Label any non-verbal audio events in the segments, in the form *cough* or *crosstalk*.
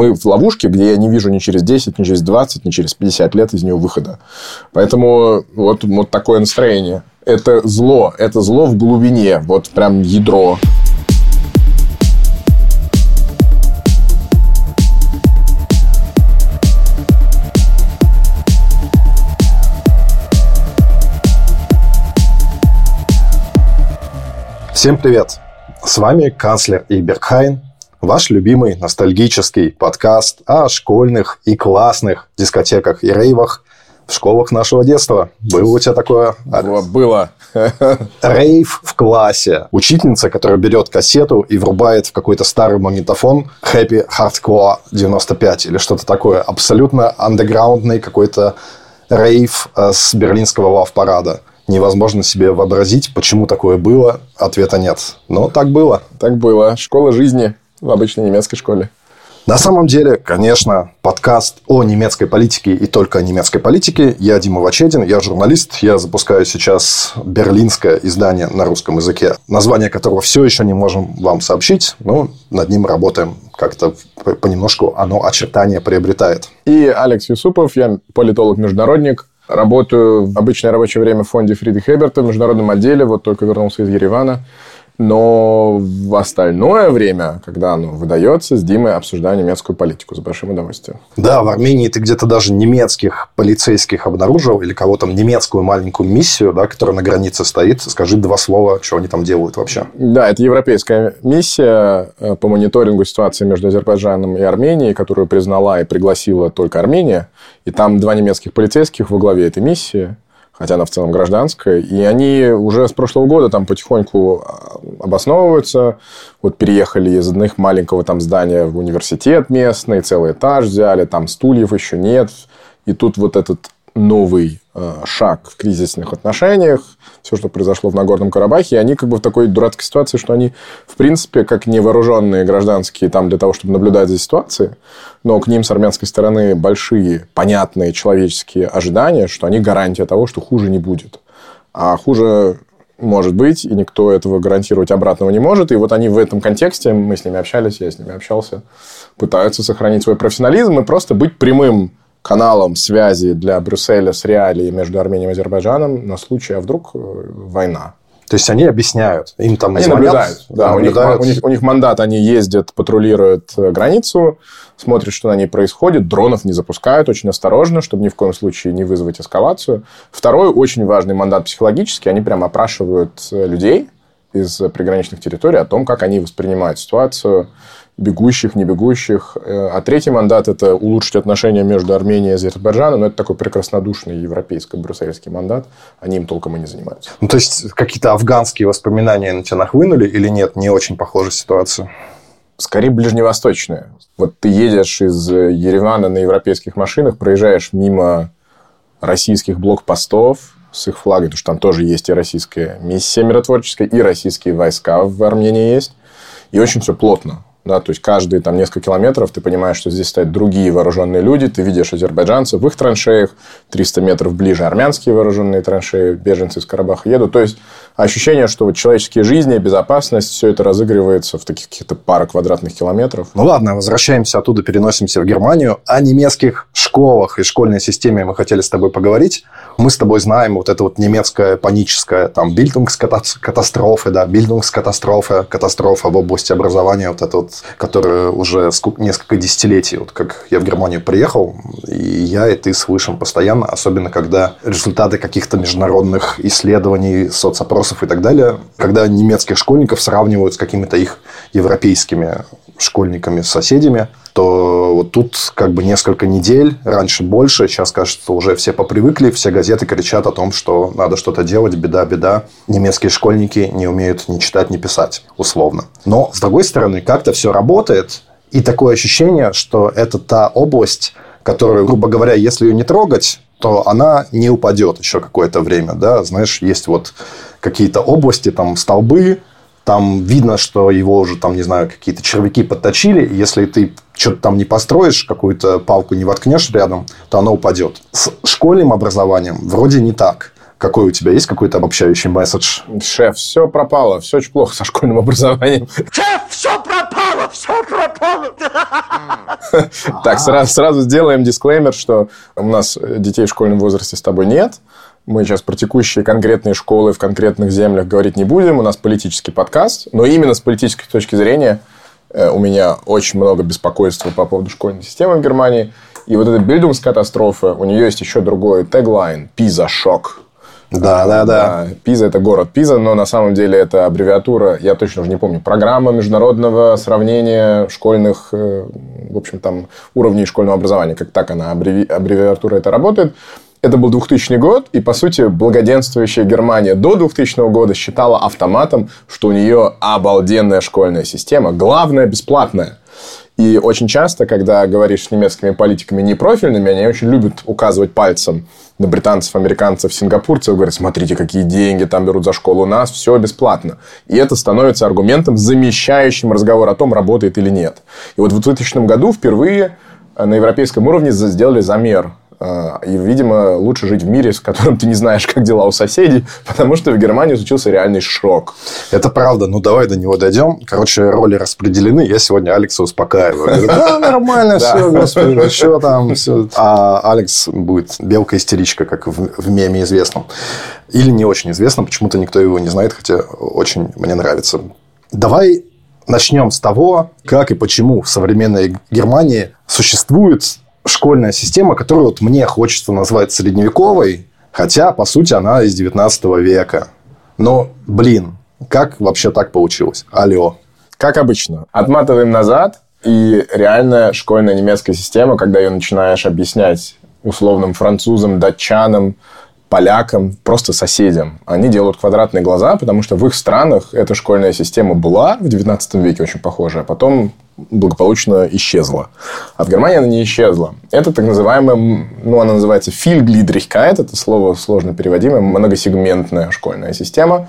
Мы в ловушке, где я не вижу ни через 10, ни через 20, ни через 50 лет из нее выхода. Поэтому вот, вот такое настроение. Это зло. Это зло в глубине. Вот прям ядро. Всем привет! С вами канцлер Иберхайн, ваш любимый ностальгический подкаст о школьных и классных дискотеках и рейвах в школах нашего детства. Было у тебя такое? Было. *laughs* Рейв в классе. Учительница, которая берет кассету и врубает в какой-то старый магнитофон Happy Hardcore 95 или что-то такое. Абсолютно андеграундный какой-то рейв э, с берлинского лав-парада невозможно себе вообразить, почему такое было. Ответа нет. Но так было. Так было. Школа жизни в обычной немецкой школе. На самом деле, конечно, подкаст о немецкой политике и только о немецкой политике. Я Дима Вачедин, я журналист. Я запускаю сейчас берлинское издание на русском языке, название которого все еще не можем вам сообщить, но над ним работаем. Как-то понемножку оно очертания приобретает. И Алекс Юсупов, я политолог-международник, Работаю в обычное рабочее время в фонде Фриды Хеберта в международном отделе. Вот только вернулся из Еревана. Но в остальное время, когда оно выдается, с Димой обсуждаю немецкую политику с большим удовольствием. Да, в Армении ты где-то даже немецких полицейских обнаружил или кого там немецкую маленькую миссию, да, которая на границе стоит. Скажи два слова, что они там делают вообще. Да, это европейская миссия э, по мониторингу ситуации между Азербайджаном и Арменией, которую признала и пригласила только Армения. И там два немецких полицейских во главе этой миссии – хотя она в целом гражданская. И они уже с прошлого года там потихоньку а, обосновываются. Вот переехали из одних маленького там здания в университет местный, целый этаж взяли, там стульев еще нет. И тут вот этот новый э, шаг в кризисных отношениях, все, что произошло в Нагорном Карабахе, и они как бы в такой дурацкой ситуации, что они, в принципе, как невооруженные гражданские там для того, чтобы наблюдать за ситуацией, но к ним с армянской стороны большие, понятные человеческие ожидания, что они гарантия того, что хуже не будет. А хуже может быть, и никто этого гарантировать обратного не может. И вот они в этом контексте, мы с ними общались, я с ними общался, пытаются сохранить свой профессионализм и просто быть прямым каналом связи для Брюсселя с реалией между Арменией и Азербайджаном на случай, а вдруг э, война. То есть они объясняют, им там они звонят, наблюдают, да, наблюдают. У, них, у, них, у них мандат, они ездят, патрулируют э, границу, смотрят, что на ней происходит, дронов не запускают очень осторожно, чтобы ни в коем случае не вызвать эскалацию. Второй очень важный мандат психологический, они прямо опрашивают э, людей из приграничных территорий о том, как они воспринимают ситуацию, бегущих, не бегущих. Э, а третий мандат – это улучшить отношения между Арменией и Азербайджаном. Но это такой прекраснодушный европейско-брюссельский мандат. Они им толком и не занимаются. Ну, то есть, какие-то афганские воспоминания на тебя нахлынули или нет? Не очень похожая ситуация. Скорее, ближневосточные. Вот ты едешь из Еревана на европейских машинах, проезжаешь мимо российских блокпостов, с их флагом, потому что там тоже есть и российская миссия миротворческая, и российские войска в Армении есть. И очень все плотно да, то есть каждые там несколько километров ты понимаешь, что здесь стоят другие вооруженные люди, ты видишь азербайджанцев в их траншеях, 300 метров ближе армянские вооруженные траншеи, беженцы из Карабаха едут, то есть ощущение, что вот человеческие жизни, безопасность, все это разыгрывается в таких каких-то пара квадратных километров. Ну ладно, возвращаемся оттуда, переносимся в Германию. О немецких школах и школьной системе мы хотели с тобой поговорить. Мы с тобой знаем вот это вот немецкое паническое, там, бильдунгскатастрофы, да, бильдунгскатастрофа, катастрофа в области образования, вот это вот, которая уже несколько десятилетий, вот как я в Германию приехал, и я и ты слышим постоянно, особенно когда результаты каких-то международных исследований, соцопросов и так далее, когда немецких школьников сравнивают с какими-то их европейскими школьниками, соседями, то вот тут как бы несколько недель, раньше больше, сейчас, кажется, уже все попривыкли, все газеты кричат о том, что надо что-то делать, беда, беда. Немецкие школьники не умеют ни читать, ни писать, условно. Но, с другой стороны, как-то все работает, и такое ощущение, что это та область, которую, грубо говоря, если ее не трогать, то она не упадет еще какое-то время. Да? Знаешь, есть вот какие-то области, там столбы, там видно, что его уже, там, не знаю, какие-то червяки подточили. И если ты что-то там не построишь, какую-то палку не воткнешь рядом, то оно упадет. С школьным образованием вроде не так. Какой у тебя есть какой-то обобщающий месседж? Шеф, все пропало, все очень плохо со школьным образованием. Шеф, все пропало, все пропало. Так, сразу, сразу сделаем дисклеймер, что у нас детей в школьном возрасте с тобой нет. Мы сейчас про текущие конкретные школы в конкретных землях говорить не будем. У нас политический подкаст. Но именно с политической точки зрения э, у меня очень много беспокойства по поводу школьной системы в Германии. И вот эта бильдумс-катастрофа, у нее есть еще другой теглайн – «Пиза-шок». Да, да, да. Пиза – это город Пиза, но на самом деле это аббревиатура, я точно уже не помню, программа международного сравнения школьных, э, в общем, там, уровней школьного образования. Как так она, аббревиатура это работает. Это был 2000 год, и, по сути, благоденствующая Германия до 2000 года считала автоматом, что у нее обалденная школьная система, главное, бесплатная. И очень часто, когда говоришь с немецкими политиками непрофильными, они очень любят указывать пальцем на британцев, американцев, сингапурцев, говорят, смотрите, какие деньги там берут за школу, у нас все бесплатно. И это становится аргументом, замещающим разговор о том, работает или нет. И вот в 2000 году впервые на европейском уровне сделали замер и, видимо, лучше жить в мире, с которым ты не знаешь, как дела у соседей, потому что в Германии случился реальный шок. Это правда. Ну, давай до него дойдем. Короче, роли распределены. Я сегодня Алекса успокаиваю. Да, нормально все, господи, что там, все. А Алекс будет белка-истеричка, как в меме известном. Или не очень известном, почему-то никто его не знает, хотя очень мне нравится. Давай начнем с того, как и почему в современной Германии существует школьная система, которую вот мне хочется назвать средневековой, хотя, по сути, она из 19 века. Но, блин, как вообще так получилось? Алло. Как обычно. Отматываем назад, и реальная школьная немецкая система, когда ее начинаешь объяснять условным французам, датчанам, полякам, просто соседям. Они делают квадратные глаза, потому что в их странах эта школьная система была в 19 веке очень похожая, а потом благополучно исчезла. А в Германии она не исчезла. Это так называемая, ну, она называется Vielgliedrigkeit, это слово сложно переводимое, многосегментная школьная система,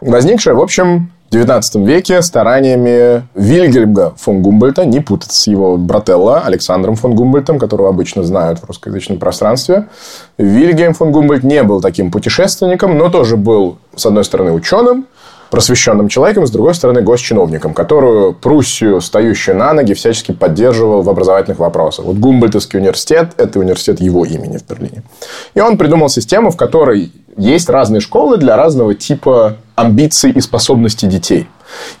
возникшая, в общем, в XIX веке стараниями Вильгельма фон Гумбольта, не путать с его брателло Александром фон Гумбольтом, которого обычно знают в русскоязычном пространстве. Вильгельм фон Гумбольд не был таким путешественником, но тоже был, с одной стороны, ученым, просвещенным человеком, с другой стороны, госчиновником, которую Пруссию, стоящую на ноги, всячески поддерживал в образовательных вопросах. Вот Гумбольтовский университет – это университет его имени в Берлине. И он придумал систему, в которой есть разные школы для разного типа амбиций и способностей детей.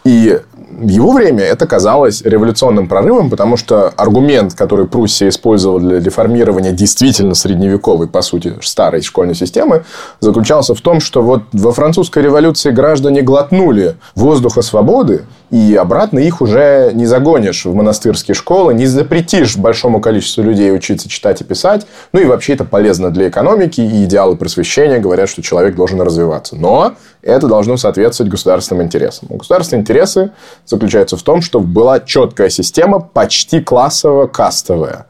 И в его время это казалось революционным прорывом, потому что аргумент, который Пруссия использовала для реформирования действительно средневековой, по сути, старой школьной системы, заключался в том, что вот во французской революции граждане глотнули воздуха свободы, и обратно их уже не загонишь в монастырские школы, не запретишь большому количеству людей учиться читать и писать. Ну и вообще это полезно для экономики, и идеалы просвещения говорят, что человек должен развиваться. Но это должно соответствовать государственным интересам. Государственные интересы заключаются в том, что была четкая система, почти классово-кастовая.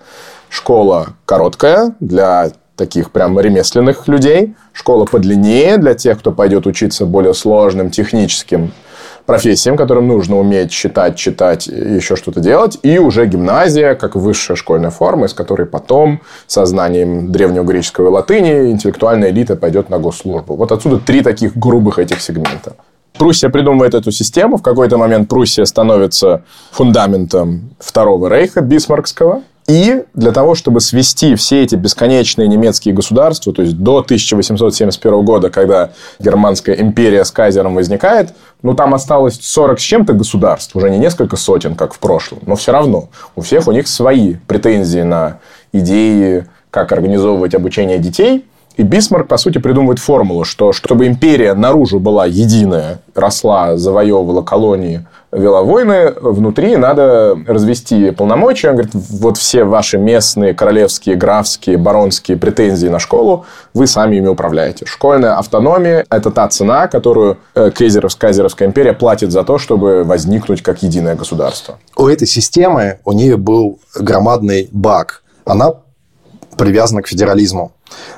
Школа короткая для таких прям ремесленных людей, школа подлиннее для тех, кто пойдет учиться более сложным техническим профессиям, которым нужно уметь считать, читать и еще что-то делать. И уже гимназия, как высшая школьная форма, из которой потом со знанием древнего греческого и латыни интеллектуальная элита пойдет на госслужбу. Вот отсюда три таких грубых этих сегмента. Пруссия придумывает эту систему. В какой-то момент Пруссия становится фундаментом Второго Рейха Бисмаркского. И для того, чтобы свести все эти бесконечные немецкие государства, то есть до 1871 года, когда Германская империя с кайзером возникает, ну, там осталось 40 с чем-то государств, уже не несколько сотен, как в прошлом, но все равно у всех у них свои претензии на идеи, как организовывать обучение детей – и Бисмарк, по сути, придумывает формулу, что чтобы империя наружу была единая, росла, завоевывала колонии, вела войны, внутри надо развести полномочия. Он говорит, вот все ваши местные, королевские, графские, баронские претензии на школу, вы сами ими управляете. Школьная автономия – это та цена, которую э, Кейзеровская, Казеровская империя платит за то, чтобы возникнуть как единое государство. У этой системы, у нее был громадный баг. Она привязана к федерализму.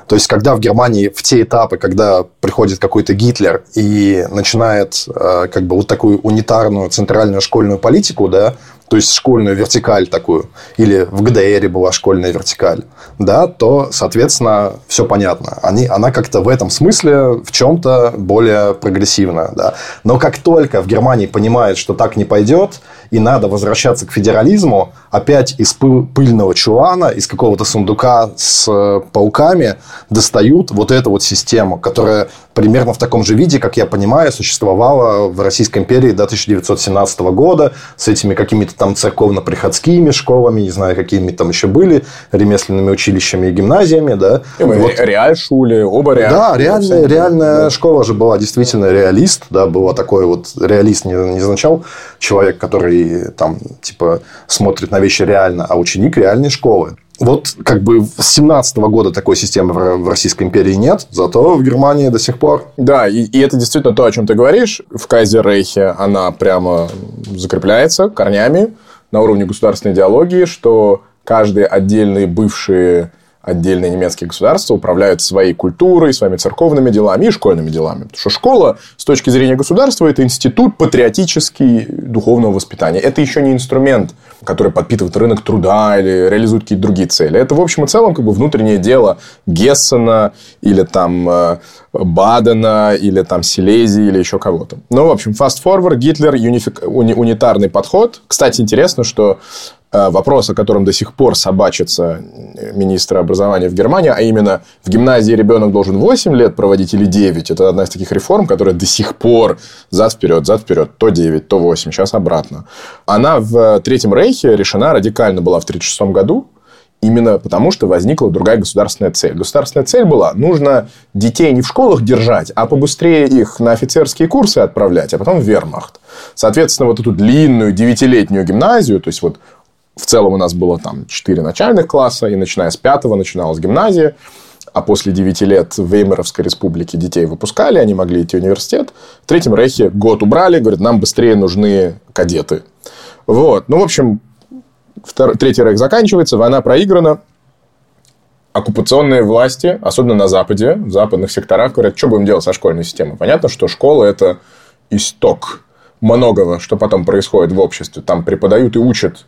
То есть, когда в Германии в те этапы, когда приходит какой-то Гитлер и начинает э, как бы вот такую унитарную центральную школьную политику, да, то есть школьную вертикаль такую, или в ГДР была школьная вертикаль, да, то, соответственно, все понятно. Они, она как-то в этом смысле в чем-то более прогрессивная. Да. Но как только в Германии понимает, что так не пойдет, и надо возвращаться к федерализму, опять из пыльного чулана, из какого-то сундука с э, пауками достают вот эту вот систему, которая примерно в таком же виде, как я понимаю, существовала в Российской империи до 1917 года с этими какими-то там церковно-приходскими школами, не знаю, какими там еще были, ремесленными училищами и гимназиями, да. И вот. Реаль-шуле, оба реаль. Да, реальная, реальная да. школа же была действительно реалист, да, было такое вот, реалист не, не означал человек, который там, типа, смотрит на вещи реально, а ученик реальной школы. Вот как бы с 17 года такой системы в Российской империи нет, зато в Германии до сих пор. Да, и, и это действительно то, о чем ты говоришь. В Кайзер-Рейхе она прямо закрепляется корнями на уровне государственной идеологии, что каждые отдельные бывшие отдельные немецкие государства управляют своей культурой, своими церковными делами и школьными делами. Потому что школа, с точки зрения государства, это институт патриотический духовного воспитания. Это еще не инструмент, который подпитывает рынок труда или реализует какие-то другие цели. Это, в общем и целом, как бы внутреннее дело Гессена или там э, Бадена или там Силезии или еще кого-то. Ну, в общем, fast forward, Гитлер, унифик... уни... унитарный подход. Кстати, интересно, что вопрос, о котором до сих пор собачится министр образования в Германии, а именно в гимназии ребенок должен 8 лет проводить или 9. Это одна из таких реформ, которая до сих пор зад-вперед, зад-вперед, то 9, то 8, сейчас обратно. Она в Третьем Рейхе решена радикально была в 1936 году, Именно потому, что возникла другая государственная цель. Государственная цель была, нужно детей не в школах держать, а побыстрее их на офицерские курсы отправлять, а потом в вермахт. Соответственно, вот эту длинную девятилетнюю гимназию, то есть вот в целом у нас было там 4 начальных класса, и начиная с пятого начиналась гимназия, а после 9 лет в Веймеровской республике детей выпускали, они могли идти в университет. В Третьем Рейхе год убрали, говорят, нам быстрее нужны кадеты. Вот. Ну, в общем, второй, Третий Рейх заканчивается, война проиграна, оккупационные власти, особенно на Западе, в западных секторах, говорят, что будем делать со школьной системой. Понятно, что школа – это исток многого, что потом происходит в обществе. Там преподают и учат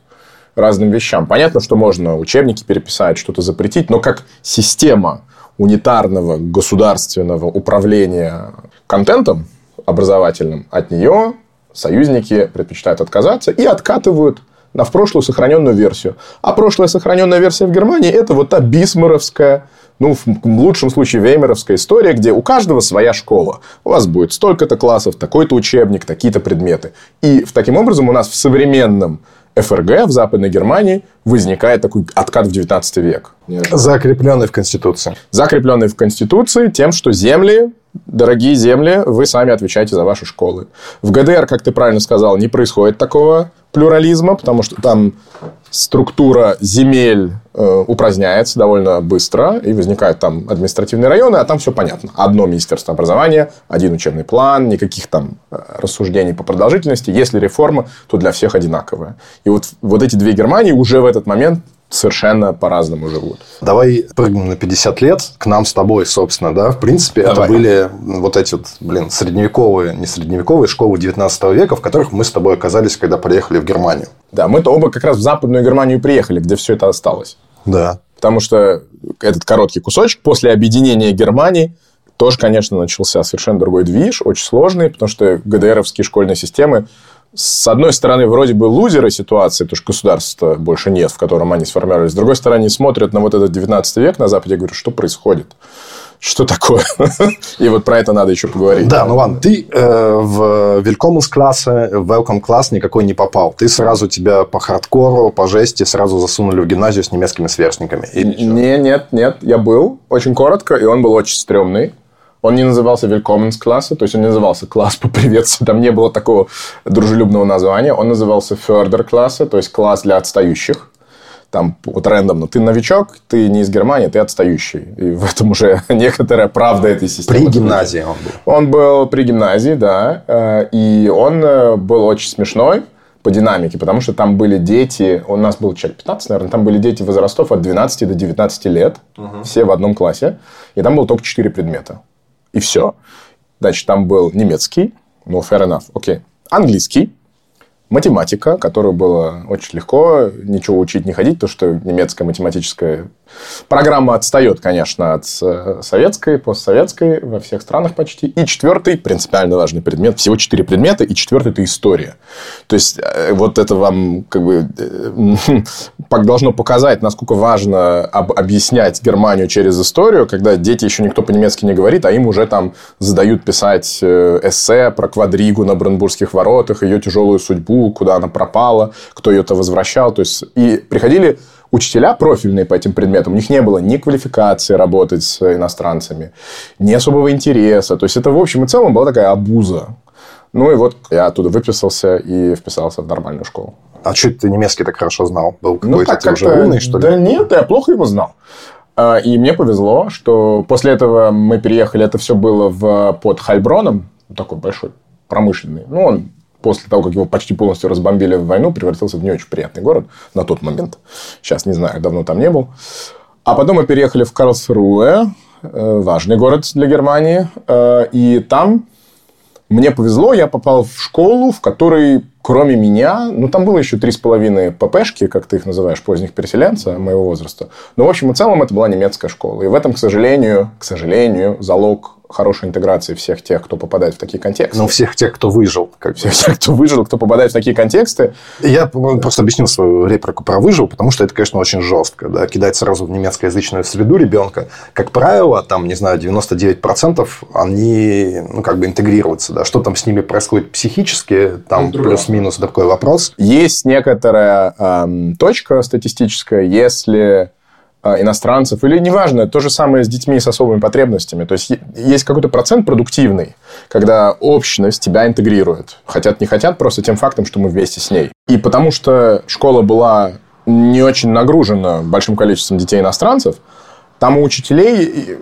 разным вещам. Понятно, что можно учебники переписать, что-то запретить, но как система унитарного государственного управления контентом образовательным, от нее союзники предпочитают отказаться и откатывают на в прошлую сохраненную версию. А прошлая сохраненная версия в Германии – это вот та бисмаровская, ну, в лучшем случае, веймеровская история, где у каждого своя школа. У вас будет столько-то классов, такой-то учебник, такие-то предметы. И таким образом у нас в современном ФРГ в Западной Германии возникает такой откат в 19 век. Закрепленный в Конституции. Закрепленный в Конституции тем, что земли, дорогие земли, вы сами отвечаете за ваши школы. В ГДР, как ты правильно сказал, не происходит такого плюрализма, потому что там структура земель э, упраздняется довольно быстро, и возникают там административные районы, а там все понятно. Одно Министерство образования, один учебный план, никаких там э, рассуждений по продолжительности. Если реформа, то для всех одинаковая. И вот, вот эти две Германии уже в этот момент совершенно по-разному живут. Давай прыгнем на 50 лет к нам с тобой, собственно, да. В принципе, Давай. это были вот эти вот, блин, средневековые, не средневековые школы 19 века, в которых мы с тобой оказались, когда приехали в Германию. Да, мы-то оба как раз в Западную Германию приехали, где все это осталось. Да. Потому что этот короткий кусочек после объединения Германии тоже, конечно, начался совершенно другой движ, очень сложный, потому что ГДРовские школьные системы с одной стороны, вроде бы лузеры ситуации, потому что государства больше нет, в котором они сформировались. С другой стороны, смотрят на вот этот 19 век на Западе и говорят, что происходит? Что такое? *laughs* И вот про это надо еще поговорить. Да, ну ладно, ты э, в Willkommens классе, в Welcome класс никакой не попал. Ты сразу тебя по хардкору, по жести сразу засунули в гимназию с немецкими сверстниками. Не, нет, нет, я был очень коротко, и он был очень стрёмный. Он не назывался Willkommens класса, то есть он не назывался класс по приветствию, там не было такого дружелюбного названия. Он назывался Förder класса, то есть класс для отстающих. Там вот рандомно. Ты новичок, ты не из Германии, ты отстающий. И в этом уже *laughs* некоторая правда этой системы. При гимназии он был. Он был при гимназии, да. Э, и он э, был очень смешной по динамике, потому что там были дети, у нас был человек 15, наверное, там были дети возрастов от 12 до 19 лет, угу. все в одном классе, и там было только 4 предмета. И все. Значит, там был немецкий, ну, fair enough, окей. Okay. Английский, математика, которую было очень легко, ничего учить не ходить, то что немецкая математическая программа отстает, конечно, от э, советской, постсоветской во всех странах почти. И четвертый, принципиально важный предмет, всего четыре предмета, и четвертый – это история. То есть, э, вот это вам как бы э, *laughs* должно показать, насколько важно объяснять Германию через историю, когда дети еще никто по-немецки не говорит, а им уже там задают писать эссе про квадригу на Брандбургских воротах, ее тяжелую судьбу, куда она пропала, кто ее-то возвращал. То есть, и приходили учителя профильные по этим предметам, у них не было ни квалификации работать с иностранцами, ни особого интереса. То есть, это в общем и целом была такая обуза. Ну, и вот я оттуда выписался и вписался в нормальную школу. А что ты немецкий так хорошо знал? Был ну, какой-то ну, ты уже умный, что ли? Да нет, я плохо его знал. А, и мне повезло, что после этого мы переехали, это все было в, под Хальброном, такой большой, промышленный. Ну, он после того, как его почти полностью разбомбили в войну, превратился в не очень приятный город на тот момент. Сейчас не знаю, давно там не был. А потом мы переехали в Карлсруэ, э, важный город для Германии. Э, и там мне повезло, я попал в школу, в которой кроме меня, ну, там было еще три с половиной ППшки, как ты их называешь, поздних переселенца моего возраста. Но, в общем и целом, это была немецкая школа. И в этом, к сожалению, к сожалению, залог хорошей интеграции всех тех, кто попадает в такие контексты. Ну, всех тех, кто выжил. Как всех тех, кто выжил, кто попадает в такие контексты. Я просто объяснил свою реплику про выжил, потому что это, конечно, очень жестко. Да? Кидать сразу в немецкоязычную среду ребенка. Как правило, там, не знаю, 99% они, ну, как бы интегрируются. Да? Что там с ними происходит психически, там ну, плюс-минус такой вопрос. Есть некоторая эм, точка статистическая, если иностранцев, или неважно, то же самое с детьми с особыми потребностями. То есть, есть какой-то процент продуктивный, когда общность тебя интегрирует. Хотят, не хотят, просто тем фактом, что мы вместе с ней. И потому что школа была не очень нагружена большим количеством детей-иностранцев, там у учителей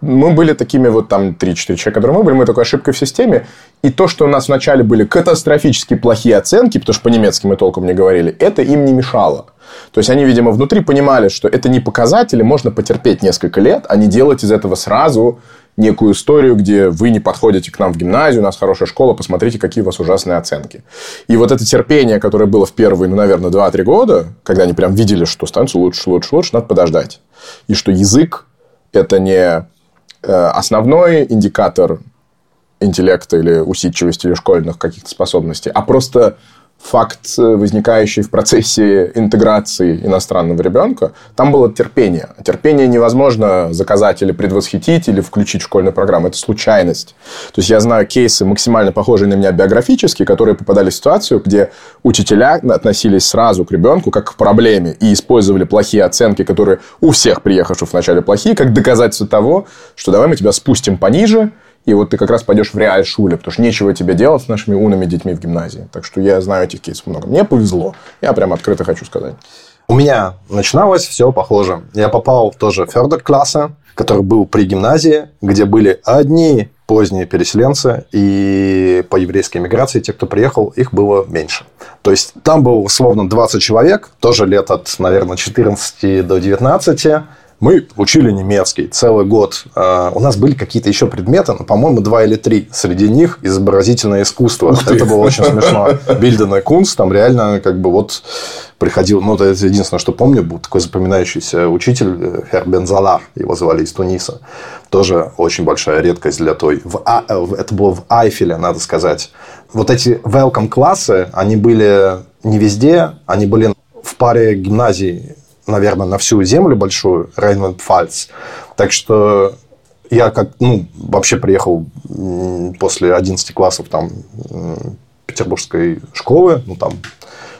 мы были такими вот там 3-4 человека, которые мы были, мы такой ошибкой в системе. И то, что у нас вначале были катастрофически плохие оценки, потому что по-немецки мы толком не говорили, это им не мешало. То есть они, видимо, внутри понимали, что это не показатели, можно потерпеть несколько лет, а не делать из этого сразу некую историю, где вы не подходите к нам в гимназию, у нас хорошая школа, посмотрите, какие у вас ужасные оценки. И вот это терпение, которое было в первые, ну, наверное, 2-3 года, когда они прям видели, что становится лучше, лучше, лучше, надо подождать. И что язык – это не э, основной индикатор интеллекта или усидчивости или школьных каких-то способностей, а просто факт, э, возникающий в процессе интеграции иностранного ребенка, там было терпение. Терпение невозможно заказать или предвосхитить, или включить в школьную программу. Это случайность. То есть, я знаю кейсы, максимально похожие на меня биографически, которые попадали в ситуацию, где учителя относились сразу к ребенку как к проблеме и использовали плохие оценки, которые у всех приехавших вначале плохие, как доказательство того, что давай мы тебя спустим пониже, и вот ты как раз пойдешь в реаль шуле, потому что нечего тебе делать с нашими умными детьми в гимназии. Так что я знаю этих кейсов много. Мне повезло. Я прям открыто хочу сказать. У меня начиналось все похоже. Я попал тоже в Фердер класса, который был при гимназии, где были одни поздние переселенцы, и по еврейской миграции те, кто приехал, их было меньше. То есть там было условно 20 человек, тоже лет от, наверное, 14 до 19, мы учили немецкий целый год. А, у нас были какие-то еще предметы, но, по-моему, два или три. Среди них изобразительное искусство. Это было очень смешно. *laughs* Бильденный кунст, там реально как бы вот приходил, ну, это единственное, что помню, был такой запоминающийся учитель, э, Хер Бензалар, его звали из Туниса. Тоже очень большая редкость для той. В, а, это было в Айфеле, надо сказать. Вот эти welcome классы, они были не везде, они были в паре гимназий наверное, на всю землю большую, Рейнланд-Пфальц. Так что я как, ну, вообще приехал после 11 классов там петербургской школы, ну, там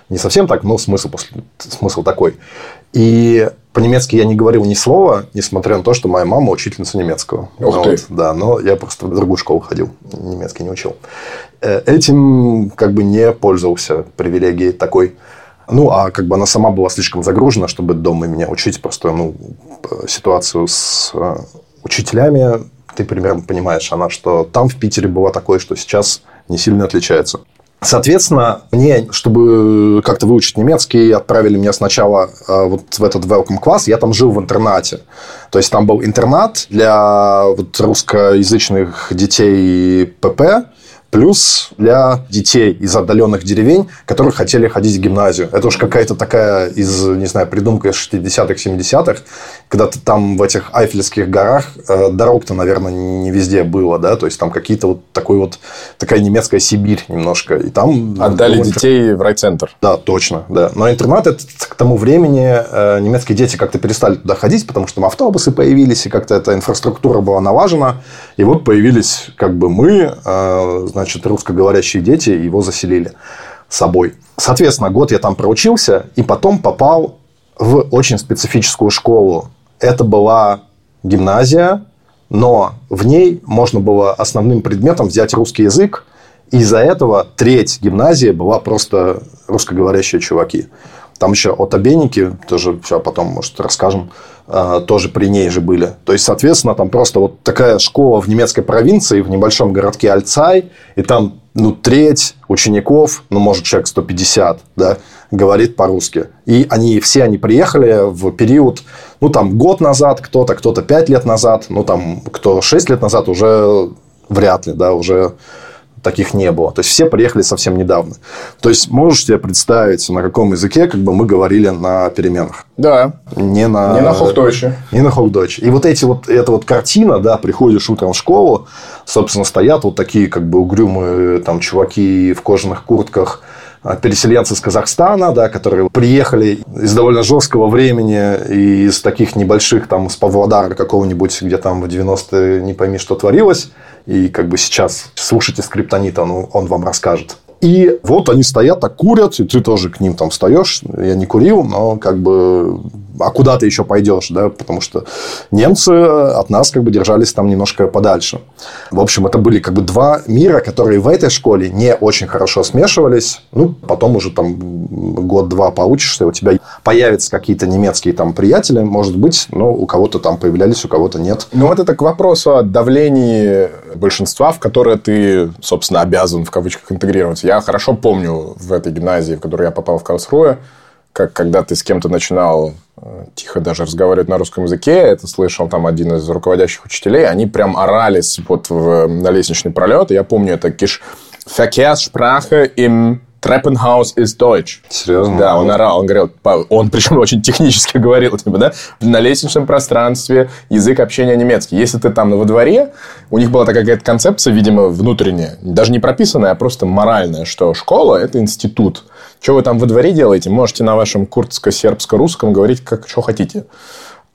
не совсем так, но смысл, после, смысл такой. И по-немецки я не говорил ни слова, несмотря на то, что моя мама учительница немецкого. Ух вот, Да, но я просто в другую школу ходил, немецкий не учил. Э, этим как бы не пользовался привилегией такой. Ну, а как бы она сама была слишком загружена, чтобы дома меня учить. Просто, ну, ситуацию с э, учителями, ты примерно понимаешь, она, что там в Питере было такое, что сейчас не сильно отличается. Соответственно, мне, чтобы как-то выучить немецкий, отправили меня сначала э, вот в этот welcome класс. Я там жил в интернате. То есть, там был интернат для вот русскоязычных детей ПП, плюс для детей из отдаленных деревень, которые хотели ходить в гимназию. Это уж какая-то такая из, не знаю, придумка из 60-х, 70-х, когда ты там в этих Айфельских горах э, дорог-то, наверное, не везде было, да, то есть там какие-то вот такой вот такая немецкая Сибирь немножко, и там отдали детей в райцентр. Да, точно, да. Но интернат это к тому времени э, немецкие дети как-то перестали туда ходить, потому что там автобусы появились и как-то эта инфраструктура была налажена, и вот появились как бы мы, э, значит, русскоговорящие дети его заселили собой. Соответственно, год я там проучился, и потом попал в очень специфическую школу это была гимназия, но в ней можно было основным предметом взять русский язык, и из-за этого треть гимназии была просто русскоговорящие чуваки. Там еще от обенники, тоже все потом, может, расскажем, а, тоже при ней же были. То есть, соответственно, там просто вот такая школа в немецкой провинции, в небольшом городке Альцай, и там ну, треть учеников, ну, может, человек 150, да, говорит по-русски. И они все они приехали в период, ну, там, год назад кто-то, кто-то 5 лет назад, ну, там, кто 6 лет назад уже вряд ли, да, уже таких не было. То есть, все приехали совсем недавно. То есть, можешь себе представить, на каком языке как бы мы говорили на переменах? Да. Не на... Не на Хохдойче. Не на Хохдойче. И вот эти вот, эта вот картина, да, приходишь утром в школу, собственно, стоят вот такие как бы угрюмые там чуваки в кожаных куртках, а, переселенцы из Казахстана, да, которые приехали из довольно жесткого времени и из таких небольших, там, с Павлодара какого-нибудь, где там в 90-е не пойми, что творилось. И как бы сейчас слушайте скриптонита, он, он вам расскажет. И вот они стоят, так курят, и ты тоже к ним там встаешь. Я не курил, но как бы... А куда ты еще пойдешь, да? Потому что немцы от нас как бы держались там немножко подальше. В общем, это были как бы два мира, которые в этой школе не очень хорошо смешивались. Ну, потом уже там год-два поучишься, у тебя появятся какие-то немецкие там приятели, может быть, но у кого-то там появлялись, у кого-то нет. Ну, вот это к вопросу о давлении большинства, в которое ты, собственно, обязан в кавычках интегрироваться. Я хорошо помню в этой гимназии, в которую я попал в Карлсруhe, как когда ты с кем-то начинал э, тихо даже разговаривать на русском языке, это слышал там один из руководящих учителей, они прям орались вот в, на лестничный пролет. Я помню, это Киш Verkehrssprache im Treppenhaus ist Deutsch. Серьезно? Да, он орал, он говорил, он причем очень технически *laughs* говорил, типа, да, на лестничном пространстве язык общения немецкий. Если ты там во дворе, у них была такая какая-то концепция, видимо, внутренняя, даже не прописанная, а просто моральная, что школа – это институт. Что вы там во дворе делаете, можете на вашем курдско-сербско-русском говорить, как что хотите.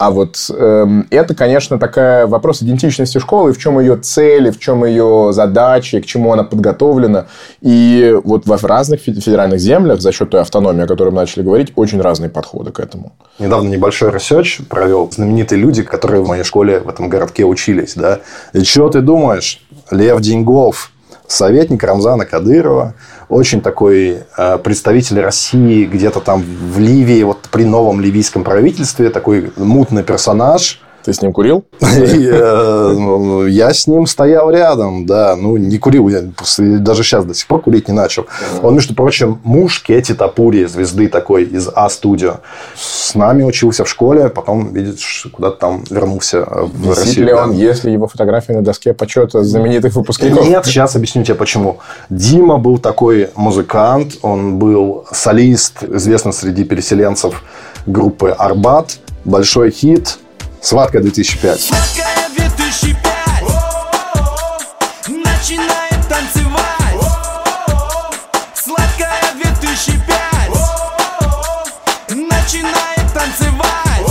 А вот э, это, конечно, такая вопрос идентичности школы, в чем ее цели, в чем ее задачи, к чему она подготовлена. И вот в разных федеральных землях за счет той автономии, о которой мы начали говорить, очень разные подходы к этому. Недавно небольшой research провел знаменитые люди, которые в моей школе в этом городке учились. Да? И что ты думаешь? Лев Деньгов, советник Рамзана Кадырова, очень такой э, представитель России где-то там в Ливии, вот при новом ливийском правительстве, такой мутный персонаж – ты с ним курил? *laughs* Э, я с ним стоял рядом, да. Ну, не курил, я даже сейчас до сих пор курить не начал. Он, между прочим, муж Кети Тапури, звезды такой из А-студио. С нами учился в школе, потом, видишь, куда-то там вернулся в Висит Россию. ли он, если его фотографии на доске почета знаменитых выпускников? Нет, сейчас объясню тебе почему. Дима был такой музыкант, он был солист, известный среди переселенцев группы «Арбат». Большой хит – Сладкая 2005. Сладкая 2005. Начинаем танцевать. Сладкая 2005. Начинаем танцевать.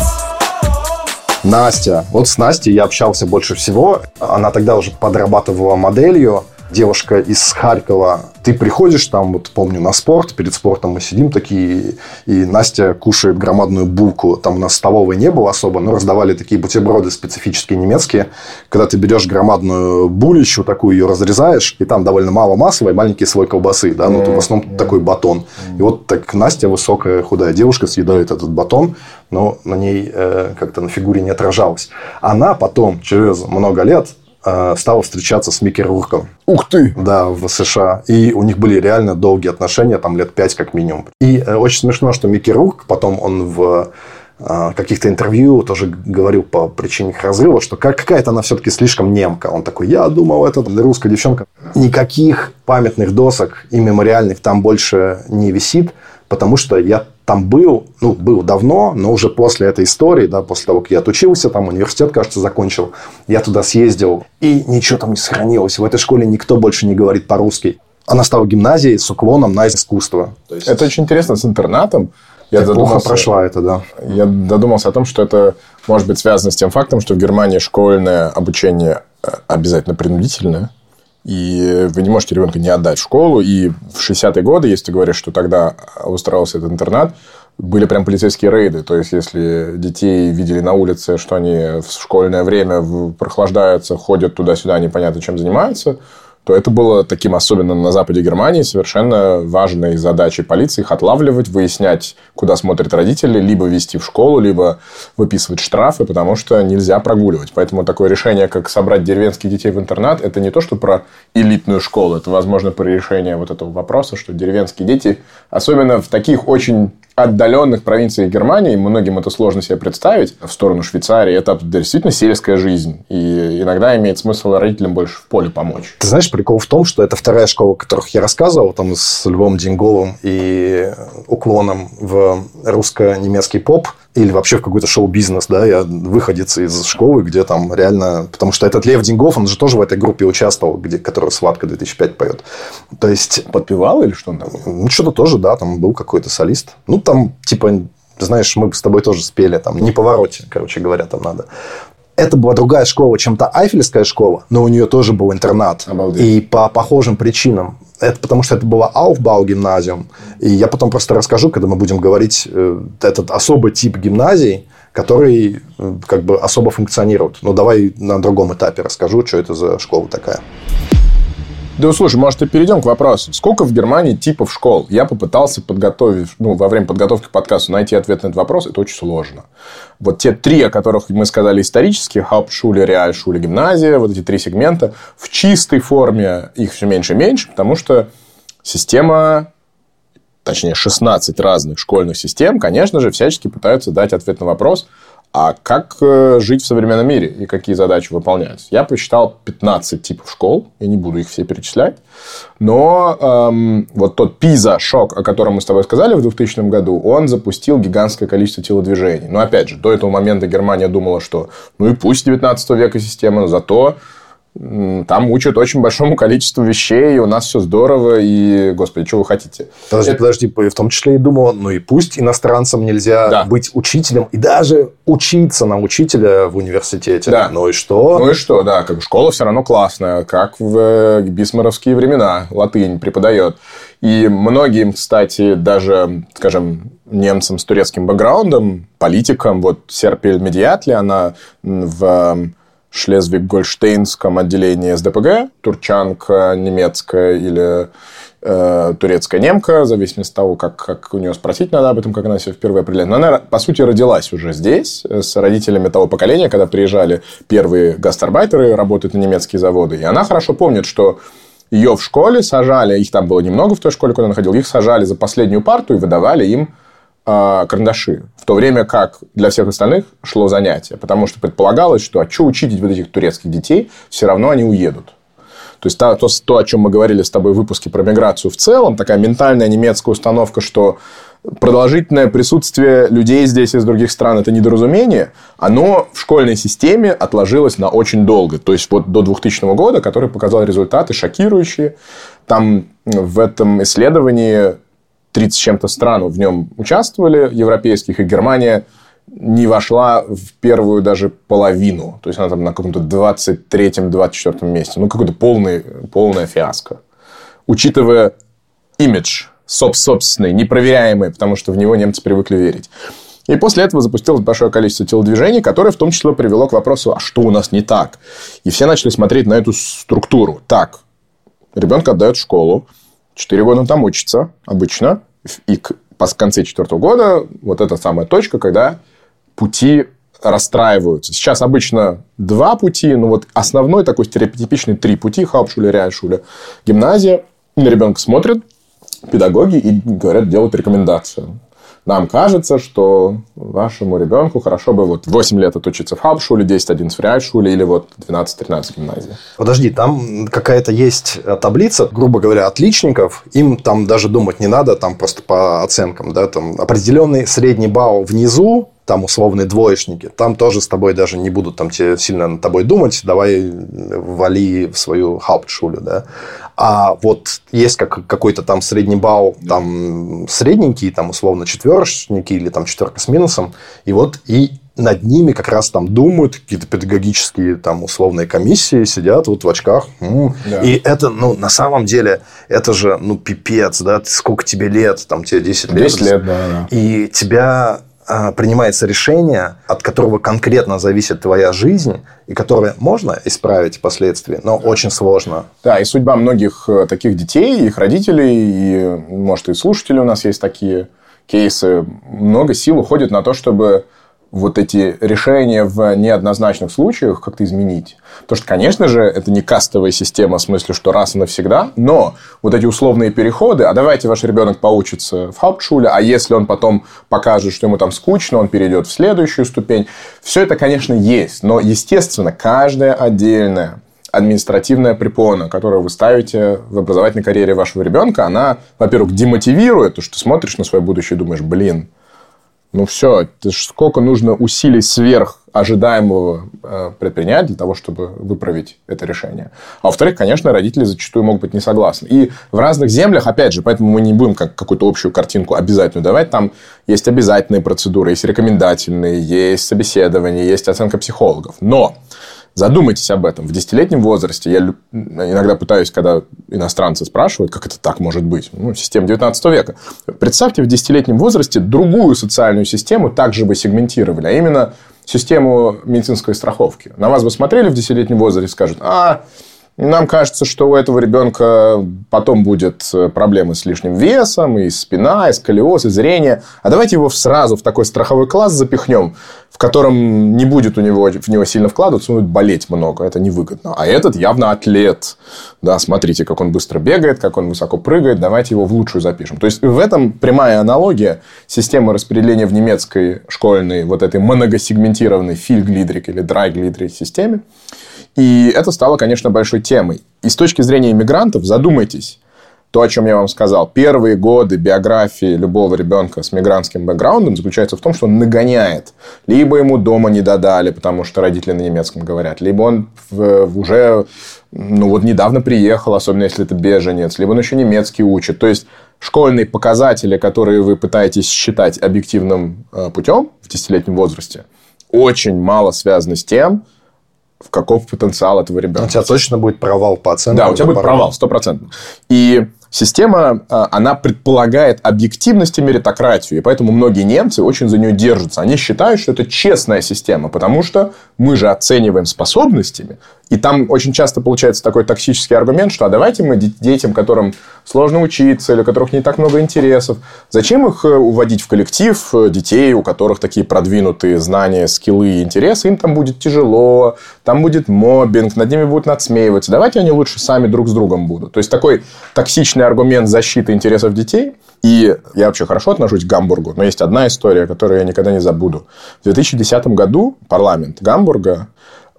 Настя. Вот с Настей я общался больше всего. Она тогда уже подрабатывала моделью девушка из Харькова. Ты приходишь там, вот помню, на спорт, перед спортом мы сидим такие, и Настя кушает громадную булку. Там у нас столовой не было особо, но раздавали такие бутерброды специфические немецкие. Когда ты берешь громадную булищу, такую ее разрезаешь, и там довольно мало масла и маленький слой колбасы, да, ну, в основном такой батон. И вот так Настя, высокая, худая девушка, съедает этот батон, но на ней э, как-то на фигуре не отражалось. Она потом, через много лет, стала встречаться с Микки Рурком. Ух ты! Да, в США. И у них были реально долгие отношения, там лет пять как минимум. И э, очень смешно, что Микки Рурк, потом он в а, каких-то интервью тоже говорил по причине их разрыва, что какая-то она все-таки слишком немка. Он такой, я думал, это русская девчонка. Никаких памятных досок и мемориальных там больше не висит, потому что я там был, ну, был давно, но уже после этой истории, да, после того, как я отучился, там университет, кажется, закончил, я туда съездил, и ничего там не сохранилось. В этой школе никто больше не говорит по-русски. Она стала гимназией с уклоном на искусство. есть... Это очень интересно с интернатом. Я плохо прошла это, да. Я додумался о том, что это может быть связано с тем фактом, что в Германии школьное обучение э, обязательно принудительное. И вы не можете ребенка не отдать в школу. И в 60-е годы, если ты говоришь, что тогда устраивался этот интернат, были прям полицейские рейды. То есть, если детей видели на улице, что они в школьное время прохлаждаются, ходят туда-сюда, непонятно чем занимаются, то это было таким, особенно на западе Германии, совершенно важной задачей полиции их отлавливать, выяснять, куда смотрят родители, либо вести в школу, либо выписывать штрафы, потому что нельзя прогуливать. Поэтому такое решение, как собрать деревенских детей в интернат, это не то, что про элитную школу, это, возможно, про решение вот этого вопроса, что деревенские дети, особенно в таких очень отдаленных провинциях Германии, многим это сложно себе представить, в сторону Швейцарии, это действительно сельская жизнь. И иногда имеет смысл родителям больше в поле помочь. Ты знаешь, прикол в том, что это вторая школа, о которых я рассказывал, там с Львом Деньговым и уклоном в русско-немецкий поп или вообще в какой-то шоу-бизнес, да, я выходец из школы, где там реально... Потому что этот Лев Деньгов, он же тоже в этой группе участвовал, где, которая «Сладко 2005» поет. То есть... Подпевал или что? Ну, что-то тоже, да, там был какой-то солист. Ну, там, типа, знаешь, мы с тобой тоже спели, там, не повороте, короче говоря, там надо. Это была другая школа, чем та Айфельская школа, но у нее тоже был интернат. Обалдеть. И по похожим причинам. Это потому что это была Aufbau гимназиум. И я потом просто расскажу, когда мы будем говорить э, этот особый тип гимназий, который э, как бы особо функционирует. Но давай на другом этапе расскажу, что это за школа такая. Да, слушай, может, и перейдем к вопросу. Сколько в Германии типов школ? Я попытался подготовить, ну, во время подготовки к подкасту найти ответ на этот вопрос. Это очень сложно. Вот те три, о которых мы сказали исторически, Hauptschule, Realschule, гимназия, вот эти три сегмента, в чистой форме их все меньше и меньше, потому что система точнее, 16 разных школьных систем, конечно же, всячески пытаются дать ответ на вопрос, а как э, жить в современном мире и какие задачи выполнять? Я посчитал 15 типов школ, я не буду их все перечислять, но эм, вот тот пиза-шок, о котором мы с тобой сказали в 2000 году, он запустил гигантское количество телодвижений. Но опять же, до этого момента Германия думала, что ну и пусть 19 века система, но зато там учат очень большому количеству вещей, и у нас все здорово, и, господи, что вы хотите? Подожди, Это... подожди, в том числе и думал, ну и пусть иностранцам нельзя да. быть учителем, и даже учиться на учителя в университете. Да. Ну и что? Ну и что, да, как школа все равно классная, как в э, бисмаровские времена латынь преподает. И многим, кстати, даже, скажем, немцам с турецким бэкграундом, политикам, вот Серпель Медиатли, она в Шлезвиг-Гольштейнском отделении СДПГ, турчанка немецкая или э, турецкая немка, в зависимости от того, как, как у нее спросить надо об этом, как она себя впервые определяет. Но она, по сути, родилась уже здесь, с родителями того поколения, когда приезжали первые гастарбайтеры работать на немецкие заводы. И она хорошо помнит, что ее в школе сажали, их там было немного в той школе, куда она ходила, их сажали за последнюю парту и выдавали им э, карандаши. В то время как для всех остальных шло занятие. Потому что предполагалось, что а что учить вот этих турецких детей, все равно они уедут. То есть, то, то, о чем мы говорили с тобой в выпуске про миграцию в целом, такая ментальная немецкая установка, что продолжительное присутствие людей здесь из других стран – это недоразумение, оно в школьной системе отложилось на очень долго. То есть, вот до 2000 года, который показал результаты шокирующие. Там в этом исследовании 30 с чем-то стран в нем участвовали, европейских, и Германия не вошла в первую даже половину. То есть, она там на каком-то 23-24 месте. Ну, какой-то полный, полная фиаско. Учитывая имидж собственный, непроверяемый, потому что в него немцы привыкли верить. И после этого запустилось большое количество телодвижений, которое в том числе привело к вопросу, а что у нас не так? И все начали смотреть на эту структуру. Так, ребенка отдают в школу, Четыре года он там учится обычно. И к, по конце четвертого года вот эта самая точка, когда пути расстраиваются. Сейчас обычно два пути, но вот основной такой стереотипичный три пути. Хаупшуля, Ряйшуля, гимназия. На ребенка смотрят педагоги и говорят, делают рекомендацию. Нам кажется, что вашему ребенку хорошо бы вот 8 лет отучиться в Хабшуле, 10-11 в Ряйшуле или вот 12-13 гимназии. Подожди, там какая-то есть таблица, грубо говоря, отличников. Им там даже думать не надо, там просто по оценкам. Да, там определенный средний балл внизу, там условные двоечники, там тоже с тобой даже не будут там тебе сильно над тобой думать, давай вали в свою хауптшулю, да. А вот есть как, какой-то там средний балл, там средненький, там условно четверочники или там четверка с минусом, и вот и над ними как раз там думают какие-то педагогические там условные комиссии, сидят вот в очках. Да. И это, ну, на самом деле, это же, ну, пипец, да, сколько тебе лет, там тебе 10 лет. 10 лет, да, да. И тебя принимается решение, от которого конкретно зависит твоя жизнь, и которое можно исправить последствия, но очень сложно. Да, и судьба многих э, таких детей, их родителей, и, может, и слушателей у нас есть такие кейсы, много сил уходит на то, чтобы вот эти решения в неоднозначных случаях как-то изменить. Потому что, конечно же, это не кастовая система в смысле, что раз и навсегда, но вот эти условные переходы, а давайте ваш ребенок поучится в хаупшуле, а если он потом покажет, что ему там скучно, он перейдет в следующую ступень. Все это, конечно, есть, но, естественно, каждая отдельная административная препона, которую вы ставите в образовательной карьере вашего ребенка, она, во-первых, демотивирует, то, что ты смотришь на свое будущее и думаешь, блин, ну все, сколько нужно усилий сверх ожидаемого э, предпринять для того, чтобы выправить это решение. А во-вторых, конечно, родители зачастую могут быть не согласны. И в разных землях, опять же, поэтому мы не будем как какую-то общую картинку обязательную давать. Там есть обязательные процедуры, есть рекомендательные, есть собеседование, есть оценка психологов. Но Задумайтесь об этом. В десятилетнем возрасте я иногда пытаюсь, когда иностранцы спрашивают, как это так может быть, ну, система 19 века. Представьте в десятилетнем возрасте другую социальную систему также бы сегментировали, а именно систему медицинской страховки. На вас бы смотрели в десятилетнем возрасте и скажут, а, нам кажется, что у этого ребенка потом будет э, проблемы с лишним весом, и спина, и сколиоз, и зрение. А давайте его сразу в такой страховой класс запихнем, в котором не будет у него в него сильно вкладываться, он будет болеть много. Это невыгодно. А этот явно атлет. Да, смотрите, как он быстро бегает, как он высоко прыгает. Давайте его в лучшую запишем. То есть, в этом прямая аналогия системы распределения в немецкой школьной вот этой многосегментированной фильглидрик или драйглидрик системе. И это стало, конечно, большой темой. И с точки зрения иммигрантов, задумайтесь, то, о чем я вам сказал, первые годы биографии любого ребенка с мигрантским бэкграундом заключается в том, что он нагоняет. Либо ему дома не додали, потому что родители на немецком говорят, либо он в, уже ну, вот недавно приехал, особенно если это беженец, либо он еще немецкий учит. То есть, школьные показатели, которые вы пытаетесь считать объективным э, путем в десятилетнем возрасте, очень мало связаны с тем, в каков потенциал этого ребенка. У тебя точно будет провал по оценкам. Да, у тебя будет провал, стопроцентно. И Система, а, она предполагает объективность и меритократию, и поэтому многие немцы очень за нее держатся. Они считают, что это честная система, потому что мы же оцениваем способностями, и там очень часто получается такой токсический аргумент, что а давайте мы детям, которым сложно учиться или у которых не так много интересов, зачем их э, уводить в коллектив э, детей, у которых такие продвинутые знания, скиллы и интересы, им там будет тяжело, там будет мобинг, над ними будут надсмеиваться. Давайте они лучше сами друг с другом будут. То есть такой токсичный аргумент защиты интересов детей. И я вообще хорошо отношусь к Гамбургу, но есть одна история, которую я никогда не забуду. В 2010 году парламент Гамбурга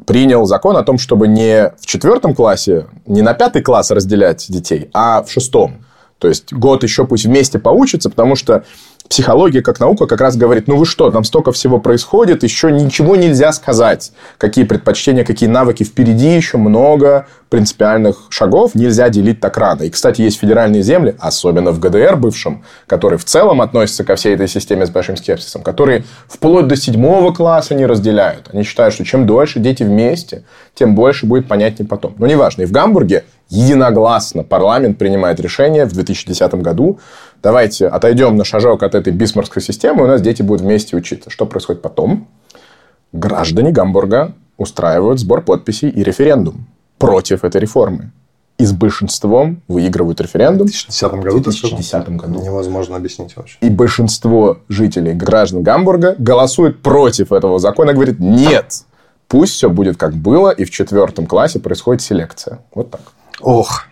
принял закон о том, чтобы не в четвертом классе, не на пятый класс разделять детей, а в шестом. То есть год еще пусть вместе поучатся, потому что психология как наука как раз говорит, ну вы что, там столько всего происходит, еще ничего нельзя сказать. Какие предпочтения, какие навыки впереди еще много принципиальных шагов нельзя делить так рано. И, кстати, есть федеральные земли, особенно в ГДР бывшем, которые в целом относятся ко всей этой системе с большим скепсисом, которые вплоть до седьмого класса не разделяют. Они считают, что чем дольше дети вместе, тем больше будет понятнее потом. Но неважно. И в Гамбурге единогласно парламент принимает решение в 2010 году давайте отойдем на шажок от этой бисмарской системы, у нас дети будут вместе учиться. Что происходит потом? Граждане Гамбурга устраивают сбор подписей и референдум против этой реформы. И с большинством выигрывают референдум. В 2010 году? В 2010 году. Невозможно объяснить вообще. И большинство жителей, граждан Гамбурга, голосует против этого закона. Говорит, нет, пусть все будет как было, и в четвертом классе происходит селекция. Вот так. Ох,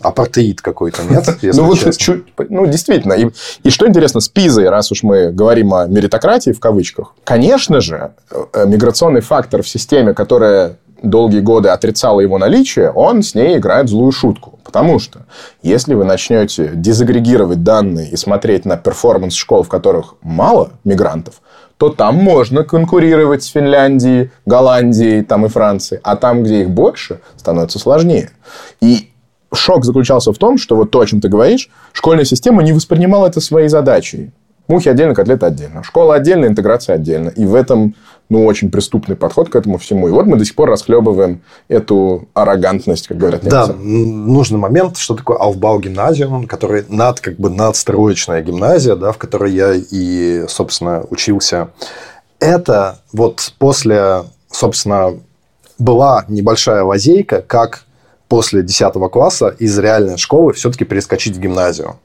апартеид какой-то, нет? *laughs* ну, вот, чуть, ну, действительно. И, и что интересно, с Пизой, раз уж мы говорим о меритократии в кавычках, конечно же, э, миграционный фактор в системе, которая долгие годы отрицала его наличие, он с ней играет злую шутку. Потому что если вы начнете дезагрегировать данные и смотреть на перформанс школ, в которых мало мигрантов, то там можно конкурировать с Финляндией, Голландией там и Францией. А там, где их больше, становится сложнее. И шок заключался в том, что вот то, о чем ты говоришь, школьная система не воспринимала это своей задачей. Мухи отдельно, котлеты отдельно. Школа отдельно, интеграция отдельно. И в этом ну, очень преступный подход к этому всему. И вот мы до сих пор расхлебываем эту арогантность, как говорят немцы. Да, нужный момент, что такое Aufbau гимназиум, который над, как бы надстроечная гимназия, да, в которой я и, собственно, учился. Это вот после, собственно, была небольшая лазейка, как после 10 класса из реальной школы все-таки перескочить в гимназию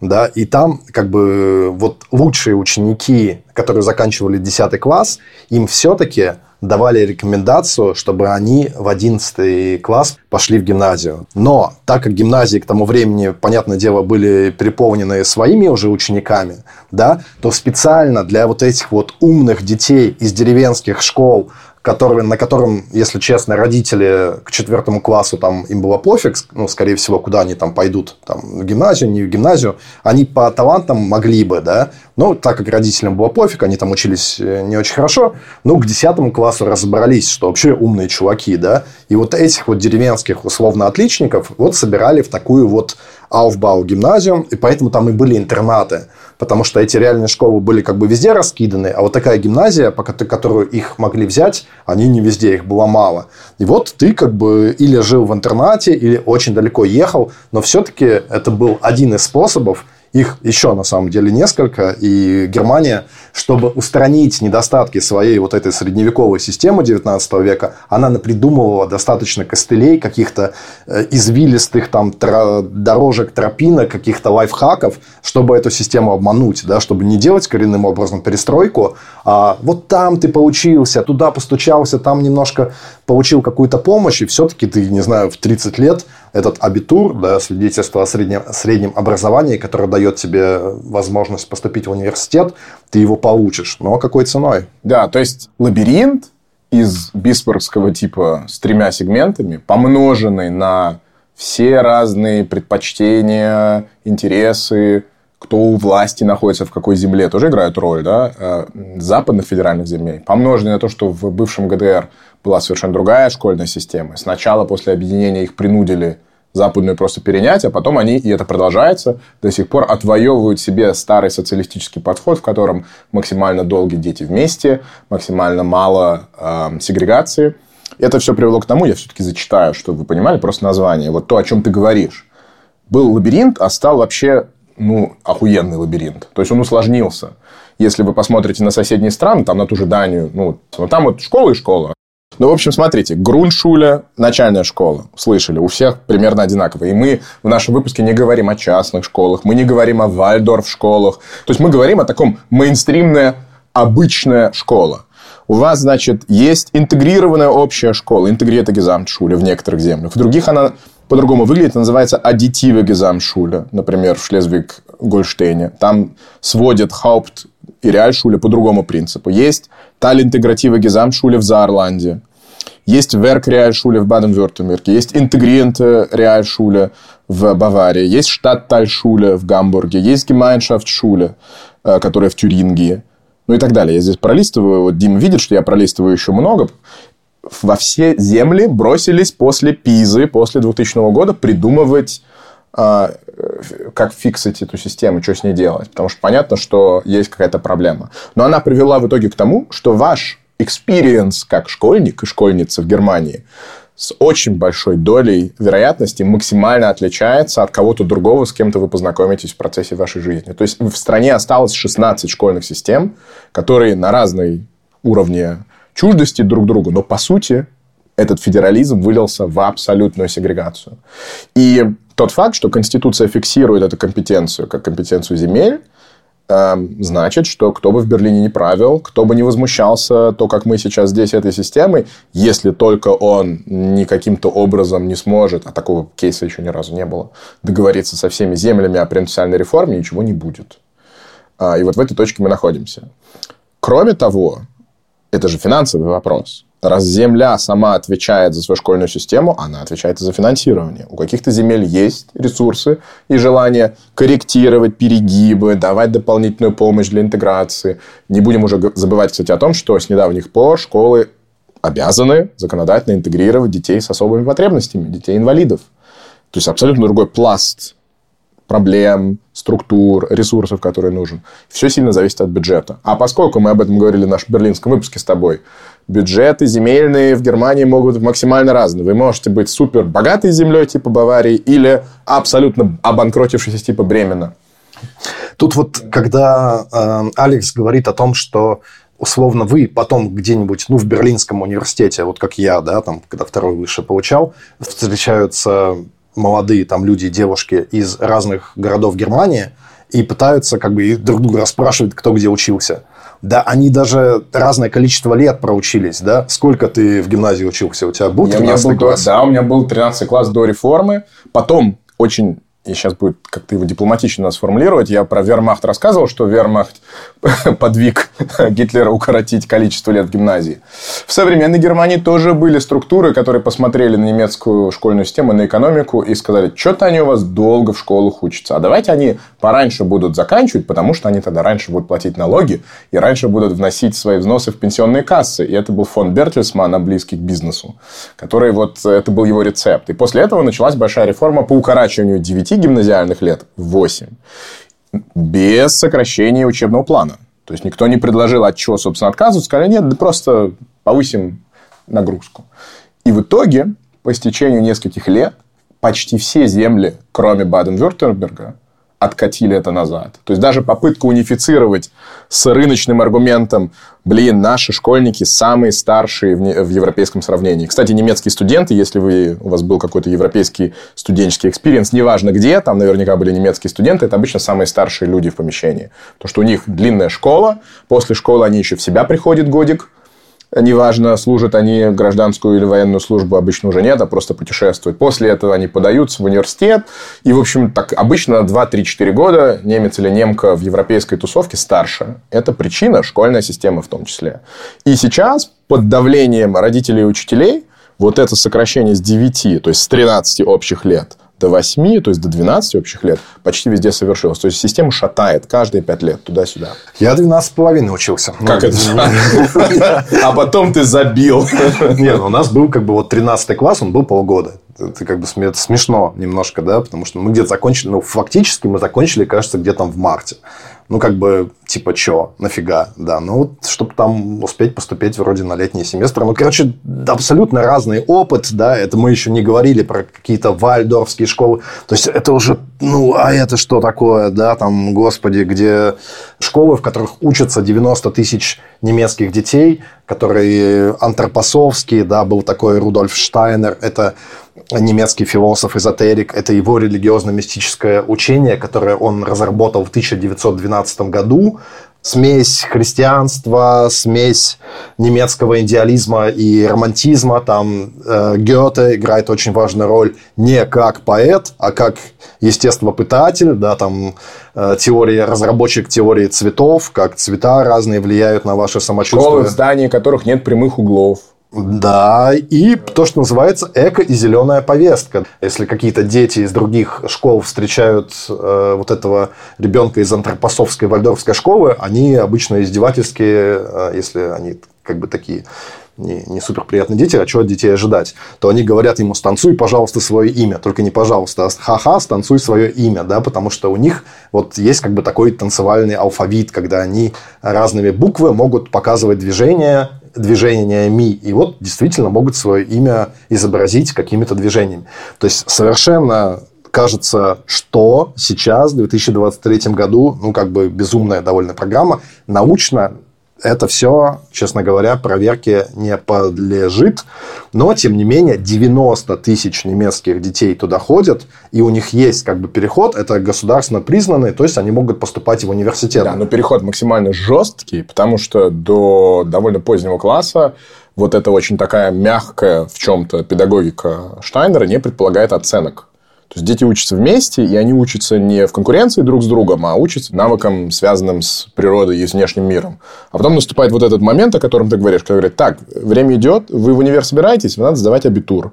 да, и там как бы вот лучшие ученики, которые заканчивали 10 класс, им все-таки давали рекомендацию, чтобы они в 11 класс пошли в гимназию. Но так как гимназии к тому времени, понятное дело, были переполнены своими уже учениками, да, то специально для вот этих вот умных детей из деревенских школ, который, на котором, если честно, родители к четвертому классу, там им было пофиг, ну, скорее всего, куда они там пойдут, там, в гимназию, не в гимназию, они по талантам могли бы, да, но так как родителям было пофиг, они там учились э, не очень хорошо, ну, к десятому классу разобрались, что вообще умные чуваки, да, и вот этих вот деревенских, условно, отличников вот собирали в такую вот Aufbau гимназию, и поэтому там и были интернаты потому что эти реальные школы были как бы везде раскиданы, а вот такая гимназия, по которую их могли взять, они не везде, их было мало. И вот ты как бы или жил в интернате, или очень далеко ехал, но все-таки это был один из способов их еще на самом деле несколько. И Германия, чтобы устранить недостатки своей вот этой средневековой системы 19 века, она напридумывала достаточно костылей, каких-то э, извилистых там тро- дорожек, тропинок, каких-то лайфхаков, чтобы эту систему обмануть, да, чтобы не делать коренным образом перестройку, а вот там ты поучился, туда постучался, там немножко получил какую-то помощь, и все-таки ты, не знаю, в 30 лет этот абитур, да, свидетельство о среднем, среднем образовании, которое дает тебе возможность поступить в университет, ты его получишь. Но какой ценой? Да, то есть лабиринт из бисмаркского типа с тремя сегментами, помноженный на все разные предпочтения, интересы, кто у власти находится в какой земле, тоже играют роль, да, э, западных федеральных земель, помноженный на то, что в бывшем ГДР была совершенно другая школьная система. Сначала после объединения их принудили западную просто перенять, а потом они, и это продолжается, до сих пор отвоевывают себе старый социалистический подход, в котором максимально долгие дети вместе, максимально мало э, сегрегации. Это все привело к тому, я все-таки зачитаю, чтобы вы понимали просто название. Вот то, о чем ты говоришь. Был лабиринт, а стал вообще ну, охуенный лабиринт. То есть он усложнился. Если вы посмотрите на соседние страны, там на ту же Данию, ну, там вот школа и школа. Ну, в общем, смотрите, Груншуля, начальная школа, слышали, у всех примерно одинаково. И мы в нашем выпуске не говорим о частных школах, мы не говорим о Вальдорф-школах. То есть, мы говорим о таком мейнстримная обычная школа. У вас, значит, есть интегрированная общая школа, интегрированная Гезамтшуля в некоторых землях. В других она по-другому выглядит, называется аддитиве Гезамтшуля, например, в Шлезвиг-Гольштейне. Там сводят Хаупт и Реальшуля по другому принципу. Есть Таль-интегративе Гезамтшуля в Заарланде. Есть Верк Реальшуля в Баден-Вюртемберге. Есть Интегриент Реальшуля в Баварии. Есть штат Тальшуля в Гамбурге. Есть Гемайншафтшуля, э, которая в Тюрингии. Ну и так далее. Я здесь пролистываю. Вот Дима видит, что я пролистываю еще много. Во все земли бросились после Пизы, после 2000 года придумывать как фиксить эту систему, что с ней делать. Потому что понятно, что есть какая-то проблема. Но она привела в итоге к тому, что ваш experience как школьник и школьница в Германии с очень большой долей вероятности максимально отличается от кого-то другого, с кем-то вы познакомитесь в процессе вашей жизни. То есть в стране осталось 16 школьных систем, которые на разной уровне чуждости друг другу, но по сути этот федерализм вылился в абсолютную сегрегацию. И тот факт, что Конституция фиксирует эту компетенцию как компетенцию земель, Эм, значит, что кто бы в Берлине не правил, кто бы не возмущался, то, как мы сейчас здесь этой системой, если только он не каким-то образом не сможет, а такого кейса еще ни разу не было, договориться со всеми землями о принципиальной реформе, ничего не будет. А, и вот в этой точке мы находимся. Кроме того, это же финансовый вопрос. Раз земля сама отвечает за свою школьную систему, она отвечает и за финансирование. У каких-то земель есть ресурсы и желание корректировать перегибы, давать дополнительную помощь для интеграции. Не будем уже забывать, кстати, о том, что с недавних пор школы обязаны законодательно интегрировать детей с особыми потребностями, детей-инвалидов. То есть абсолютно другой пласт проблем, структур, ресурсов, которые нужен. Все сильно зависит от бюджета. А поскольку мы об этом говорили в нашем берлинском выпуске с тобой, бюджеты земельные в Германии могут быть максимально разные. Вы можете быть супер богатой землей типа Баварии или абсолютно обанкротившейся типа Бремена. Тут вот, когда э, Алекс говорит о том, что условно вы потом где-нибудь, ну, в Берлинском университете, вот как я, да, там, когда второй выше получал, встречаются молодые там люди, девушки из разных городов Германии и пытаются как бы друг друга расспрашивать, кто где учился. Да, они даже разное количество лет проучились, да? Сколько ты в гимназии учился? У тебя был 13 у меня был, класс? Да, у меня был 13 класс до реформы. Потом очень и сейчас будет как-то его дипломатично сформулировать, я про вермахт рассказывал, что вермахт *laughs* подвиг Гитлера укоротить количество лет в гимназии. В современной Германии тоже были структуры, которые посмотрели на немецкую школьную систему, на экономику и сказали, что-то они у вас долго в школах учатся, а давайте они пораньше будут заканчивать, потому что они тогда раньше будут платить налоги и раньше будут вносить свои взносы в пенсионные кассы. И это был фонд Бертельсмана, близкий к бизнесу, который вот, это был его рецепт. И после этого началась большая реформа по укорачиванию 9 гимназиальных лет 8 без сокращения учебного плана. То есть, никто не предложил, от чего, собственно, отказываться. Сказали, нет, да просто повысим нагрузку. И в итоге, по истечению нескольких лет, почти все земли, кроме Баден-Вюртемберга, откатили это назад. То есть даже попытка унифицировать с рыночным аргументом, блин, наши школьники самые старшие в, в европейском сравнении. Кстати, немецкие студенты, если вы, у вас был какой-то европейский студенческий experience, неважно где, там наверняка были немецкие студенты, это обычно самые старшие люди в помещении. То, что у них длинная школа, после школы они еще в себя приходят годик, неважно, служат они гражданскую или военную службу, обычно уже нет, а просто путешествуют. После этого они подаются в университет. И, в общем, так обычно 2-3-4 года немец или немка в европейской тусовке старше. Это причина школьная система в том числе. И сейчас под давлением родителей и учителей вот это сокращение с 9, то есть с 13 общих лет – до 8, то есть до 12 общих лет почти везде совершилось. То есть система шатает каждые 5 лет туда-сюда. Я 12,5 учился. Как это? *laughs* А потом ты забил. Нет, ну, у нас был как бы вот 13 класс, он был полгода. Это как бы смешно немножко, да, потому что мы где-то закончили, ну, фактически мы закончили, кажется, где-то в марте ну, как бы, типа, чё, нафига, да. Ну, вот, чтобы там успеть поступить вроде на летний семестр. Ну, короче, абсолютно разный опыт, да, это мы еще не говорили про какие-то вальдорфские школы. То есть, это уже, ну, а это что такое, да, там, господи, где школы, в которых учатся 90 тысяч немецких детей, которые антропосовские, да, был такой Рудольф Штайнер, это немецкий философ-эзотерик. Это его религиозно-мистическое учение, которое он разработал в 1912 году. Смесь христианства, смесь немецкого идеализма и романтизма. Там э, Гёте играет очень важную роль не как поэт, а как естествопытатель. Да, там э, теория, разработчик теории цветов, как цвета разные влияют на ваше самочувствие. Школы, в которых нет прямых углов. Да, и то, что называется эко- и зеленая повестка. Если какие-то дети из других школ встречают э, вот этого ребенка из антропосовской вальдорфской школы, они обычно издевательские, э, если они как бы такие не, не супер приятные дети, а что от детей ожидать, то они говорят ему, станцуй, пожалуйста, свое имя. Только не пожалуйста, а ха-ха, станцуй свое имя, да, потому что у них вот есть как бы такой танцевальный алфавит, когда они разными буквы могут показывать движения, движениями, и вот действительно могут свое имя изобразить какими-то движениями. То есть совершенно кажется, что сейчас, в 2023 году, ну, как бы безумная довольно программа, научно Это все, честно говоря, проверке не подлежит. Но, тем не менее, 90 тысяч немецких детей туда ходят, и у них есть как бы переход, это государственно признанный, то есть они могут поступать в университет. Да, но переход максимально жесткий, потому что до довольно позднего класса вот эта очень такая мягкая в чем-то педагогика Штайнера не предполагает оценок. То есть дети учатся вместе, и они учатся не в конкуренции друг с другом, а учатся навыкам, связанным с природой и с внешним миром. А потом наступает вот этот момент, о котором ты говоришь, когда говорят, так, время идет, вы в универ собираетесь, надо сдавать абитур.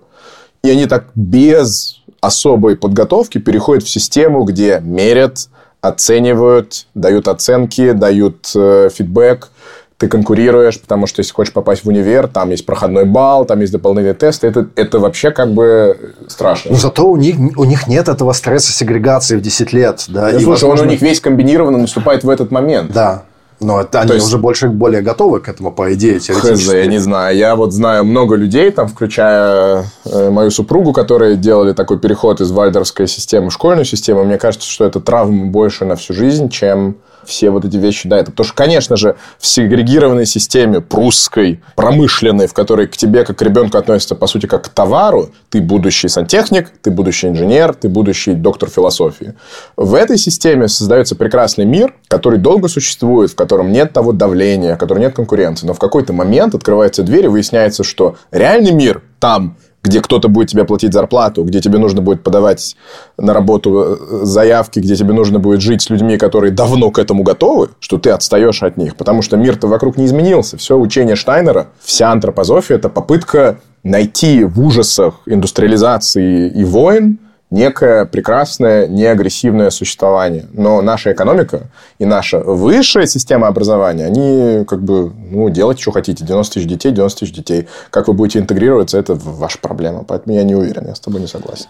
И они так без особой подготовки переходят в систему, где мерят, оценивают, дают оценки, дают э, фидбэк, ты конкурируешь, потому что если хочешь попасть в универ, там есть проходной балл, там есть дополнительные тесты. Это, это вообще как бы страшно. Но зато у них, у них нет этого стресса сегрегации в 10 лет. Да, ну, и, слушай, возможно... он у них весь комбинированно наступает в этот момент. Да. Но это, они есть... уже больше более готовы к этому, по идее, теоретически. Хз, я не знаю. Я вот знаю много людей, там, включая э, мою супругу, которые делали такой переход из вальдерской системы в школьную систему. Мне кажется, что это травма больше на всю жизнь, чем все вот эти вещи, да, это потому что, конечно же, в сегрегированной системе прусской, промышленной, в которой к тебе как к ребенку относятся, по сути, как к товару, ты будущий сантехник, ты будущий инженер, ты будущий доктор философии. В этой системе создается прекрасный мир, который долго существует, в котором нет того давления, в котором нет конкуренции, но в какой-то момент открывается дверь и выясняется, что реальный мир там где кто-то будет тебе платить зарплату, где тебе нужно будет подавать на работу э, заявки, где тебе нужно будет жить с людьми, которые давно к этому готовы, что ты отстаешь от них. Потому что мир-то вокруг не изменился. Все учение Штайнера, вся антропозофия – это попытка найти в ужасах индустриализации и войн некое прекрасное, неагрессивное существование. Но наша экономика и наша высшая система образования, они как бы, ну, делать, что хотите. 90 тысяч детей, 90 тысяч детей. Как вы будете интегрироваться, это ваша проблема. Поэтому я не уверен, я с тобой не согласен.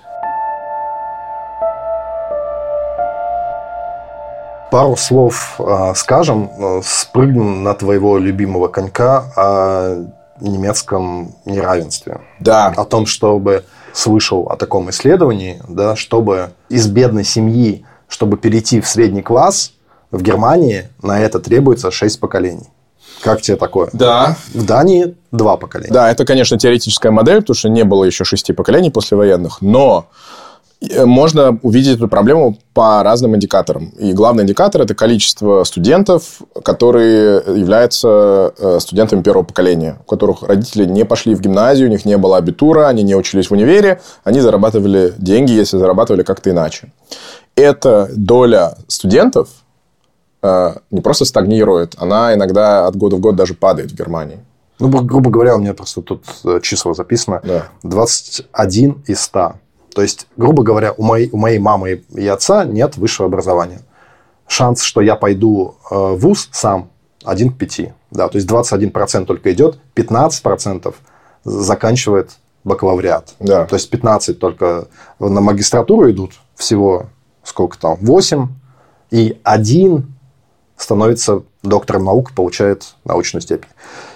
Пару слов э, скажем, э, спрыгнем на твоего любимого конька о немецком неравенстве. Да. О том, чтобы слышал о таком исследовании, да, чтобы из бедной семьи, чтобы перейти в средний класс, в Германии на это требуется 6 поколений. Как тебе такое? Да. В Дании два поколения. Да, это, конечно, теоретическая модель, потому что не было еще шести поколений послевоенных, но можно увидеть эту проблему по разным индикаторам. И главный индикатор – это количество студентов, которые являются э, студентами первого поколения, у которых родители не пошли в гимназию, у них не было абитура, они не учились в универе, они зарабатывали деньги, если зарабатывали как-то иначе. Эта доля студентов э, не просто стагнирует, она иногда от года в год даже падает в Германии. Ну, грубо говоря, у меня просто тут числа записано. Да. 21 из 100 то есть, грубо говоря, у моей, у моей мамы и отца нет высшего образования. Шанс, что я пойду э, в ВУЗ сам, один к пяти. Да, то есть 21% только идет, 15% заканчивает бакалавриат. Да. То есть 15 только на магистратуру идут, всего сколько там, 8, и один становится доктором наук, получает научную степень.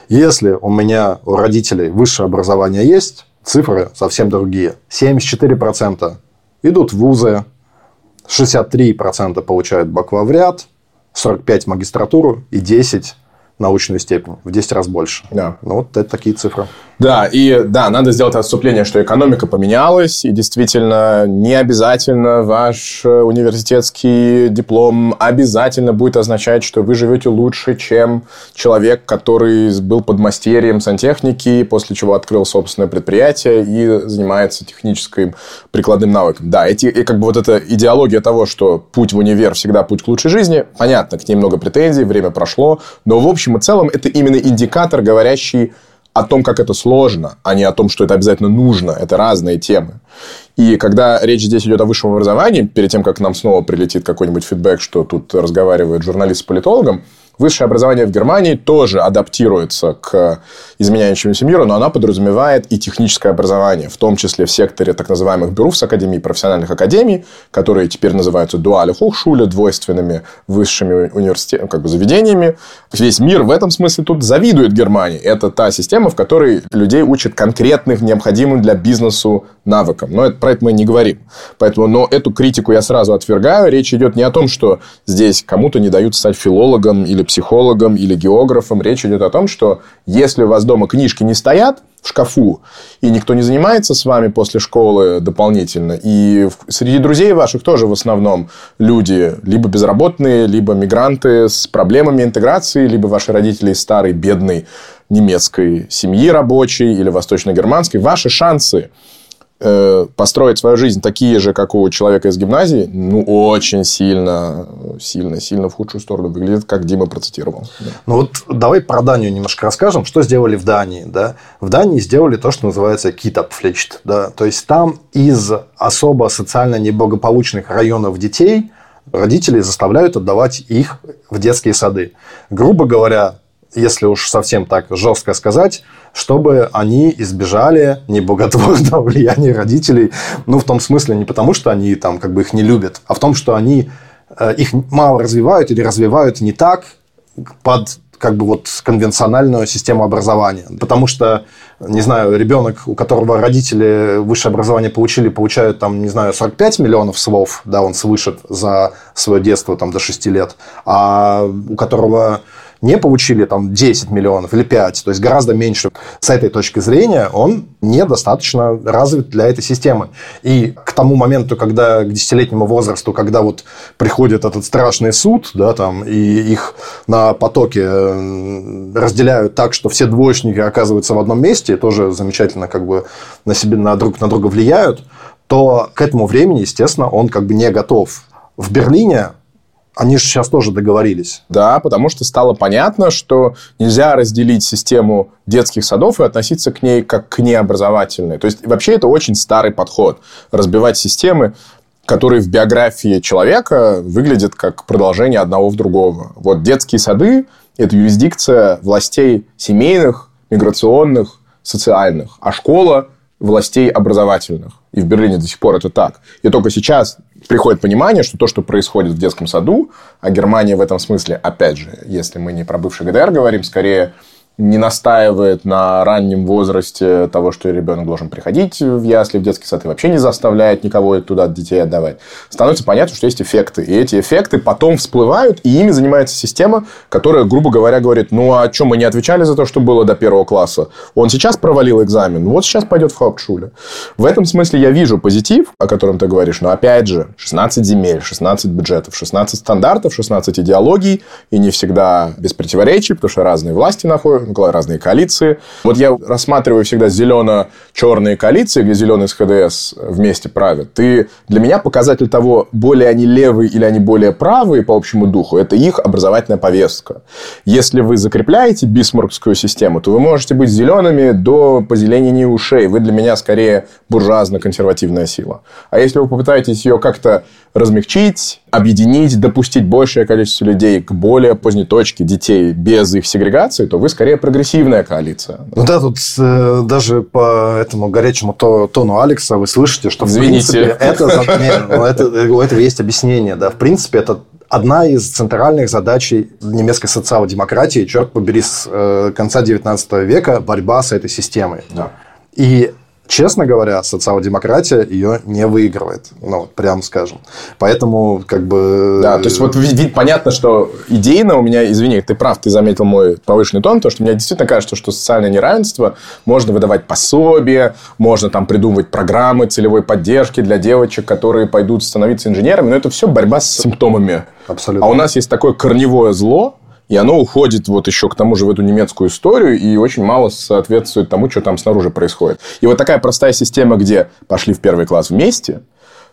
Если у меня у родителей высшее образование есть, цифры совсем другие. 74% идут в вузы, 63% получают бакалавриат, 45% магистратуру и 10% научную степень. В 10 раз больше. Да. Ну, вот это такие цифры. Да, и да, надо сделать отступление, что экономика поменялась, и действительно не обязательно ваш э, университетский диплом обязательно будет означать, что вы живете лучше, чем человек, который был подмастерьем сантехники, после чего открыл собственное предприятие и занимается техническим прикладным навыком. Да, эти, и как бы вот эта идеология того, что путь в универ всегда путь к лучшей жизни, понятно, к ней много претензий, время прошло, но в общем и целом это именно индикатор, говорящий о том, как это сложно, а не о том, что это обязательно нужно. Это разные темы. И когда речь здесь идет о высшем образовании, перед тем, как нам снова прилетит какой-нибудь фидбэк, что тут разговаривает журналист с политологом, Высшее образование в Германии тоже адаптируется к изменяющемуся миру, но оно подразумевает и техническое образование, в том числе в секторе так называемых бюров академий, профессиональных академий, которые теперь называются дуали хохшуле, двойственными высшими университетами, как бы заведениями. Весь мир в этом смысле тут завидует Германии. Это та система, в которой людей учат конкретных, необходимым для бизнесу навыкам. Но это, про это мы не говорим. Поэтому, но эту критику я сразу отвергаю. Речь идет не о том, что здесь кому-то не дают стать филологом или психологом или географом. Речь идет о том, что если у вас дома книжки не стоят, в шкафу, и никто не занимается с вами после школы дополнительно, и среди друзей ваших тоже в основном люди либо безработные, либо мигранты с проблемами интеграции, либо ваши родители из старой бедной немецкой семьи рабочей или восточно-германской, ваши шансы Э, построить свою жизнь такие же, как у человека из гимназии, ну, очень сильно, сильно, сильно в худшую сторону выглядит, как Дима процитировал. Ну, вот давай про Данию немножко расскажем, что сделали в Дании. Да? В Дании сделали то, что называется китапфлечт. Да? То есть, там из особо социально неблагополучных районов детей родители заставляют отдавать их в детские сады. Грубо говоря, если уж совсем так жестко сказать, чтобы они избежали неблаготворного *laughs* влияния родителей. Ну, в том смысле не потому, что они там как бы их не любят, а в том, что они э, их мало развивают или развивают не так под как бы вот конвенциональную систему образования. Потому что, не знаю, ребенок, у которого родители высшее образование получили, получают там, не знаю, 45 миллионов слов, да, он слышит за свое детство там до 6 лет, а у которого не получили там 10 миллионов или 5, то есть гораздо меньше. С этой точки зрения он недостаточно развит для этой системы. И к тому моменту, когда к десятилетнему возрасту, когда вот приходит этот страшный суд, да, там, и их на потоке разделяют так, что все двоечники оказываются в одном месте, тоже замечательно как бы на себе на друг на друга влияют, то к этому времени, естественно, он как бы не готов. В Берлине они же сейчас тоже договорились. Да, потому что стало понятно, что нельзя разделить систему детских садов и относиться к ней как к необразовательной. То есть, вообще это очень старый подход. Разбивать системы, которые в биографии человека выглядят как продолжение одного в другого. Вот детские сады – это юрисдикция властей семейных, миграционных, социальных. А школа – властей образовательных. И в Берлине до сих пор это так. И только сейчас приходит понимание, что то, что происходит в детском саду, а Германия в этом смысле, опять же, если мы не про бывший ГДР говорим, скорее не настаивает на раннем возрасте того, что ребенок должен приходить в ясли, в детский сад, и вообще не заставляет никого туда детей отдавать, становится понятно, что есть эффекты. И эти эффекты потом всплывают, и ими занимается система, которая, грубо говоря, говорит, ну, а что, мы не отвечали за то, что было до первого класса? Он сейчас провалил экзамен, вот сейчас пойдет в Хауптшуле. В этом смысле я вижу позитив, о котором ты говоришь, но опять же, 16 земель, 16 бюджетов, 16 стандартов, 16 идеологий, и не всегда без противоречий, потому что разные власти находят, разные коалиции. Вот я рассматриваю всегда зелено-черные коалиции, где зеленый с ХДС вместе правят. Ты для меня показатель того, более они левые или они более правые по общему духу, это их образовательная повестка. Если вы закрепляете бисмаркскую систему, то вы можете быть зелеными до позеленения ушей. Вы для меня скорее буржуазно-консервативная сила. А если вы попытаетесь ее как-то размягчить, объединить, допустить большее количество людей к более поздней точке детей без их сегрегации, то вы скорее прогрессивная коалиция. Ну да, тут э, даже по этому горячему то, тону Алекса вы слышите, что Извините. в принципе это, ну, это, у этого есть объяснение. Да. В принципе, это одна из центральных задач немецкой социал-демократии, черт побери, с э, конца 19 века борьба с этой системой. Да. И честно говоря, социал-демократия ее не выигрывает. Ну, прям скажем. Поэтому, как бы... Да, то есть, вот вид, понятно, что идейно у меня, извини, ты прав, ты заметил мой повышенный тон, то, что мне действительно кажется, что социальное неравенство можно выдавать пособие, можно там придумывать программы целевой поддержки для девочек, которые пойдут становиться инженерами, но это все борьба с симптомами. Абсолютно. А у нас есть такое корневое зло, и оно уходит вот еще к тому же в эту немецкую историю и очень мало соответствует тому, что там снаружи происходит. И вот такая простая система, где пошли в первый класс вместе,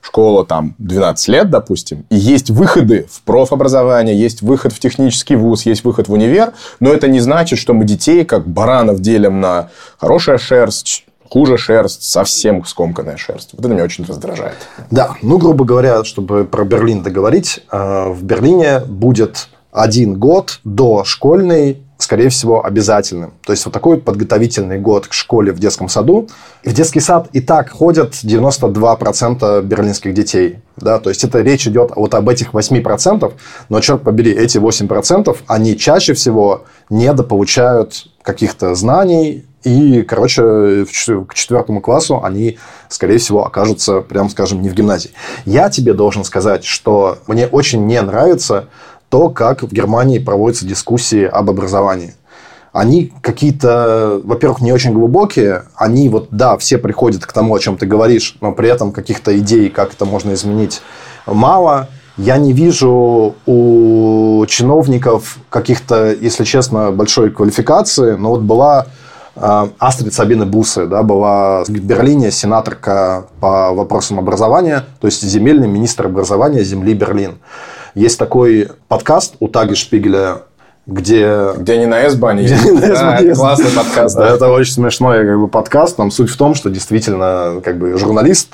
школа там 12 лет, допустим, и есть выходы в профобразование, есть выход в технический вуз, есть выход в универ, но это не значит, что мы детей как баранов делим на хорошая шерсть, хуже шерсть, совсем скомканная шерсть. Вот это меня очень раздражает. Да, ну, грубо говоря, чтобы про Берлин договорить, э, в Берлине будет один год до школьный, скорее всего, обязательным. То есть, вот такой подготовительный год к школе в детском саду. И в детский сад и так ходят 92% берлинских детей. Да? То есть, это речь идет вот об этих 8%, но, черт побери, эти 8%, они чаще всего недополучают каких-то знаний, И, короче, к четвертому классу они, скорее всего, окажутся, прям скажем, не в гимназии. Я тебе должен сказать, что мне очень не нравится то, как в Германии проводятся дискуссии об образовании они какие-то, во-первых, не очень глубокие. Они вот, да, все приходят к тому, о чем ты говоришь, но при этом каких-то идей, как это можно изменить, мало. Я не вижу у чиновников каких-то, если честно, большой квалификации. Но вот была Астрид Сабина Бусы, да, была в Берлине сенаторка по вопросам образования, то есть земельный министр образования земли Берлин. Есть такой подкаст у Таги Шпигеля где... Где не на S-бане Где не на S-бане да, Классный подкаст. Да. Это очень смешной как бы, подкаст. Там суть в том, что действительно как бы, журналист,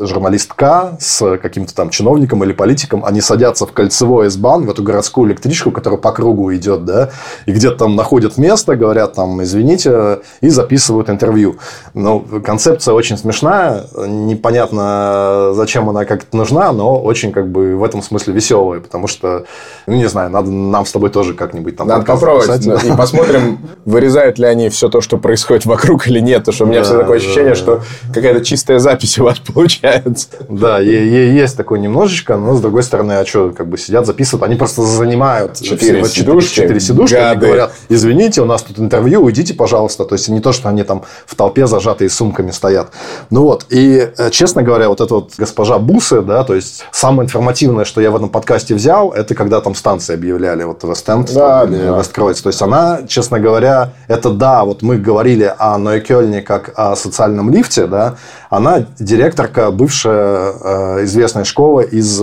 журналистка с каким-то там чиновником или политиком, они садятся в кольцевой S-бан, в эту городскую электричку, которая по кругу идет, да, и где-то там находят место, говорят там, извините, и записывают интервью. Ну, концепция очень смешная, непонятно, зачем она как-то нужна, но очень как бы в этом смысле веселая, потому что, ну, не знаю, надо нам с тобой тоже как-нибудь быть там. Надо попробовать. И посмотрим, вырезают ли они все то, что происходит вокруг или нет. Потому что у меня все такое ощущение, что какая-то чистая запись у вас *laughs* получается. Да, есть такое немножечко, но с другой стороны, а что, как бы сидят, записывают, они просто занимают четыре сидушки, четыре сидушки, они говорят, извините, у нас тут интервью, уйдите, пожалуйста. То есть не то, что они там в толпе зажатые сумками стоят. Ну вот, и, э, честно говоря, вот эта вот госпожа Бусы, да, то есть самое информативное, что я в этом подкасте взял, это когда там станции объявляли, вот Вестенд, да, да. Весткройц. То есть она, честно говоря, это да, вот мы говорили о Нойкельне как о социальном лифте, да, она директорка, бывшая э, известная школа из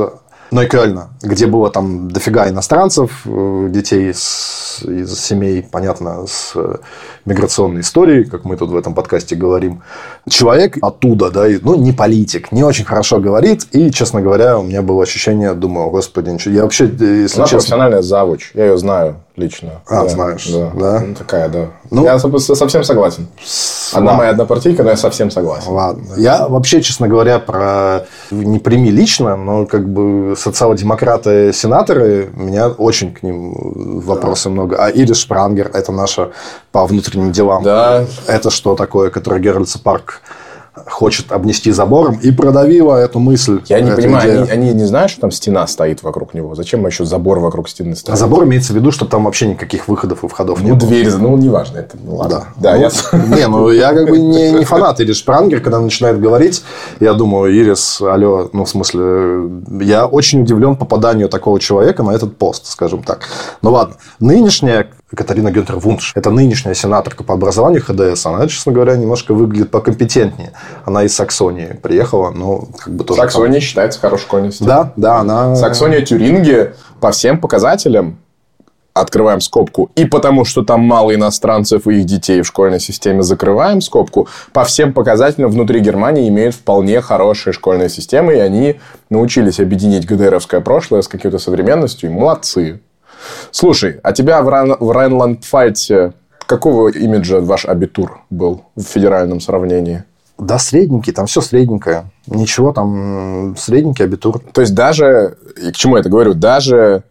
Нойкельна, где было там дофига иностранцев, э, детей с, из семей, понятно, с э, миграционной историей, как мы тут в этом подкасте говорим. Человек оттуда, да, ну, не политик, не очень хорошо говорит, и, честно говоря, у меня было ощущение, думаю, господи, ничего, я вообще, если Она честно... профессиональная завуч, я ее знаю лично. А, да, знаешь, да. да? Ну, такая, да. Ну, я совсем согласен. Одна моя одна партийка, но я совсем согласен. Ладно. Я вообще, честно говоря, про не прими лично, но как бы социал-демократы-сенаторы, меня очень к ним вопросы да. много. А Ирис Шпрангер, это наша по внутренним делам. Да. Это что такое, который Геральдс парк хочет обнести забором и продавила эту мысль. Я не понимаю, они, они не знают, что там стена стоит вокруг него? Зачем еще забор вокруг стены стоит? А забор имеется в виду, что там вообще никаких выходов и входов ну, нет. Ну, дверь, ну, неважно. Это, ну, ладно. Да. да ну, я... *laughs* Не, ну, я как бы не, не фанат Ирис Шпрангер, когда начинает говорить, я думаю, Ирис, алло, ну, в смысле, я очень удивлен попаданию такого человека на этот пост, скажем так. Ну, ладно. Нынешняя Катарина Гюнтер Вунш. Это нынешняя сенаторка по образованию ХДС. Она, честно говоря, немножко выглядит покомпетентнее. Она из Саксонии приехала, но как бы тоже... Саксония там... считается хорошей школьностью. Да, да, она... Саксония Тюринги по всем показателям открываем скобку, и потому что там мало иностранцев и их детей в школьной системе, закрываем скобку, по всем показателям внутри Германии имеют вполне хорошие школьные системы, и они научились объединить ГДРовское прошлое с какой-то современностью, и молодцы. Слушай, а тебя в, Райн, в Райнланд-Пфальце какого имиджа ваш абитур был в федеральном сравнении? Да, средненький, там все средненькое. Ничего там, средненький абитур. То есть, даже, и к чему я это говорю, даже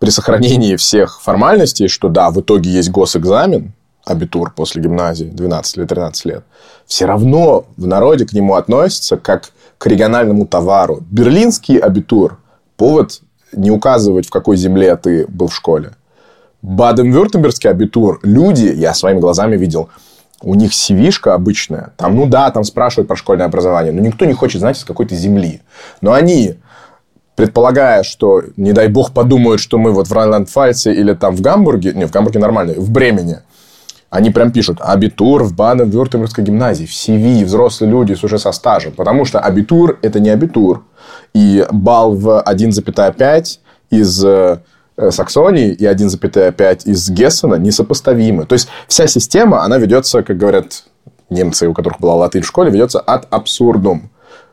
при сохранении всех формальностей, что да, в итоге есть госэкзамен, абитур после гимназии 12 или 13 лет, все равно в народе к нему относятся как к региональному товару. Берлинский абитур – повод не указывать, в какой земле ты был в школе. Баден-Вюртембергский абитур, люди, я своими глазами видел, у них cv обычная. Там, ну да, там спрашивают про школьное образование, но никто не хочет знать, из какой то земли. Но они, предполагая, что, не дай бог, подумают, что мы вот в Райнланд-Фальце или там в Гамбурге, не, в Гамбурге нормально, в Бремени, они прям пишут абитур в Баден-Вюртембергской гимназии, в CV, взрослые люди с уже со стажем. Потому что абитур – это не абитур. И балл в 1,5 из э, Саксонии и 1,5 из Гессена несопоставимы. То есть, вся система, она ведется, как говорят немцы, у которых была латынь в школе, ведется от абсурдум.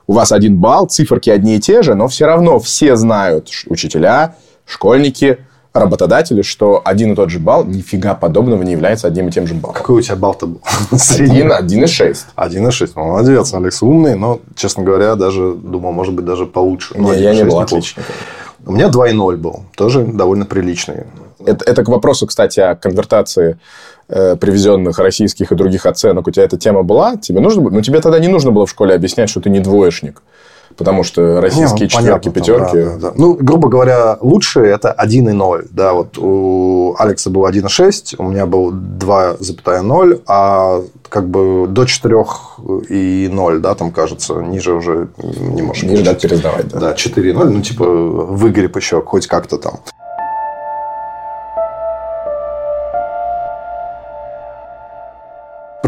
У вас один балл, циферки одни и те же, но все равно все знают, учителя, школьники – работодатели, что один и тот же балл нифига подобного не является одним и тем же баллом. Какой у тебя балл-то был? Один, один и шесть. Один и шесть. Молодец, Алекс умный, но, честно говоря, даже думал, может быть, даже получше. Не, я не был отличником. У меня 2,0 был, тоже довольно приличный. Это, это к вопросу, кстати, о конвертации э, привезенных российских и других оценок. У тебя эта тема была? Тебе нужно было? Ну, тебе тогда не нужно было в школе объяснять, что ты не двоечник. Потому что российские не, ну, четверки, понятно, пятерки... да, да, да. Ну, грубо говоря, лучшие это 1,0. Да, вот у Алекса был 1,6, у меня был 2,0, а как бы до 4,0, да, там кажется, ниже уже не можешь Ниже дать пересдавать, да. Да, 4,0, ну, типа, выгреб еще хоть как-то там.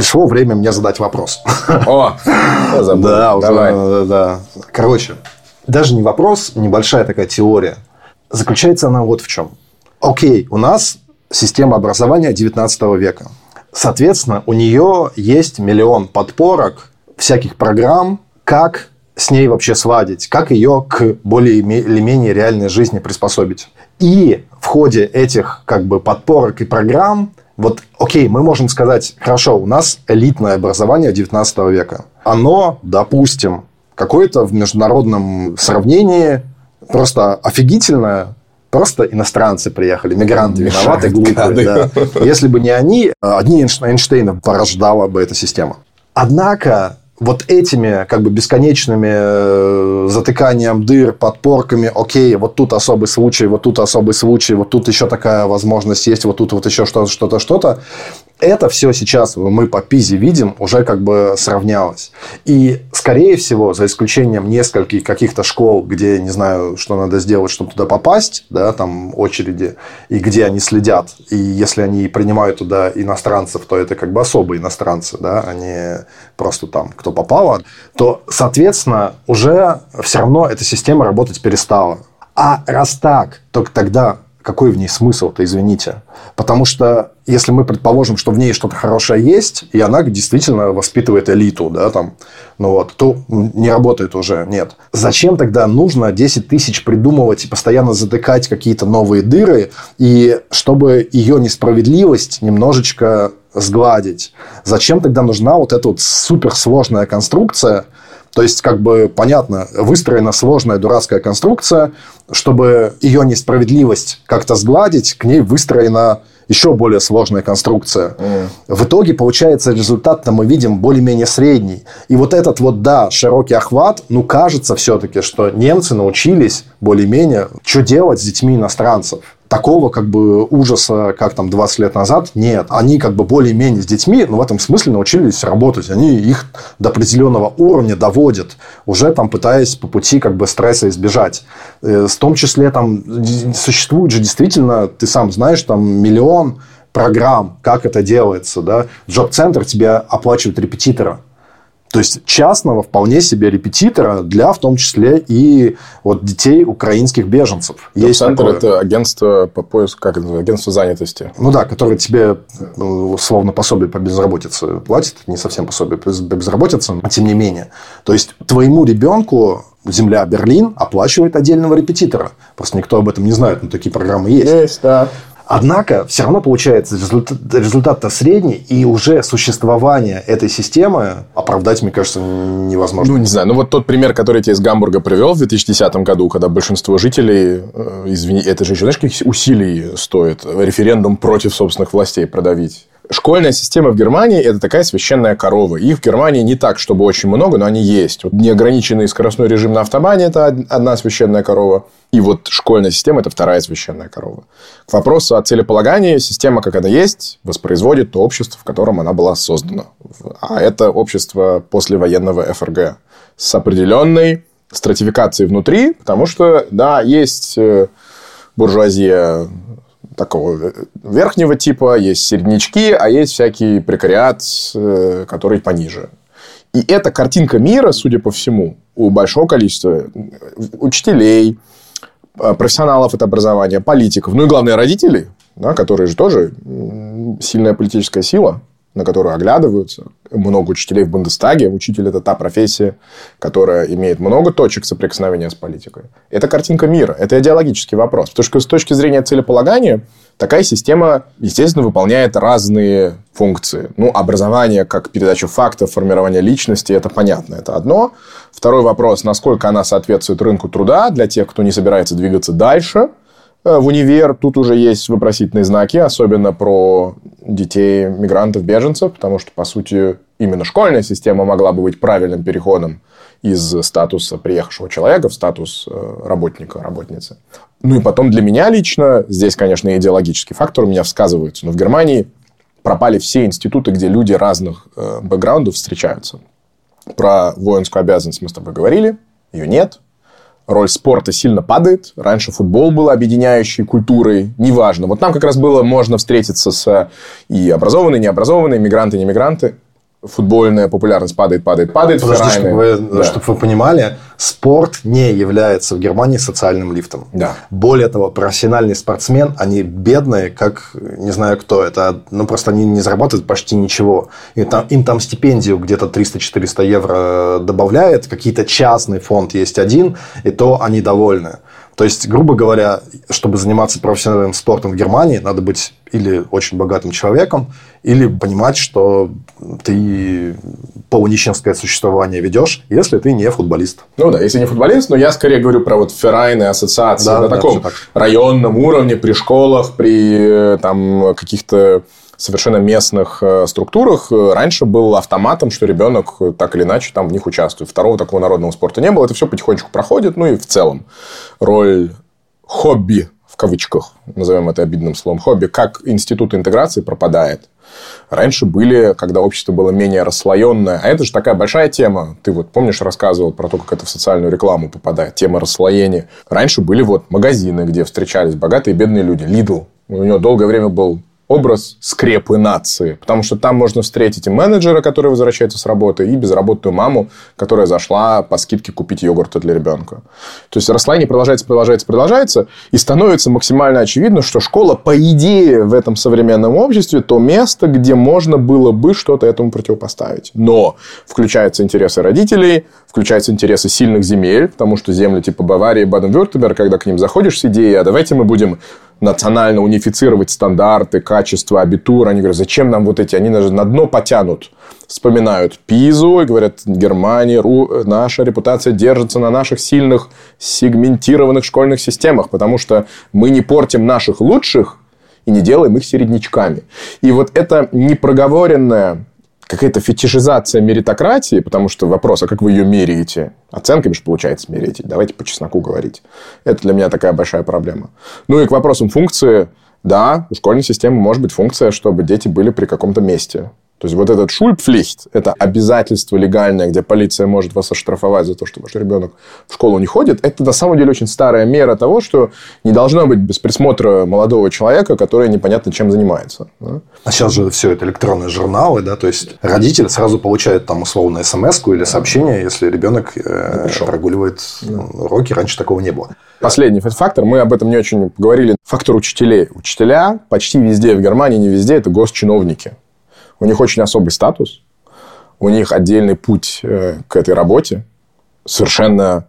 Пришло время мне задать вопрос. *laughs* О, забыл. Да, Давай. Да, да. Короче, даже не вопрос, небольшая такая теория. Заключается она вот в чем. Окей, у нас система образования 19 века. Соответственно, у нее есть миллион подпорок, всяких программ, как с ней вообще сладить, как ее к более или менее реальной жизни приспособить. И в ходе этих как бы подпорок и программ вот, окей, мы можем сказать, хорошо, у нас элитное образование 19 века. Оно, допустим, какое-то в международном сравнении просто офигительное, просто иностранцы приехали, мигранты виноваты, глупые. Да. *laughs* Если бы не они, одни Эйнштейна порождала бы эта система. Однако вот этими как бы бесконечными э, затыканием дыр, подпорками, окей, вот тут особый случай, вот тут особый случай, вот тут еще такая возможность есть, вот тут вот еще что-то, что-то, что-то, это все сейчас мы по ПИЗе видим, уже как бы сравнялось. И, скорее всего, за исключением нескольких каких-то школ, где, не знаю, что надо сделать, чтобы туда попасть, да, там очереди, и где они следят, и если они принимают туда иностранцев, то это как бы особые иностранцы, да, они просто там, кто попало, то, соответственно, уже все равно эта система работать перестала. А раз так, то тогда какой в ней смысл-то, извините? Потому что если мы предположим, что в ней что-то хорошее есть, и она действительно воспитывает элиту, да, там, ну вот, то не работает уже, нет. Зачем тогда нужно 10 тысяч придумывать и постоянно затыкать какие-то новые дыры, и чтобы ее несправедливость немножечко сгладить? Зачем тогда нужна вот эта вот суперсложная конструкция, то есть, как бы, понятно, выстроена сложная дурацкая конструкция, чтобы ее несправедливость как-то сгладить, к ней выстроена еще более сложная конструкция. Mm. В итоге получается результат-то мы видим более-менее средний. И вот этот вот, да, широкий охват, ну, кажется все-таки, что немцы научились более-менее, что делать с детьми иностранцев такого как бы ужаса, как там 20 лет назад, нет. Они как бы более-менее с детьми, но в этом смысле научились работать. Они их до определенного уровня доводят, уже там пытаясь по пути как бы стресса избежать. Э, в том числе там существует же действительно, ты сам знаешь, там миллион программ, как это делается. Да? Джоб-центр тебе оплачивает репетитора. То есть частного вполне себе репетитора для, в том числе, и вот детей украинских беженцев. Есть центр это агентство по поиску, как это агентство занятости. Ну да, которое тебе ну, условно пособие по безработице платит, не совсем пособие по безработице, но тем не менее. То есть твоему ребенку Земля Берлин оплачивает отдельного репетитора. Просто никто об этом не знает, но такие программы есть. Есть, да. Однако, все равно получается результат, результат-то средний, и уже существование этой системы оправдать, мне кажется, невозможно. Ну, не знаю. Ну, вот тот пример, который я тебе из Гамбурга привел в 2010 году, когда большинство жителей, э, извини, это же еще, знаешь, каких усилий стоит референдум против собственных властей продавить? Школьная система в Германии – это такая священная корова. Их в Германии не так, чтобы очень много, но они есть. Вот неограниченный скоростной режим на автобане – это одна священная корова. И вот школьная система – это вторая священная корова. К вопросу о целеполагании, система, как она есть, воспроизводит то общество, в котором она была создана. А это общество послевоенного ФРГ с определенной стратификацией внутри, потому что, да, есть э, буржуазия такого э, верхнего типа, есть середнячки, а есть всякий прекариат, э, который пониже. И эта картинка мира, судя по всему, у большого количества учителей, э, профессионалов это образования, политиков, ну и главное родителей, да, которые же тоже сильная политическая сила, на которую оглядываются. Много учителей в Бундестаге. Учитель – это та профессия, которая имеет много точек соприкосновения с политикой. Это картинка мира. Это идеологический вопрос. Потому что с точки зрения целеполагания, Такая система, естественно, выполняет разные функции. Ну, образование как передача фактов, формирование личности, это понятно, это одно. Второй вопрос, насколько она соответствует рынку труда для тех, кто не собирается двигаться дальше в универ. Тут уже есть вопросительные знаки, особенно про детей мигрантов, беженцев, потому что, по сути, именно школьная система могла бы быть правильным переходом из статуса приехавшего человека в статус э, работника, работницы. Ну и потом для меня лично, здесь, конечно, идеологический фактор у меня всказывается, но в Германии пропали все институты, где люди разных э, бэкграундов встречаются. Про воинскую обязанность мы с тобой говорили, ее нет. Роль спорта сильно падает. Раньше футбол был объединяющей культурой. Неважно. Вот там как раз было можно встретиться с и образованные, необразованные, мигранты, и немигранты футбольная популярность падает, падает, падает. Подожди, чтобы вы, да. чтобы вы понимали, спорт не является в Германии социальным лифтом. Да. Более того, профессиональный спортсмен, они бедные, как не знаю кто. Это, ну, просто они не зарабатывают почти ничего. И там, им там стипендию где-то 300-400 евро добавляет, какие-то частный фонд есть один, и то они довольны. То есть, грубо говоря, чтобы заниматься профессиональным спортом в Германии, надо быть или очень богатым человеком, или понимать, что ты полунищенское существование ведешь, если ты не футболист. Ну да, если не футболист, но я скорее говорю про вот феррайны, ассоциации да, на да, таком районном уровне, при школах, при там каких-то совершенно местных э, структурах раньше был автоматом, что ребенок так или иначе там в них участвует. Второго такого народного спорта не было. Это все потихонечку проходит. Ну и в целом роль хобби в кавычках, назовем это обидным словом, хобби, как институт интеграции пропадает. Раньше были, когда общество было менее расслоенное. А это же такая большая тема. Ты вот помнишь, рассказывал про то, как это в социальную рекламу попадает. Тема расслоения. Раньше были вот магазины, где встречались богатые и бедные люди. Лидл. У него долгое время был образ скрепы нации. Потому что там можно встретить и менеджера, который возвращается с работы, и безработную маму, которая зашла по скидке купить йогурта для ребенка. То есть расслоение продолжается, продолжается, продолжается, и становится максимально очевидно, что школа, по идее, в этом современном обществе то место, где можно было бы что-то этому противопоставить. Но включаются интересы родителей, включаются интересы сильных земель, потому что земли типа Баварии, Баден-Вюртемберг, когда к ним заходишь с идеей, а давайте мы будем национально унифицировать стандарты, качество, абитур. Они говорят, зачем нам вот эти? Они даже на дно потянут. Вспоминают Пизу и говорят, Германия, Ру, наша репутация держится на наших сильных сегментированных школьных системах, потому что мы не портим наших лучших и не делаем их середнячками. И вот это непроговоренное какая-то фетишизация меритократии, потому что вопрос, а как вы ее меряете? Оценками же получается меряете. Давайте по чесноку говорить. Это для меня такая большая проблема. Ну и к вопросам функции. Да, у школьной системы может быть функция, чтобы дети были при каком-то месте. То есть, вот этот шульпфлихт – это обязательство легальное, где полиция может вас оштрафовать за то, что ваш ребенок в школу не ходит. Это, на самом деле, очень старая мера того, что не должно быть без присмотра молодого человека, который непонятно чем занимается. Да? А сейчас же все это электронные журналы, да, то есть, родитель сразу получает там условно смс или сообщение, если ребенок э, прогуливает да. уроки. Раньше такого не было. Последний фактор, мы об этом не очень поговорили, фактор учителей. Учителя почти везде в Германии, не везде, это госчиновники. У них очень особый статус, у них отдельный путь э, к этой работе, совершенно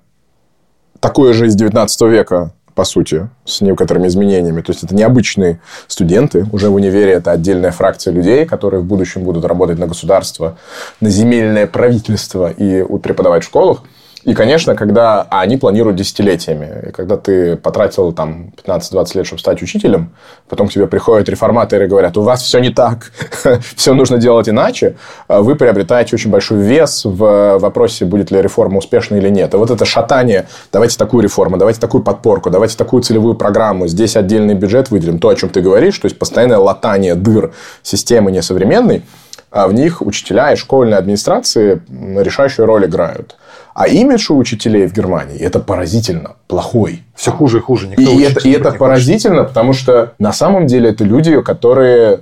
такое же из 19 века, по сути, с некоторыми изменениями. То есть, это необычные студенты. Уже в универе это отдельная фракция людей, которые в будущем будут работать на государство, на земельное правительство и преподавать в школах. И, конечно, когда а они планируют десятилетиями. И когда ты потратил там 15-20 лет, чтобы стать учителем, потом к тебе приходят реформаторы и говорят, у вас все не так, *laughs* все нужно делать иначе, а вы приобретаете очень большой вес в вопросе, будет ли реформа успешна или нет. И вот это шатание, давайте такую реформу, давайте такую подпорку, давайте такую целевую программу, здесь отдельный бюджет выделим, то, о чем ты говоришь, то есть постоянное латание дыр системы несовременной, а в них учителя и школьные администрации решающую роль играют. А имидж у учителей в Германии это поразительно плохой. Все хуже и хуже. Никто и это, и это поразительно, хочет. потому что на самом деле это люди, которые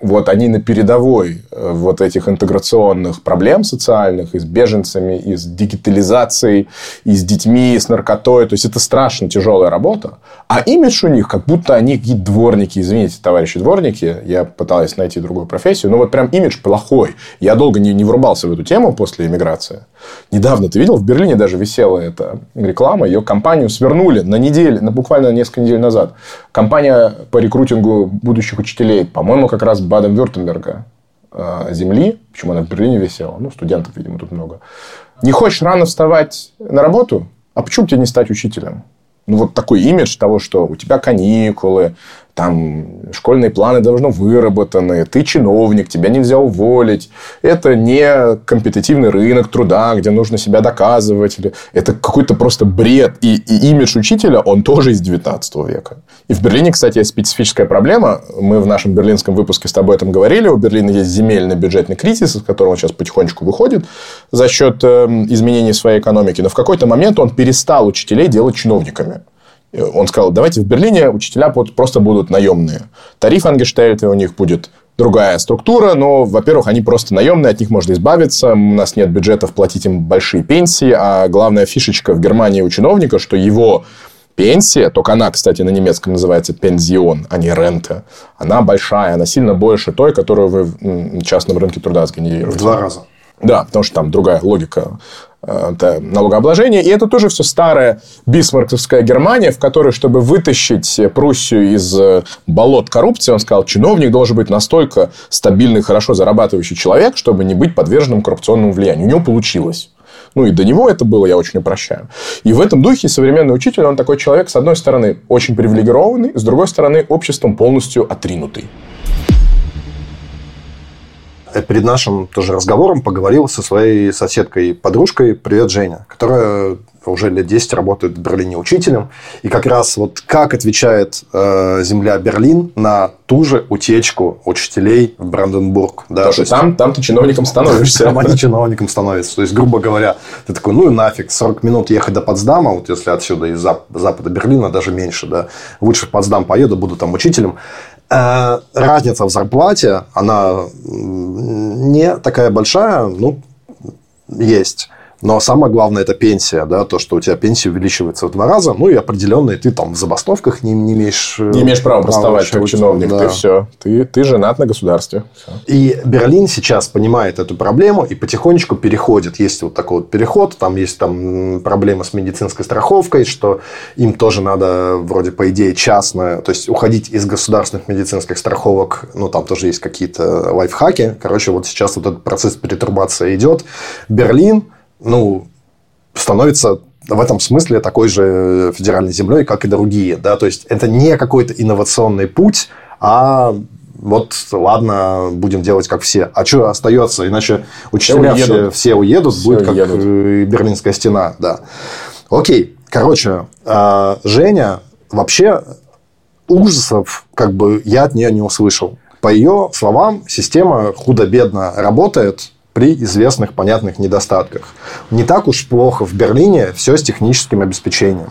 вот они на передовой э, вот этих интеграционных проблем социальных и с беженцами, и с дигитализацией, и с детьми, и с наркотой. То есть, это страшно тяжелая работа. А имидж у них, как будто они какие-то дворники. Извините, товарищи дворники, я пытался найти другую профессию, но вот прям имидж плохой. Я долго не, не врубался в эту тему после иммиграции. Недавно, ты видел, в Берлине даже висела эта реклама, ее компанию свернули на неделю, на буквально несколько недель назад. Компания по рекрутингу будущих учителей, по-моему, как раз Баден-Вюртемберга э, земли, почему она в Берлине висела, ну, студентов, видимо, тут много. Не хочешь рано вставать на работу? А почему тебе не стать учителем? Ну, вот такой имидж того, что у тебя каникулы, там школьные планы должны выработаны, ты чиновник, тебя нельзя уволить. Это не компетитивный рынок труда, где нужно себя доказывать. Это какой-то просто бред. И, и имидж учителя, он тоже из 19 века. И в Берлине, кстати, есть специфическая проблема. Мы в нашем берлинском выпуске с тобой об этом говорили. У Берлина есть земельный бюджетный кризис, из которого он сейчас потихонечку выходит за счет эм, изменений своей экономики. Но в какой-то момент он перестал учителей делать чиновниками. Он сказал, давайте в Берлине учителя просто будут наемные. Тариф Ангештельта у них будет другая структура, но, во-первых, они просто наемные, от них можно избавиться, у нас нет бюджетов платить им большие пенсии, а главная фишечка в Германии у чиновника, что его пенсия, только она, кстати, на немецком называется пензион, а не рента, она большая, она сильно больше той, которую вы в частном рынке труда сгенерируете. В два раза. Да, потому что там другая логика это налогообложения. И это тоже все старая бисмарковская Германия, в которой, чтобы вытащить Пруссию из э, болот коррупции, он сказал, чиновник должен быть настолько стабильный, хорошо зарабатывающий человек, чтобы не быть подверженным коррупционному влиянию. У него получилось. Ну, и до него это было, я очень упрощаю. И в этом духе современный учитель, он такой человек, с одной стороны, очень привилегированный, с другой стороны, обществом полностью отринутый. Э, перед нашим тоже разговором поговорил со своей соседкой, подружкой, привет, Женя, которая уже лет 10 работает в Берлине учителем. И как раз вот как отвечает э, земля Берлин на ту же утечку учителей в Бранденбург. Да, Потому что там, там ты чиновником становишься. *laughs* Там они чиновником становятся. То есть, грубо говоря, ты такой, ну и нафиг, 40 минут ехать до Потсдама, вот если отсюда из запада Берлина, даже меньше, да, лучше в Потсдам поеду, буду там учителем. Э, разница в зарплате, она не такая большая, ну, есть. Но самое главное это пенсия, да, то, что у тебя пенсия увеличивается в два раза, ну и определенные ты там в забастовках не, не имеешь... Не имеешь права бастовать как чиновник, да. ты все, ты, ты женат на государстве. Все. И Берлин сейчас понимает эту проблему и потихонечку переходит. Есть вот такой вот переход, там есть там проблема с медицинской страховкой, что им тоже надо вроде по идее частно, то есть уходить из государственных медицинских страховок, ну там тоже есть какие-то лайфхаки. Короче, вот сейчас вот этот процесс перетурбации идет. Берлин ну, становится в этом смысле такой же федеральной землей, как и другие. Да? То есть, это не какой-то инновационный путь, а вот, ладно, будем делать как все. А что остается? Иначе учителя все уедут, все, все уедут все будет уедут. как Берлинская стена. Да. Окей. Короче, а, Женя вообще ужасов как бы я от нее не услышал. По ее словам, система худо-бедно работает, при известных понятных недостатках. Не так уж плохо в Берлине все с техническим обеспечением.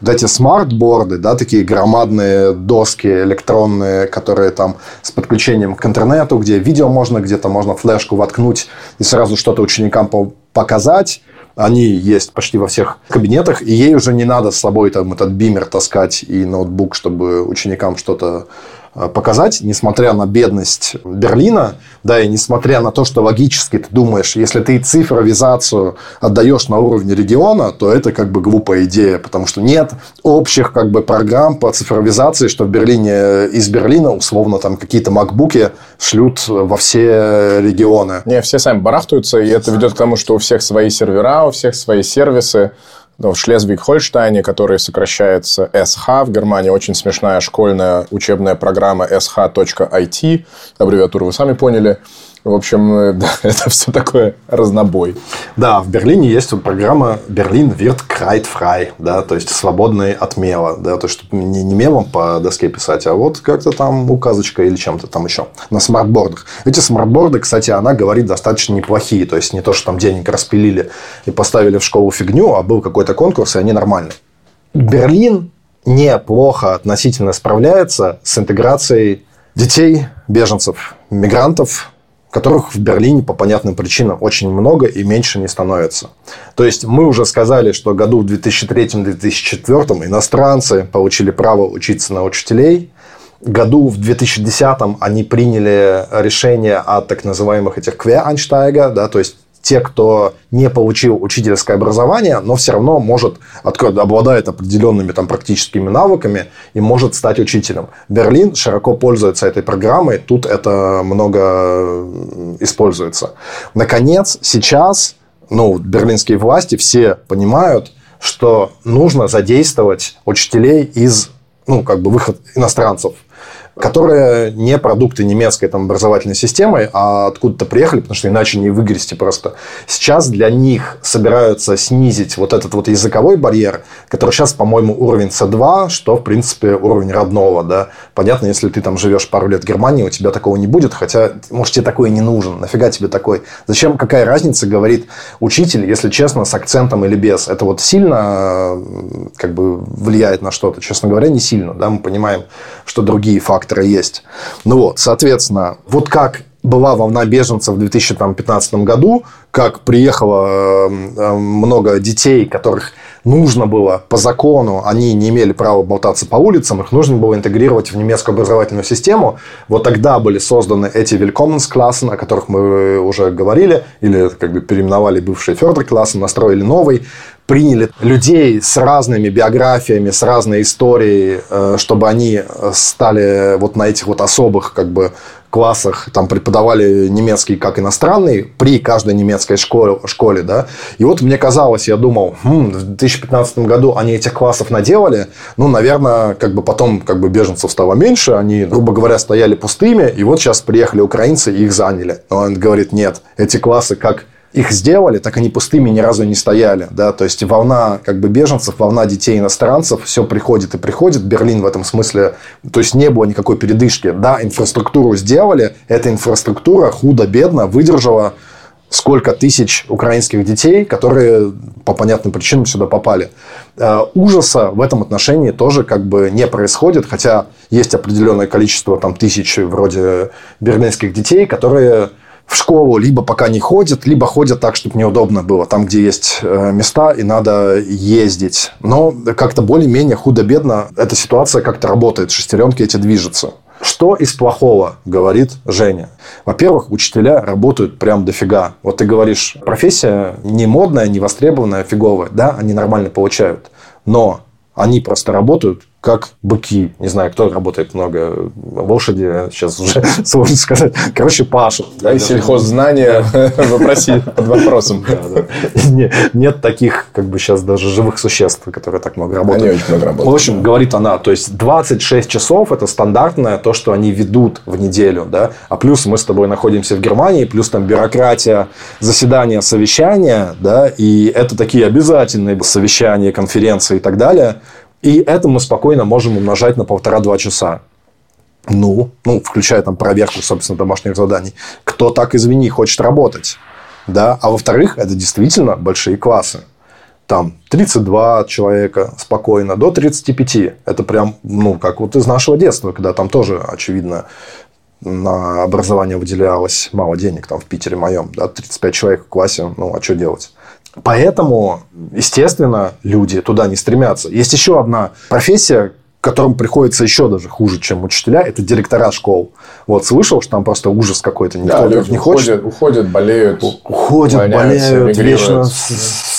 Вот эти смарт-борды, да, такие громадные доски электронные, которые там с подключением к интернету, где видео можно, где-то можно флешку воткнуть и сразу что-то ученикам показать, они есть почти во всех кабинетах, и ей уже не надо с собой там этот бимер таскать и ноутбук, чтобы ученикам что-то показать, несмотря на бедность Берлина, да, и несмотря на то, что логически ты думаешь, если ты цифровизацию отдаешь на уровне региона, то это как бы глупая идея, потому что нет общих как бы программ по цифровизации, что в Берлине э, из Берлина условно там какие-то макбуки шлют во все регионы. Не, все сами барахтаются, и это ведет к тому, что у всех свои сервера, у всех свои сервисы, в Шлезвиг-Хольштайне, который сокращается SH. В Германии очень смешная школьная учебная программа sh.it. Аббревиатуру вы сами поняли. В общем, э, *laughs* да, это все такое разнобой. Да, в Берлине есть программа «Берлин wird kreidfrei», да, то есть свободный от мела, да, то есть не, не мелом по доске писать, а вот как-то там указочка или чем-то там еще на смартбордах. Эти смартборды, кстати, она говорит достаточно неплохие, то есть не то, что там денег распилили и поставили в школу фигню, а был какой-то конкурс, и они нормальные. Берлин неплохо относительно справляется с интеграцией детей, беженцев, мигрантов, которых в Берлине по понятным причинам очень много и меньше не становится. То есть мы уже сказали, что году в 2003-2004 иностранцы получили право учиться на учителей. Году в 2010 они приняли решение о так называемых этих квеанштайга, да, то есть те, кто не получил учительское образование, но все равно может, обладает определенными там, практическими навыками и может стать учителем. Берлин широко пользуется этой программой, тут это много используется. Наконец, сейчас ну, берлинские власти все понимают, что нужно задействовать учителей из ну, как бы выход иностранцев которые не продукты немецкой там, образовательной системы, а откуда-то приехали, потому что иначе не выгрести просто. Сейчас для них собираются снизить вот этот вот языковой барьер, который сейчас, по-моему, уровень C2, что, в принципе, уровень родного. Да? Понятно, если ты там живешь пару лет в Германии, у тебя такого не будет, хотя, может, тебе такой не нужен. Нафига тебе такой? Зачем, какая разница, говорит учитель, если честно, с акцентом или без? Это вот сильно как бы влияет на что-то? Честно говоря, не сильно. Да? Мы понимаем, что другие факторы факторы есть. Ну вот, соответственно, вот как была волна беженцев в 2015 году, как приехало э, много детей, которых нужно было по закону, они не имели права болтаться по улицам, их нужно было интегрировать в немецкую образовательную систему. Вот тогда были созданы эти Willkommensklassen, о которых мы уже говорили, или как бы переименовали бывшие Förderklassen, настроили новый приняли людей с разными биографиями, с разной историей, э, чтобы они стали вот на этих вот особых как бы классах там преподавали немецкий как иностранный при каждой немецкой школе, школе да. И вот мне казалось, я думал, хм, в 2015 году они этих классов наделали, ну, наверное, как бы потом как бы беженцев стало меньше, они, грубо говоря, стояли пустыми, и вот сейчас приехали украинцы и их заняли. Но он говорит, нет, эти классы как их сделали, так они пустыми ни разу не стояли. Да? То есть волна как бы беженцев, волна детей иностранцев, все приходит и приходит. Берлин в этом смысле, то есть не было никакой передышки. Да, инфраструктуру сделали, эта инфраструктура худо-бедно выдержала сколько тысяч украинских детей, которые по понятным причинам сюда попали. Э, ужаса в этом отношении тоже как бы не происходит, хотя есть определенное количество там тысяч вроде берлинских детей, которые в школу либо пока не ходят, либо ходят так, чтобы неудобно было, там, где есть э, места и надо ездить. Но как-то более-менее худо-бедно эта ситуация как-то работает, шестеренки эти движутся. Что из плохого, говорит Женя? Во-первых, учителя работают прям дофига. Вот ты говоришь, профессия не модная, не востребованная, фиговая. Да, они нормально получают. Но они просто работают как быки. Не знаю, кто работает много. Лошади, сейчас уже *laughs* сложно сказать. Короче, пашут. Да, и сельхоззнания *laughs* вопроси под вопросом. *laughs* Нет таких, как бы сейчас даже живых существ, которые так много работают. Они очень много работают. В общем, говорит она, то есть 26 часов это стандартное то, что они ведут в неделю. Да? А плюс мы с тобой находимся в Германии, плюс там бюрократия, заседания, совещания, да, и это такие обязательные совещания, конференции и так далее – и это мы спокойно можем умножать на полтора-два часа. Ну, ну, включая там проверку, собственно, домашних заданий. Кто так, извини, хочет работать? Да? А во-вторых, это действительно большие классы. Там 32 человека спокойно, до 35. Это прям, ну, как вот из нашего детства, когда там тоже, очевидно, на образование выделялось мало денег, там в Питере моем, да, 35 человек в классе, ну, а что делать? Поэтому, естественно, люди туда не стремятся. Есть еще одна профессия, которым приходится еще даже хуже, чем учителя, это директора школ. Вот слышал, что там просто ужас какой-то. Никто да, не хочет. Уходят, уходят, болеют. Уходят, болеют, вечно в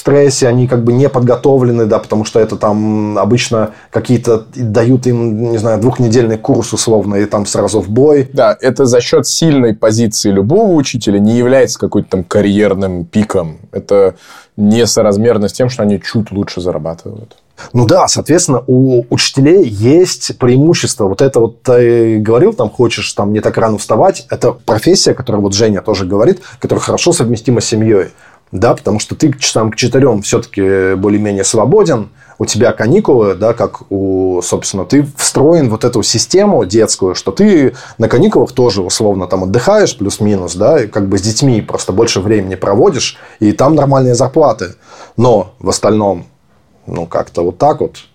стрессе, они как бы не подготовлены, да, потому что это там обычно какие-то дают им, не знаю, двухнедельный курс условно, и там сразу в бой. Да, это за счет сильной позиции любого учителя не является какой-то там карьерным пиком. Это несоразмерно с тем, что они чуть лучше зарабатывают. Ну да, соответственно, у учителей есть преимущество. Вот это вот ты говорил, там хочешь там не так рано вставать. Это профессия, которая вот Женя тоже говорит, которая хорошо совместима с семьей. Да, потому что ты часам к четырем все-таки более-менее свободен, у тебя каникулы, да, как у, собственно, ты встроен вот эту систему детскую, что ты на каникулах тоже условно там отдыхаешь плюс-минус, да, и как бы с детьми просто больше времени проводишь, и там нормальные зарплаты. Но в остальном ну, как-то вот так вот.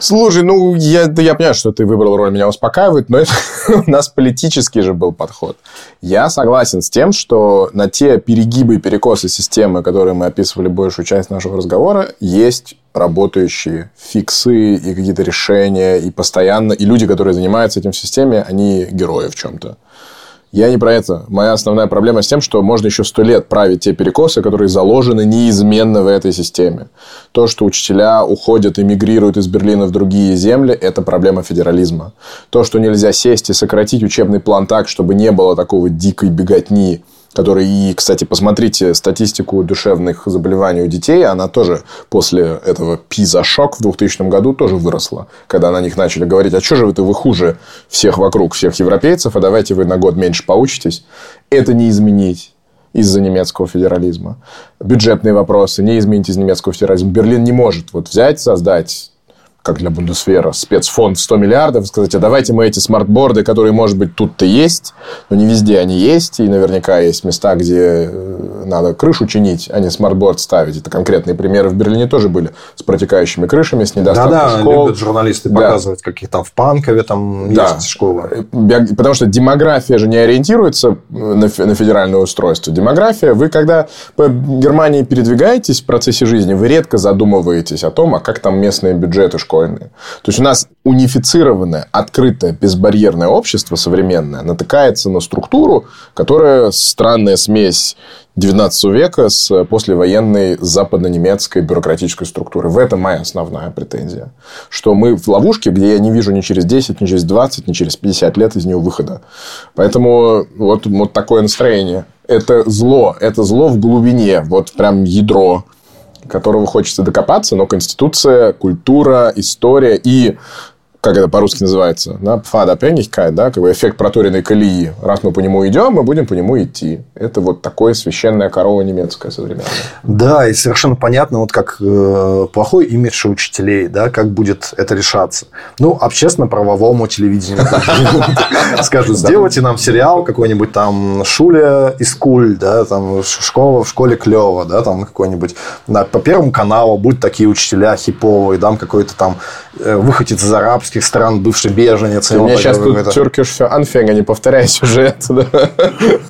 Слушай, ну, я, я понимаю, что ты выбрал роль меня успокаивает, но это *laughs* у нас политический же был подход. Я согласен с тем, что на те перегибы и перекосы системы, которые мы описывали большую часть нашего разговора, есть работающие фиксы и какие-то решения, и постоянно, и люди, которые занимаются этим в системе, они герои в чем-то. Я не про это. Моя основная проблема с тем, что можно еще сто лет править те перекосы, которые заложены неизменно в этой системе. То, что учителя уходят и мигрируют из Берлина в другие земли, это проблема федерализма. То, что нельзя сесть и сократить учебный план так, чтобы не было такого дикой беготни который и, кстати, посмотрите статистику душевных заболеваний у детей, она тоже после этого пиза-шок в 2000 году тоже выросла, когда на них начали говорить, а что же вы-то вы хуже всех вокруг, всех европейцев, а давайте вы на год меньше поучитесь. Это не изменить из-за немецкого федерализма. Бюджетные вопросы не изменить из немецкого федерализма. Берлин не может вот взять, создать как для Бундесвера, спецфонд 100 миллиардов, сказать, а давайте мы эти smartboard ы, которые, может быть, тут-то есть, но не везде они есть, и наверняка есть места, где э, надо крышу чинить, а не smartboard ставить. Это конкретные примеры в Берлине тоже были с протекающими крышами, с недостатком да, школ. любят журналисты да. показывать, какие там в Панкове там да. есть школы. Потому что демография же не ориентируется на, на федеральное устройство. Демография, вы когда по Германии передвигаетесь в процессе жизни, вы редко задумываетесь о том, а как там местные бюджеты школьные. То есть, у нас унифицированное, открытое, безбарьерное общество современное натыкается на структуру, которая странная смесь 19 века с послевоенной западно-немецкой бюрократической структурой. В этом моя основная претензия. Что мы в ловушке, где я не вижу ни через 10, ни через 20, ни через 50 лет из нее выхода. Поэтому вот, вот такое настроение. Это зло. Это зло в глубине. Вот прям ядро которого хочется докопаться, но Конституция, культура, история и как это по-русски называется, да, пфадабhängigkeit, да, как бы эффект проторенной колеи. Раз мы по нему идем, мы будем по нему идти. Это вот такое священная корова немецкая современная. Да, и совершенно понятно, вот как э, плохой имидж учителей, да, как будет это решаться. Ну, общественно-правовому телевидению *laughs* скажут, сделайте нам сериал какой-нибудь там Шуля и Скуль, да, там школа в школе клево, да, там какой-нибудь. По Первому каналу будут такие учителя хиповые, там какой-то там э, выходит из арабских арабских стран, бывший беженец. У меня сейчас тут Turkish Anfang, а не повторяй сюжет. *laughs*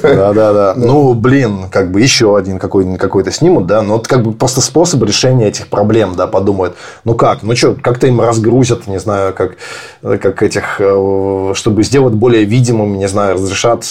Да, да, да. Ну, блин, как бы еще один какой-то какой снимут, да, но как бы просто способ решения этих проблем, да, подумают. Ну как, ну что, как-то им разгрузят, не знаю, как, как этих, э, чтобы сделать более видимым, не знаю, разрешат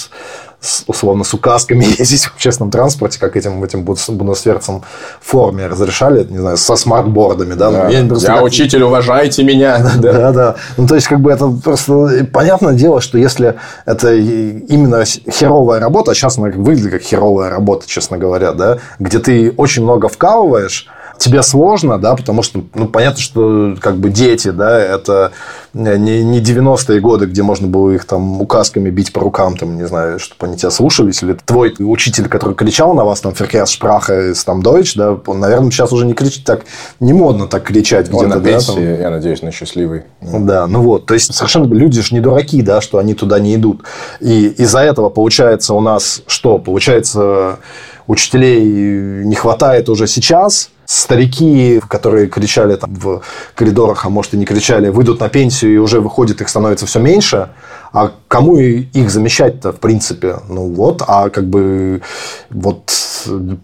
с, условно с указками *laughs* ездить в общественном транспорте, как этим, этим бундесверцам в форме разрешали, не знаю, со смартбордами, да. да. Я, я как... учитель, уважайте меня. *laughs* Да. да, да. Ну, то есть, как бы это просто понятное дело, что если это именно херовая работа, а сейчас она выглядит как херовая работа, честно говоря, да, где ты очень много вкалываешь, тебе сложно, да, потому что, ну, понятно, что как бы дети, да, это не, не 90-е годы, где можно было их там указками бить по рукам, там, не знаю, чтобы они тебя слушались, или твой учитель, который кричал на вас, там, Феркес Шпраха из там Deutsch, да, он, наверное, сейчас уже не кричит так, не модно так кричать где-то, на да, там. я надеюсь, на счастливый. Да, ну вот, то есть, совершенно люди же не дураки, да, что они туда не идут. И из-за этого получается у нас что? Получается, учителей не хватает уже сейчас, старики, которые кричали там в коридорах, а может и не кричали, выйдут на пенсию и уже выходит, их становится все меньше. А кому их замещать-то, в принципе? Ну вот, а как бы вот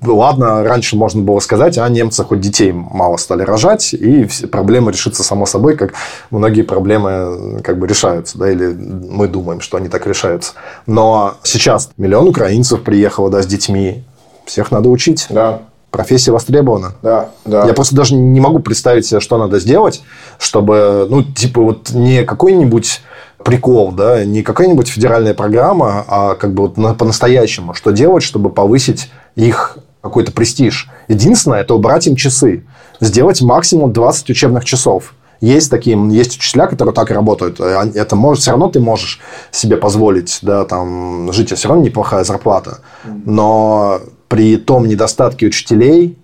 ладно, раньше можно было сказать, а немцы хоть детей мало стали рожать, и проблема решится само собой, как многие проблемы как бы решаются, да, или мы думаем, что они так решаются. Но сейчас миллион украинцев приехало, да, с детьми, всех надо учить. Да. Профессия востребована. Да, да. Я просто даже не могу представить себе, что надо сделать, чтобы, ну, типа, вот не какой-нибудь прикол, да, не какая-нибудь федеральная программа, а как бы вот по-настоящему, что делать, чтобы повысить их какой-то престиж. Единственное, это убрать им часы. Сделать максимум 20 учебных часов. Есть такие, есть учителя, которые так работают. Это может, все равно ты можешь себе позволить, да, там, жить, а все равно неплохая зарплата. Но при том недостатке учителей,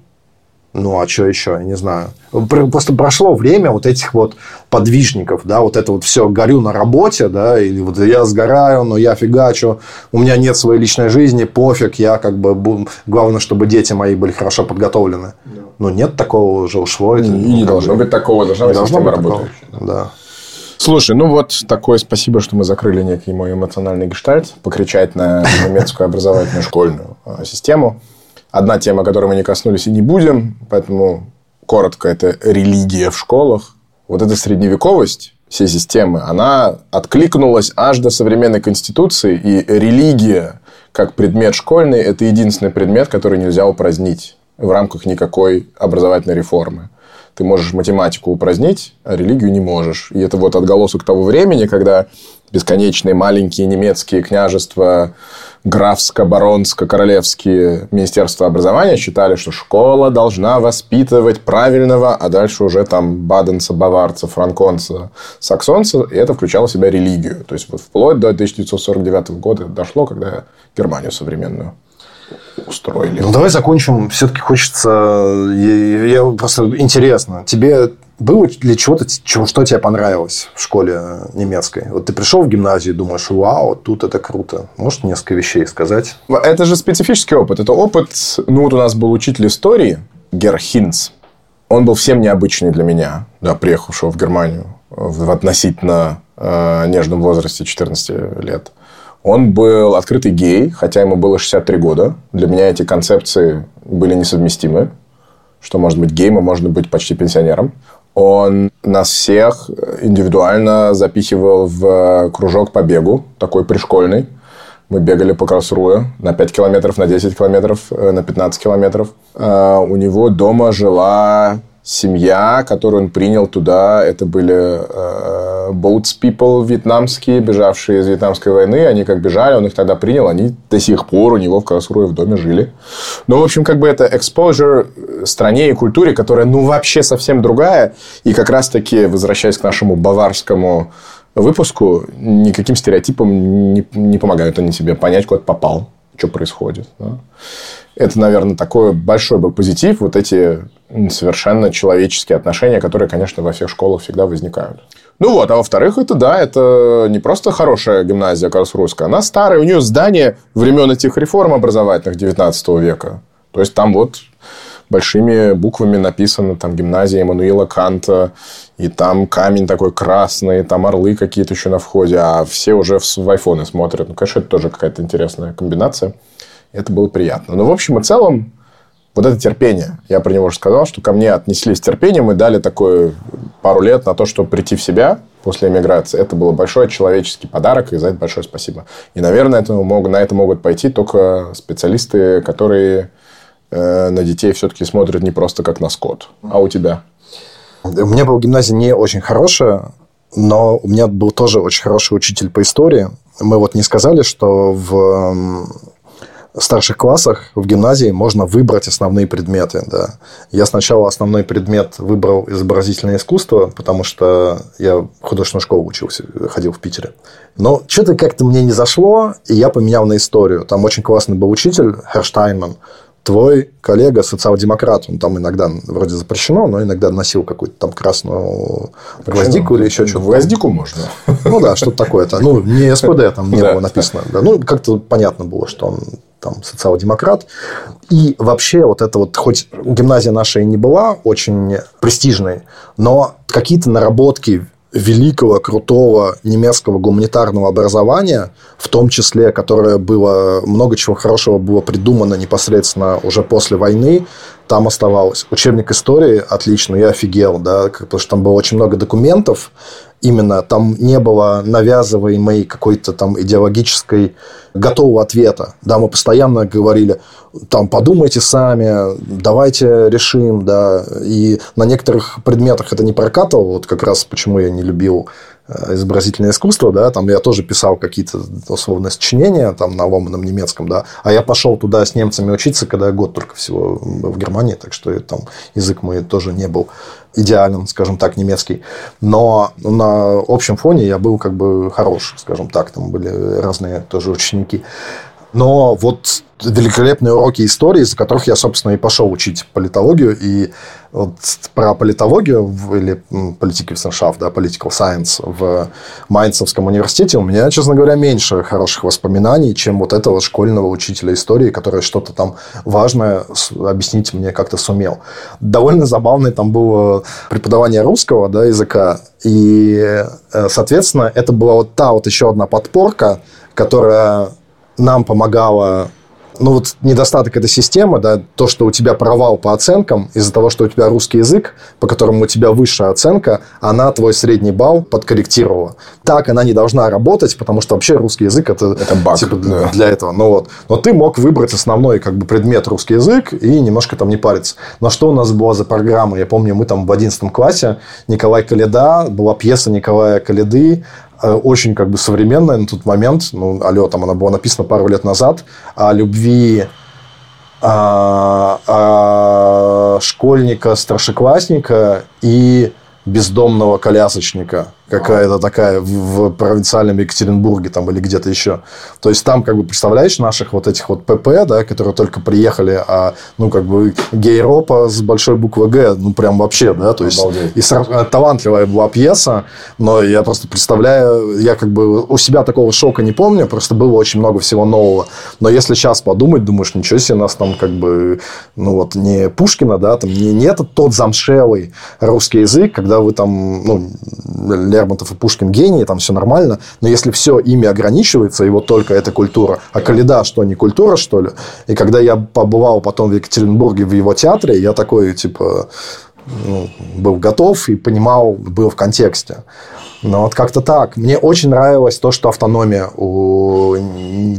ну, а что еще, я не знаю. Просто прошло время вот этих вот подвижников, да, вот это вот все горю на работе, да, или вот я сгораю, но я фигачу, у меня нет своей личной жизни, пофиг, я как бы, главное, чтобы дети мои были хорошо подготовлены. Да. Ну, нет такого уже ушло. И, не должно быть такого, должна быть система работающая. Да. Слушай, ну вот такое спасибо, что мы закрыли некий мой эмоциональный гештальт, покричать на немецкую образовательную школьную а, систему. Одна тема, которой мы не коснулись и не будем, поэтому коротко, это религия в школах. Вот эта средневековость всей системы, она откликнулась аж до современной конституции, и религия как предмет школьный – это единственный предмет, который нельзя упразднить в рамках никакой образовательной реформы. Ты можешь математику упразднить, а религию не можешь. И это вот отголосок того времени, когда бесконечные маленькие немецкие княжества, графско, баронско, королевские министерства образования считали, что школа должна воспитывать правильного, а дальше уже там баденца, баварца, франконца, саксонца, и это включало в себя религию. То есть, вот вплоть до 1949 года дошло, когда Германию современную устроили. Ну, давай закончим. Все-таки хочется... Я, я просто интересно. Тебе было ли чего-то, что тебе понравилось в школе немецкой? Вот ты пришел в гимназию и думаешь, вау, тут это круто. Можешь несколько вещей сказать? Это же специфический опыт. Это опыт... Ну, вот у нас был учитель истории Гер Хинц. Он был всем необычный для меня, да, приехавшего в Германию в относительно э, нежном возрасте 14 лет. Он был открытый гей, хотя ему было 63 года. Для меня эти концепции были несовместимы. Что может быть гейм, а можно быть почти пенсионером. Он нас всех индивидуально запихивал в кружок по бегу, такой пришкольный. Мы бегали по Красруе на 5 километров, на 10 километров, э, на 15 километров. Э, у него дома жила семья, которую он принял туда, это были э, boats people вьетнамские, бежавшие из вьетнамской войны. Они как бежали, он их тогда принял, они до сих пор у него в Карлсруhe в доме жили. Ну, в общем, как бы это exposure стране и культуре, которая, ну, вообще совсем другая. И как раз-таки, возвращаясь к нашему баварскому выпуску, никаким стереотипам не, не помогают они тебе понять, куда попал, что происходит. Да? Это, наверное, такой большой был позитив, вот эти совершенно человеческие отношения, которые, конечно, во всех школах всегда возникают. Ну вот, а во-вторых, это да, это не просто хорошая гимназия Карлсрусская, она старая, у нее здание времен этих реформ образовательных 19 века. То есть там вот большими буквами написано там гимназия Эммануила Канта, и там камень такой красный, там орлы какие-то еще на входе, а все уже в айфоны смотрят. Ну, конечно, это тоже какая-то интересная комбинация. Это было приятно. Но в общем и целом, вот это терпение. Я про него уже сказал, что ко мне отнеслись терпением и дали такое пару лет на то, чтобы прийти в себя после эмиграции. Это был большой человеческий подарок, и за это большое спасибо. И, наверное, это мог, на это могут пойти только специалисты, которые э, на детей все-таки смотрят не просто как на скот. А у тебя? У меня была гимназия не очень хорошая, но у меня был тоже очень хороший учитель по истории. Мы вот не сказали, что в старших классах в гимназии можно выбрать основные предметы. Да. Я сначала основной предмет выбрал изобразительное искусство, потому что я в художественную школу учился, ходил в Питере. Но что-то как-то мне не зашло, и я поменял на историю. Там очень классный был учитель, Херштайнман, твой коллега социал-демократ, он там иногда вроде запрещено, но иногда носил какую-то там красную гвоздику или еще что-то. Гвоздику можно. Ну да, что-то такое-то. Ну, не СПД там не было написано. Ну, как-то понятно было, что он там социал-демократ. И вообще вот это вот, хоть гимназия наша и не была очень престижной, но какие-то наработки великого, крутого немецкого гуманитарного образования, в том числе, которое было, много чего хорошего было придумано непосредственно уже после войны, там оставалось. Учебник истории отлично, я офигел, да, потому что там было очень много документов, именно там не было навязываемой какой-то там идеологической готового ответа. Да, мы постоянно говорили, там, подумайте сами, давайте решим, да, и на некоторых предметах это не прокатывало, вот как раз почему я не любил изобразительное искусство, да, там я тоже писал какие-то условно сочинения там на ломаном немецком, да, а я пошел туда с немцами учиться, когда я год только всего в Германии, так что там язык мой тоже не был идеальным, скажем так, немецкий. Но на общем фоне я был как бы хорош, скажем так, там были разные тоже ученики. Но вот великолепные уроки истории, из-за которых я, собственно, и пошел учить политологию. И вот про политологию или политики в да, political science в Майнцевском университете у меня, честно говоря, меньше хороших воспоминаний, чем вот этого школьного учителя истории, который что-то там важное объяснить мне как-то сумел. Довольно забавное там было преподавание русского да, языка, и, э, соответственно, это была вот та вот еще одна подпорка, которая нам помогала ну вот недостаток этой системы, да, то, что у тебя провал по оценкам из-за того, что у тебя русский язык, по которому у тебя высшая оценка, она твой средний балл подкорректировала. Так она не должна работать, потому что вообще русский язык это, это баг, типа, да. для этого. Ну вот. Но ты мог выбрать основной как бы предмет русский язык и немножко там не париться. Но что у нас было за программа? Я помню, мы там в 11 классе, Николай Каледа, была пьеса Николая Каледы очень как бы современная на тот момент. Ну, алло, там она была написана пару лет назад. О любви а, о школьника, старшеклассника и бездомного колясочника какая-то такая в, в провинциальном Екатеринбурге там или где-то еще. То есть там, как бы, представляешь, наших вот этих вот ПП, да, которые только приехали, а, ну, как бы, гейропа с большой буквы Г, ну, прям вообще, да, то есть Обалдеть. и сразу, талантливая была пьеса, но я просто представляю, я как бы у себя такого шока не помню, просто было очень много всего нового. Но если сейчас подумать, думаешь, ничего себе, нас там как бы, ну, вот не Пушкина, да, там не, не этот тот замшелый русский язык, когда вы там, ну, Лермонтов и Пушкин гении, там все нормально, но если все ими ограничивается, и вот только эта культура, а Каледа что, не культура, что ли? И когда я побывал потом в Екатеринбурге в его театре, я такой, типа, ну, был готов и понимал, был в контексте. Но вот как-то так. Мне очень нравилось то, что автономия у...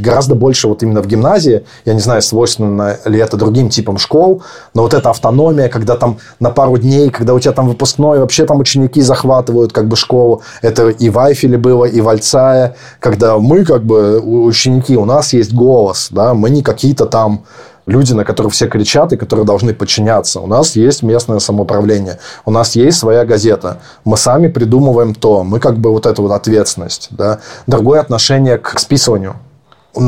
гораздо больше вот именно в гимназии. Я не знаю, свойственно ли это другим типам школ, но вот эта автономия, когда там на пару дней, когда у тебя там выпускной, вообще там ученики захватывают как бы школу. Это и в Айфеле было, и в Альцае, когда мы как бы ученики, у нас есть голос, да, мы не какие-то там люди, на которых все кричат и которые должны подчиняться. У нас есть местное самоуправление, у нас есть своя газета. Мы сами придумываем то. Мы как бы вот эту вот ответственность. Да? Другое отношение к списыванию.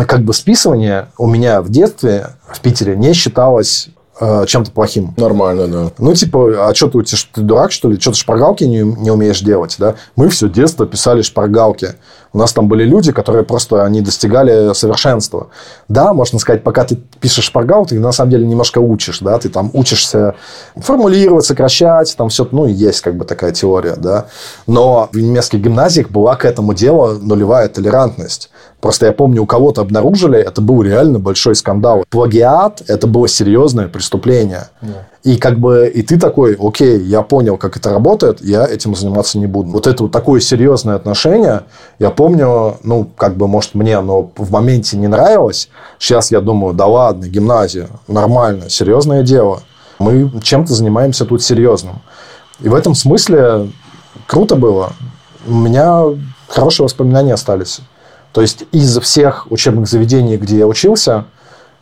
Как бы списывание у меня в детстве в Питере не считалось э, чем-то плохим. Нормально, да. Ну, типа, а что ты, ты дурак, что ли? Что ты шпаргалки не, не умеешь делать, да? Мы все детство писали шпаргалки. У нас там были люди, которые просто они достигали совершенства. Да, можно сказать, пока ты пишешь шпаргал, ты на самом деле немножко учишь, да, ты там учишься формулировать, сокращать, там все, ну, есть как бы такая теория, да. Но в немецких гимназиях была к этому делу нулевая толерантность. Просто я помню, у кого-то обнаружили, это был реально большой скандал. Плагиат – это было серьезное преступление. Yeah. И как бы и ты такой, окей, я понял, как это работает, я этим заниматься не буду. Вот это вот такое серьезное отношение, я помню, ну, как бы, может, мне оно в моменте не нравилось. Сейчас я думаю, да ладно, гимназия, нормально, серьезное дело. Мы чем-то занимаемся тут серьезным. И в этом смысле круто было. У меня хорошие воспоминания остались. То есть из всех учебных заведений, где я учился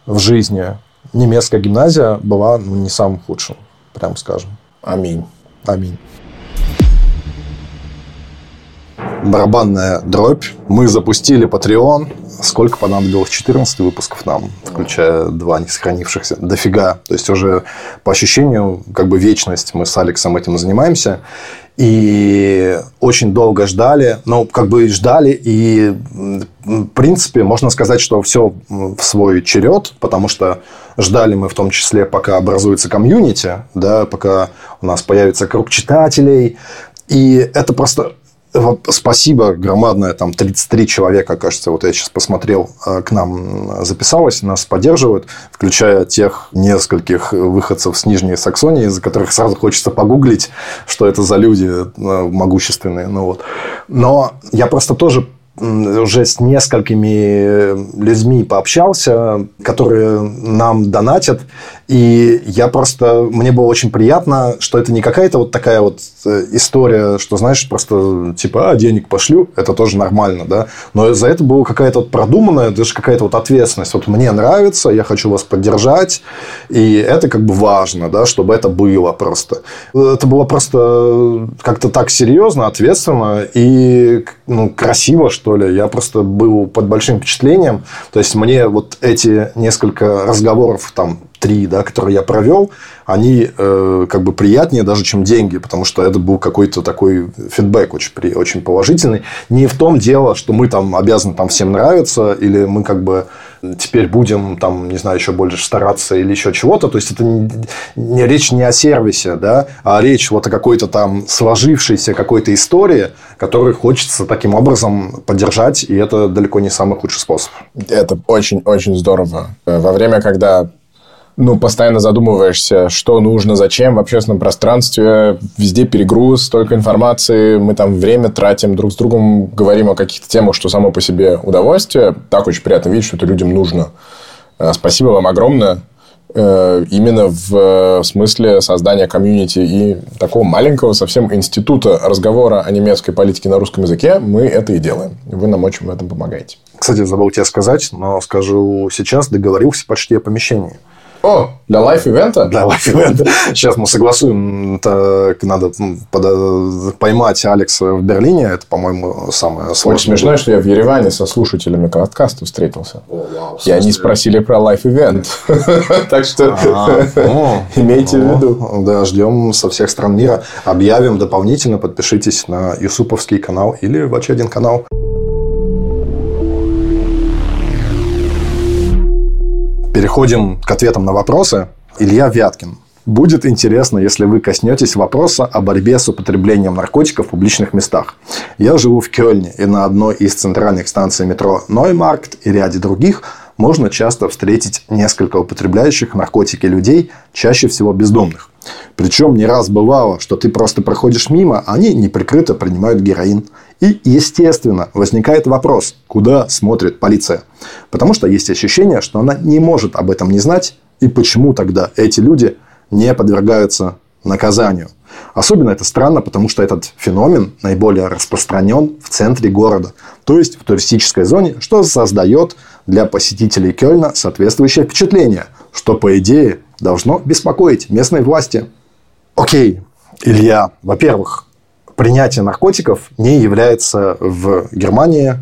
в жизни, немецкая гимназия была ну, не самым худшим, прям скажем. Аминь. Аминь. Барабанная дробь. Мы запустили Patreon. Сколько понадобилось? 14 выпусков нам, включая два не сохранившихся. Дофига. То есть, уже по ощущению, как бы вечность мы с Алексом этим занимаемся. И очень долго ждали, ну, как бы ждали, и, в принципе, можно сказать, что все в свой черед, потому что ждали мы в том числе, пока образуется комьюнити, да, пока у нас появится круг читателей, и это просто Спасибо громадное, там 33 человека, кажется, вот я сейчас посмотрел, э, к нам записалось, нас поддерживают, включая тех нескольких выходцев с Нижней Саксонии, за которых сразу хочется погуглить, что это за люди э, могущественные. Ну, вот. Но я просто тоже уже с несколькими людьми пообщался, которые нам донатят, И я просто... Мне было очень приятно, что это не какая-то вот такая вот э, история, что, знаешь, просто типа, а, денег пошлю, это тоже нормально, да. Но за это была какая-то вот продуманная, даже какая-то вот ответственность. Вот мне нравится, я хочу вас поддержать, и это как бы важно, да, чтобы это было просто. Это было просто как-то так серьезно, ответственно и ну, красиво, что ли. Я просто был под большим впечатлением. То есть, мне вот эти несколько разговоров там три, да, которые я провел, они э, как бы приятнее даже, чем деньги, потому что это был какой-то такой фидбэк очень, очень положительный. Не в том дело, что мы там обязаны там всем нравиться, или мы как бы теперь будем там, не знаю, еще больше стараться или еще чего-то. То есть, это не, не речь не о сервисе, да, а речь вот о какой-то там сложившейся какой-то истории, которую хочется таким образом поддержать, и это далеко не самый худший способ. Это очень-очень здорово. Во время, когда ну, постоянно задумываешься, что нужно, зачем в общественном пространстве, везде перегруз, столько информации, мы там время тратим, друг с другом говорим о каких-то темах, что само по себе удовольствие. Так очень приятно видеть, что это людям нужно. Э, спасибо вам огромное. Э, именно в смысле создания комьюнити и такого маленького совсем института разговора о немецкой политике на русском языке мы это и делаем. Вы нам очень в этом помогаете. Кстати, забыл тебе сказать, но скажу сейчас, договорился почти о помещении. О, для лайф-ивента? Для лайф-ивента. Сейчас мы согласуем. Это надо поймать Алекса в Берлине. Это, по-моему, самое сложное. Очень смешно, что я в Ереване со слушателями подкаста встретился. И они спросили про лайф-ивент. *laughs* Так что а, ну, *laughs* имейте в ну, виду. Да, ждем со всех стран мира. Объявим дополнительно. Подпишитесь на Юсуповский канал или в один канал. Переходим к ответам на вопросы. Илья Вяткин. Будет интересно, если вы коснетесь вопроса о борьбе с употреблением наркотиков в публичных местах. Я живу в Кёльне, и на одной из центральных станций метро Ноймаркт и ряде других можно часто встретить несколько употребляющих наркотики людей, чаще всего бездомных. Причем не раз бывало, что ты просто проходишь мимо, а они неприкрыто принимают героин. И, естественно, возникает вопрос, куда смотрит полиция. Потому что есть ощущение, что она не может об этом не знать, и почему тогда эти люди не подвергаются наказанию. Особенно это странно, потому что этот феномен наиболее распространен в центре города, то есть в туристической зоне, что создает для посетителей Кёльна соответствующее впечатление, что, по идее, должно беспокоить местные власти. Окей, Илья, во-первых, принятие наркотиков не является в Германии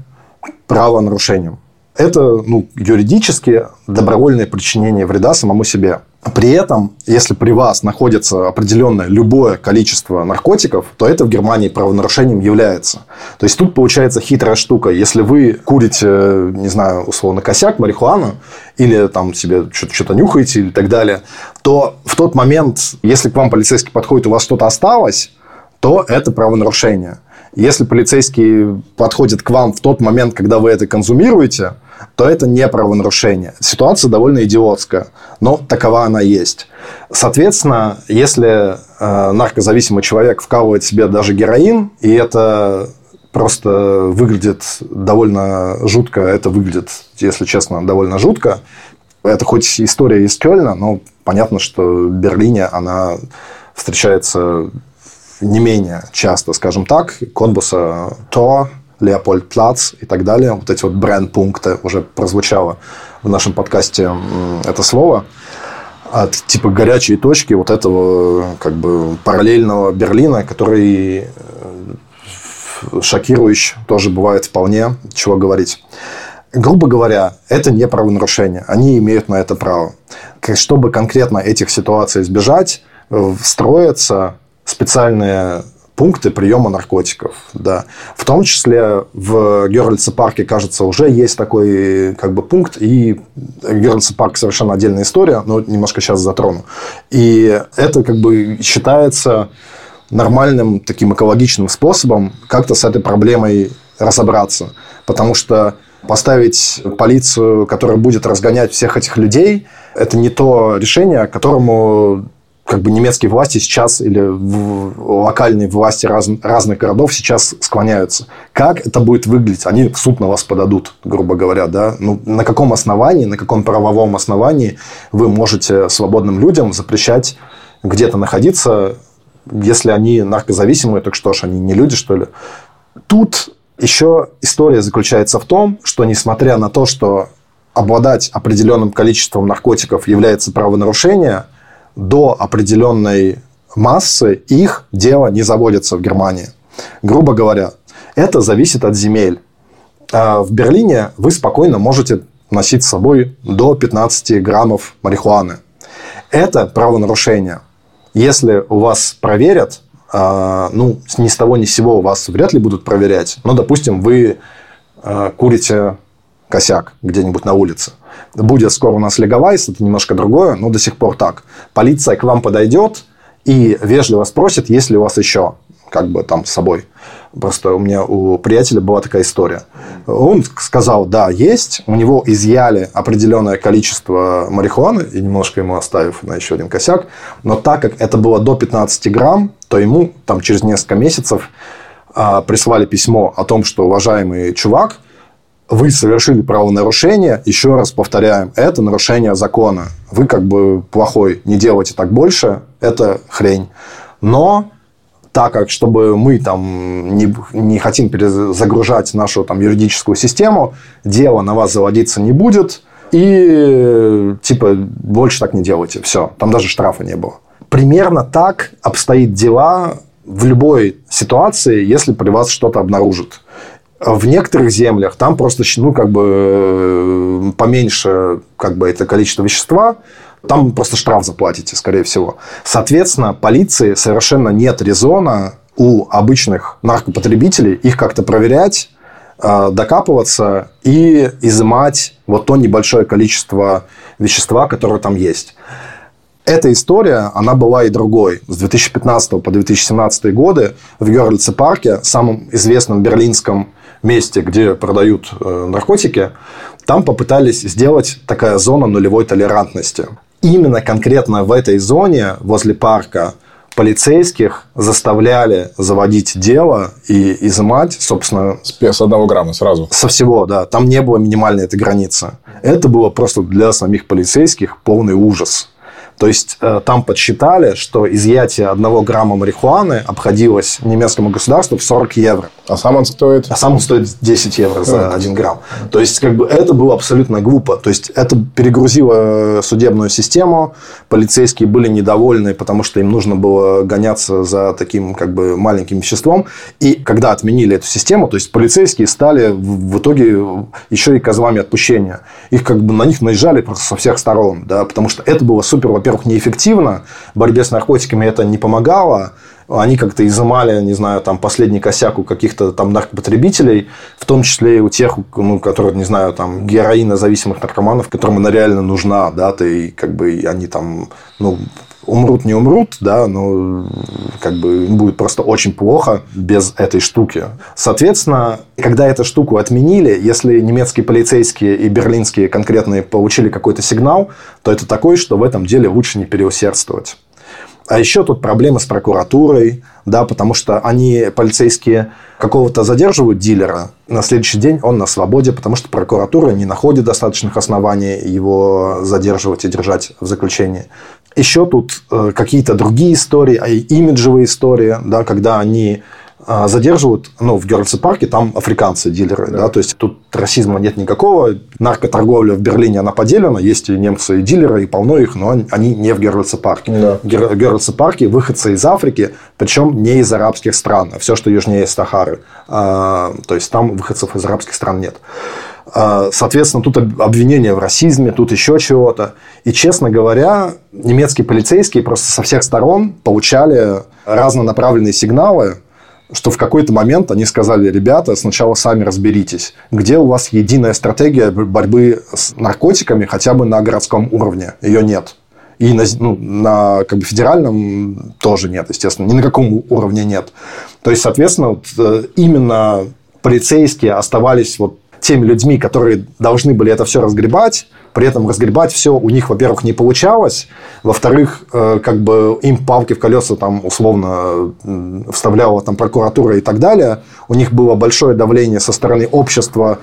правонарушением. Это ну, юридически добровольное причинение вреда самому себе. При этом, если при вас находится определенное любое количество наркотиков, то это в Германии правонарушением является. То есть тут получается хитрая штука. Если вы курите, не знаю, условно, косяк, марихуану, или там себе что-то нюхаете или так далее, то в тот момент, если к вам полицейский подходит, у вас что-то осталось, то это правонарушение. Если полицейский подходит к вам в тот момент, когда вы это консумируете, то это не правонарушение. Ситуация довольно идиотская, но такова она есть. Соответственно, если э, наркозависимый человек вкалывает себе даже героин, и это просто выглядит довольно жутко, это выглядит, если честно, довольно жутко. Это хоть история из Кёльна, но понятно, что в Берлине она встречается не менее часто, скажем так, Конбуса То, Леопольд Плац и так далее. Вот эти вот бренд-пункты уже прозвучало в нашем подкасте это слово от типа горячей точки вот этого как бы параллельного Берлина, который э, шокирующий тоже бывает вполне, чего говорить. Грубо говоря, это не правонарушение. Они имеют на это право. Чтобы конкретно этих ситуаций избежать, встроятся специальные пункты приема наркотиков. Да. В том числе в Герлице парке, кажется, уже есть такой как бы, пункт. И Герлице парк совершенно отдельная история, но немножко сейчас затрону. И это как бы считается нормальным таким экологичным способом как-то с этой проблемой разобраться. Потому что поставить полицию, которая будет разгонять всех этих людей, это не то решение, которому как бы немецкие власти сейчас или локальные власти раз, разных городов сейчас склоняются. Как это будет выглядеть? Они в суд на вас подадут, грубо говоря, да? Ну, на каком основании, на каком правовом основании вы можете свободным людям запрещать где-то находиться, если они наркозависимые, так что ж, они не люди, что ли? Тут еще история заключается в том, что несмотря на то, что обладать определенным количеством наркотиков является правонарушение – до определенной массы их дело не заводится в Германии. Грубо говоря, это зависит от земель. А в Берлине вы спокойно можете носить с собой до 15 граммов марихуаны. Это правонарушение. Если у вас проверят, а, ну, ни с того ни с сего вас вряд ли будут проверять. Но, допустим, вы а, курите косяк где-нибудь на улице. Будет скоро у нас леговайс, это немножко другое, но до сих пор так. Полиция к вам подойдет и вежливо спросит, есть ли у вас еще как бы там с собой. Просто у меня у приятеля была такая история. Он сказал, да, есть. У него изъяли определенное количество марихуаны, и немножко ему оставив на еще один косяк. Но так как это было до 15 грамм, то ему там через несколько месяцев а, прислали письмо о том, что уважаемый чувак – вы совершили правонарушение, еще раз повторяем, это нарушение закона. Вы как бы плохой, не делайте так больше, это хрень. Но так как, чтобы мы там не, не хотим перезагружать нашу там юридическую систему, дело на вас заводиться не будет, и типа больше так не делайте. Все, там даже штрафа не было. Примерно так обстоит дела в любой ситуации, если при вас что-то обнаружат. В некоторых землях там просто ну, как бы э, поменьше как бы, это количество вещества, там просто штраф заплатите, скорее всего. Соответственно, полиции совершенно нет резона у обычных наркопотребителей их как-то проверять, э, докапываться и изымать вот то небольшое количество вещества, которое там есть. Эта история, она была и другой. С 2015 по 2017 годы в Герлице парке, самом известном берлинском месте, где продают э, наркотики, там попытались сделать такая зона нулевой толерантности. Именно конкретно в этой зоне, возле парка, полицейских заставляли заводить дело и изымать, собственно... С одного грамма сразу. Со всего, да. Там не было минимальной этой границы. Это было просто для самих полицейских полный ужас. То есть э, там подсчитали, что изъятие одного грамма марихуаны обходилось немецкому государству в 40 евро. А сам он стоит? А сам он стоит 10 евро за один грамм. То есть, как бы это было абсолютно глупо. То есть, это перегрузило судебную систему. Полицейские были недовольны, потому что им нужно было гоняться за таким как бы маленьким веществом. И когда отменили эту систему, то есть, полицейские стали в итоге еще и козлами отпущения. Их как бы на них наезжали просто со всех сторон, да, потому что это было супер, во во-первых, неэффективно, борьбе с наркотиками это не помогало, они как-то изымали, не знаю, там последний косяк у каких-то там наркопотребителей, в том числе и у тех, ну, которые, не знаю, там героинозависимых наркоманов, которым она реально нужна, да, ты как бы они там, ну, умрут, не умрут, да, но как бы им будет просто очень плохо без этой штуки. Соответственно, когда эту штуку отменили, если немецкие полицейские и берлинские конкретные получили какой-то сигнал, то это такой, что в этом деле лучше не переусердствовать. А еще тут проблемы с прокуратурой, да, потому что они, полицейские, какого-то задерживают дилера, на следующий день он на свободе, потому что прокуратура не находит достаточных оснований его задерживать и держать в заключении. Еще тут э, какие-то другие истории, а имиджевые истории, да, когда они а, задерживают, ну, в Герлице парке там африканцы, дилеры, да. да, то есть тут расизма нет никакого, наркоторговля в Берлине, она поделена, есть и немцы, и дилеры, и полно их, но они не в Герлице парке. Да. В Герлице парке выходцы из Африки, причем не из арабских стран, а все, что южнее Сахары, а, то есть там выходцев из арабских стран нет. А, соответственно, тут обвинения в расизме, тут еще чего-то. И, честно говоря, немецкие полицейские просто со всех сторон получали разнонаправленные сигналы, что в какой-то момент они сказали, ребята, сначала сами разберитесь, где у вас единая стратегия борьбы с наркотиками хотя бы на городском уровне. Ее нет. И на, ну, на как бы, федеральном тоже нет, естественно. Ни на каком уровне нет. То есть, соответственно, вот, э, именно полицейские оставались вот теми людьми, которые должны были это все разгребать, При этом разгребать все у них, во-первых, не получалось. Во-вторых, э, как бы им палки в колеса там условно вставляла там прокуратура и так далее. У них было большое давление со стороны общества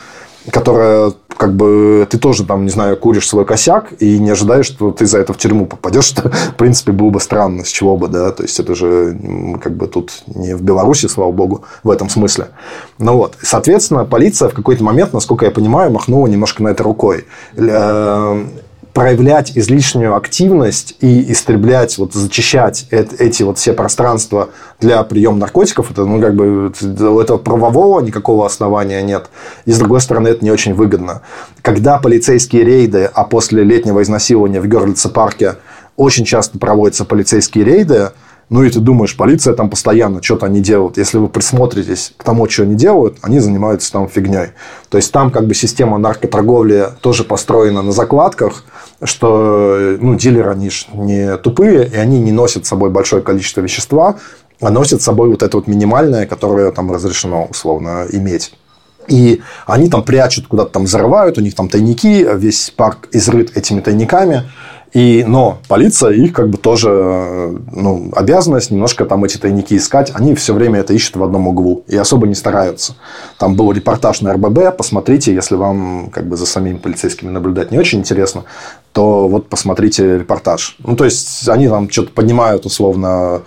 которая, как бы, ты тоже там, не знаю, куришь свой косяк и не ожидаешь, что ты за это в тюрьму попадешь, *laughs* что, в принципе, было бы странно, с чего бы, да, то есть, это же, как бы, тут не в Беларуси, слава богу, в этом смысле. Ну вот, соответственно, полиция в какой-то момент, насколько я понимаю, махнула немножко на это рукой э, проявлять излишнюю активность и истреблять, вот зачищать эти вот все пространства для приема наркотиков, это, ну, как бы, у этого правового никакого основания нет. И, с другой стороны, это не очень выгодно. Когда полицейские рейды, а после летнего изнасилования в Герлице парке очень часто проводятся полицейские рейды, ну, и ты думаешь, полиция там постоянно что-то они делают. Если вы присмотритесь к тому, что они делают, они занимаются там фигней. То есть, там как бы система наркоторговли тоже построена на закладках, что ну, дилеры, они же не тупые, и они не носят с собой большое количество вещества, а носят с собой вот это вот минимальное, которое там разрешено условно иметь. И они там прячут, куда-то там взрывают, у них там тайники, весь парк изрыт этими тайниками. И, но полиция их как бы тоже ну, обязанность немножко там эти тайники искать. Они все время это ищут в одном углу и особо не стараются. Там был репортаж на РББ, посмотрите, если вам как бы за самими полицейскими наблюдать не очень интересно, то вот посмотрите репортаж. Ну, то есть, они там что-то поднимают условно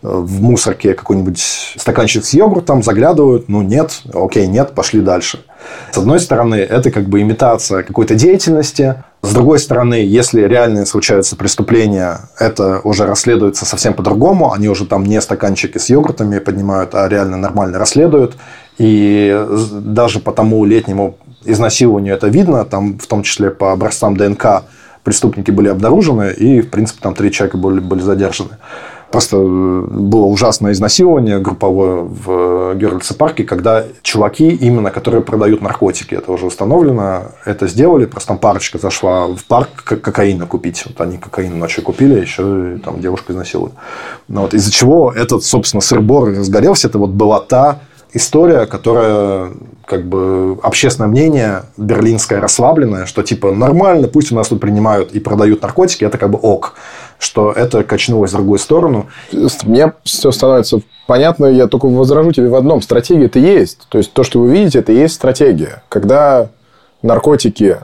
в мусорке какой-нибудь стаканчик с йогуртом, заглядывают, ну, нет, окей, нет, пошли дальше. С одной стороны, это как бы имитация какой-то деятельности, с другой стороны, если реально случаются преступления, это уже расследуется совсем по-другому. Они уже там не стаканчики с йогуртами поднимают, а реально нормально расследуют. И даже по тому летнему изнасилованию это видно, там в том числе по образцам ДНК преступники были обнаружены, и, в принципе, там три человека были, были задержаны. Просто э, было ужасное изнасилование групповое в Герлице парке, когда чуваки, именно которые продают наркотики, это уже установлено, это сделали. Просто там парочка зашла в парк кокаина купить. Вот они кокаин ночью купили, еще там девушку изнасилуют. Ну, вот, из-за чего этот, собственно, сыр-бор разгорелся. Это вот была та история, которая как бы общественное мнение берлинское расслабленное, что типа нормально, пусть у нас тут принимают и продают наркотики, это как бы ок что это качнулось в другую сторону. Мне все становится понятно, я только возражу тебе в одном. Стратегия это есть. То есть, то, что вы видите, это и есть стратегия. Когда наркотики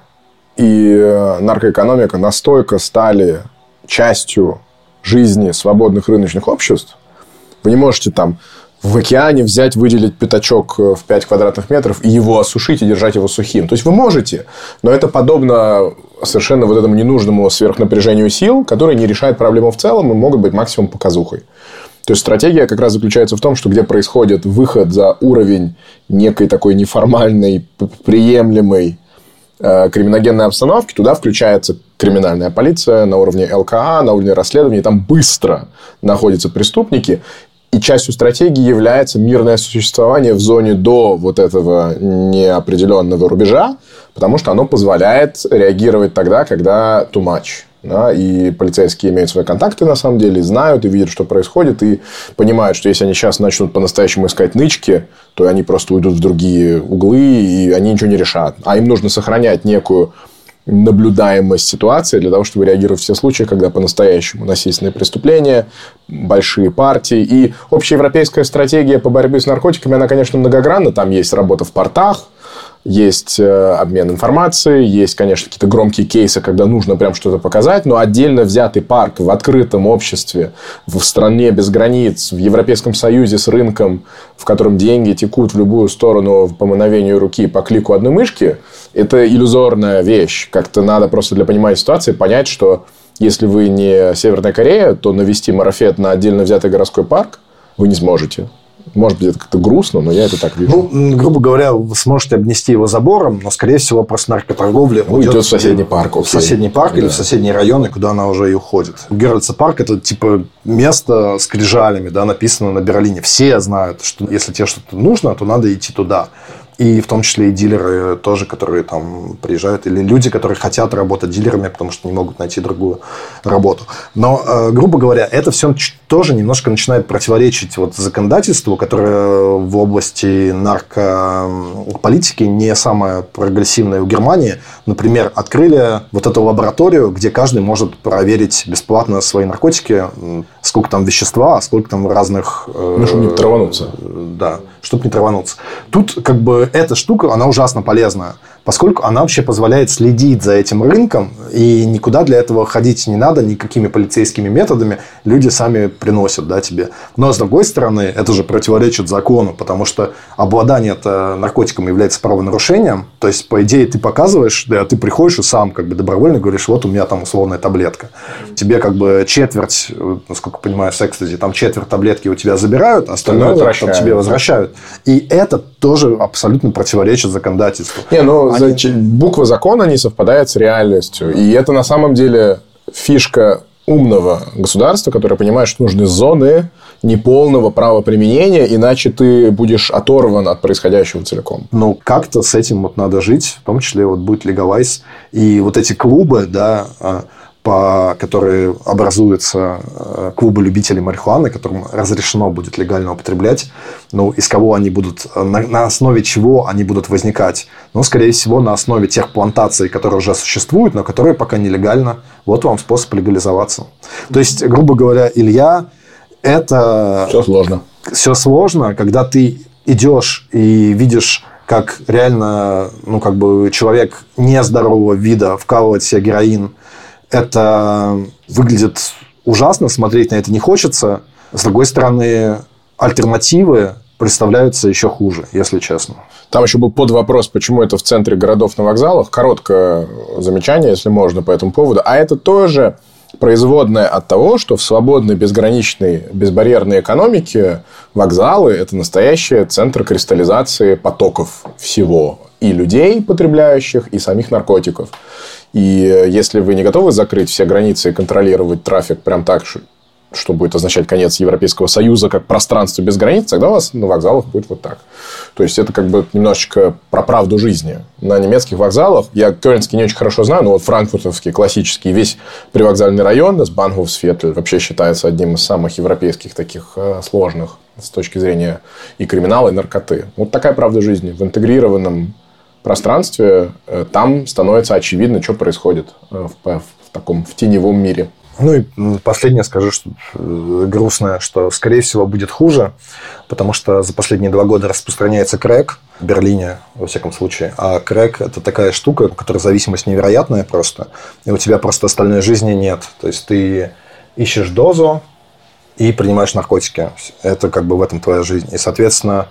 и э, наркоэкономика настолько стали частью жизни свободных рыночных обществ, вы не можете там в океане взять, выделить пятачок э, в 5 квадратных метров и его осушить и держать его сухим. То есть, вы можете, но это подобно совершенно вот этому ненужному сверхнапряжению сил, которые не решают проблему в целом и могут быть максимум показухой. То есть, стратегия как раз заключается в том, что где происходит выход за уровень некой такой неформальной, приемлемой э, криминогенной обстановки, туда включается криминальная полиция на уровне ЛКА, на уровне расследования, там быстро находятся преступники, и частью стратегии является мирное существование в зоне до вот этого неопределенного рубежа, потому что оно позволяет реагировать тогда, когда too much. Да, и полицейские имеют свои контакты, на самом деле, знают и видят, что происходит, и понимают, что если они сейчас начнут по-настоящему искать нычки, то они просто уйдут в другие углы, и они ничего не решат. А им нужно сохранять некую наблюдаемость ситуации для того, чтобы реагировать в все случаи, когда по-настоящему насильственные преступления, большие партии. И общеевропейская стратегия по борьбе с наркотиками, она, конечно, многогранна. Там есть работа в портах, есть э, обмен информацией, есть, конечно, какие-то громкие кейсы, когда нужно прям что-то показать, но отдельно взятый парк в открытом обществе, в стране без границ, в Европейском Союзе с рынком, в котором деньги текут в любую сторону по мановению руки, по клику одной мышки, это иллюзорная вещь. Как-то надо просто для понимания ситуации понять, что если вы не Северная Корея, то навести марафет на отдельно взятый городской парк вы не сможете. Может быть, это как-то грустно, но я это так вижу. Ну, грубо говоря, вы сможете обнести его забором, но, скорее всего, просто наркоторговля ну, уйдет в соседний парк. В соседний парк да. или в соседние районы, куда она уже и уходит. Геральдса парк – это, типа, место с крижалями, да, написано на Берлине. Все знают, что если тебе что-то нужно, то надо идти туда. И в том числе и дилеры тоже, которые там приезжают, или люди, которые хотят работать дилерами, потому что не могут найти другую работу. Но, э, грубо говоря, это все тоже немножко начинает противоречить вот законодательству, которое в области наркополитики не самое прогрессивное в Германии. Например, открыли вот эту лабораторию, где каждый может проверить бесплатно свои наркотики, сколько там вещества, а сколько там разных... Э, ну, чтобы не травануться. Да, чтобы не травануться. Тут как бы эта штука, она ужасно полезная поскольку она вообще позволяет следить за этим рынком, и никуда для этого ходить не надо, никакими полицейскими методами люди сами приносят да, тебе. Но, с другой стороны, это же противоречит закону, потому что обладание наркотиком является правонарушением, то есть, по идее, ты показываешь, да, ты приходишь и сам как бы добровольно говоришь, вот у меня там условная таблетка. Тебе как бы четверть, насколько понимаю, с экстази, там четверть таблетки у тебя забирают, а остальное там тебе возвращают. И это тоже абсолютно противоречит законодательству. Не, ну, они... буква закона не совпадает с реальностью. И это на самом деле фишка умного государства, которое понимает, что нужны зоны неполного правоприменения, иначе ты будешь оторван от происходящего целиком. Ну, как-то с этим вот надо жить, в том числе вот будет легалайз. И вот эти клубы, да, а, по, которые образуются э, клубы любителей марихуаны, которым разрешено будет легально употреблять. Ну, из кого они будут, на, на основе чего они будут возникать? Ну, скорее всего, на основе тех плантаций, которые уже существуют, но которые пока нелегально. Вот вам способ легализоваться. То есть, грубо говоря, Илья, это... Все сложно. Все сложно, когда ты идешь и видишь как реально, ну, как бы человек нездорового вида вкалывает себе героин это выглядит ужасно, смотреть на это не хочется. С другой стороны, альтернативы представляются еще хуже, если честно. Там еще был под вопрос, почему это в центре городов на вокзалах. Короткое замечание, если можно, по этому поводу. А это тоже производное от того, что в свободной, безграничной, безбарьерной экономике вокзалы – это настоящий центр кристаллизации потоков всего. И людей, потребляющих, и самих наркотиков. И э, если вы не готовы закрыть все границы и контролировать трафик прям так, что будет означать конец Европейского Союза как пространство без границ, тогда у вас на вокзалах будет вот так. То есть, это как бы немножечко про правду жизни. На немецких вокзалах, я Кёльнский не очень хорошо знаю, но вот франкфуртовский классический, весь привокзальный район, с Банхофсветль, вообще считается одним из самых европейских таких э, сложных с точки зрения и криминала, и наркоты. Вот такая правда жизни в интегрированном пространстве, э, там становится очевидно, что происходит э, в, в таком в теневом мире. Ну и последнее скажу, что э, грустное, что, скорее всего, будет хуже, потому что за последние два года распространяется крэк в Берлине, во всяком случае. А крэк – это такая штука, у которой зависимость невероятная просто, и у тебя просто остальной жизни нет. То есть, ты ищешь дозу и принимаешь наркотики. Это как бы в этом твоя жизнь. И, соответственно,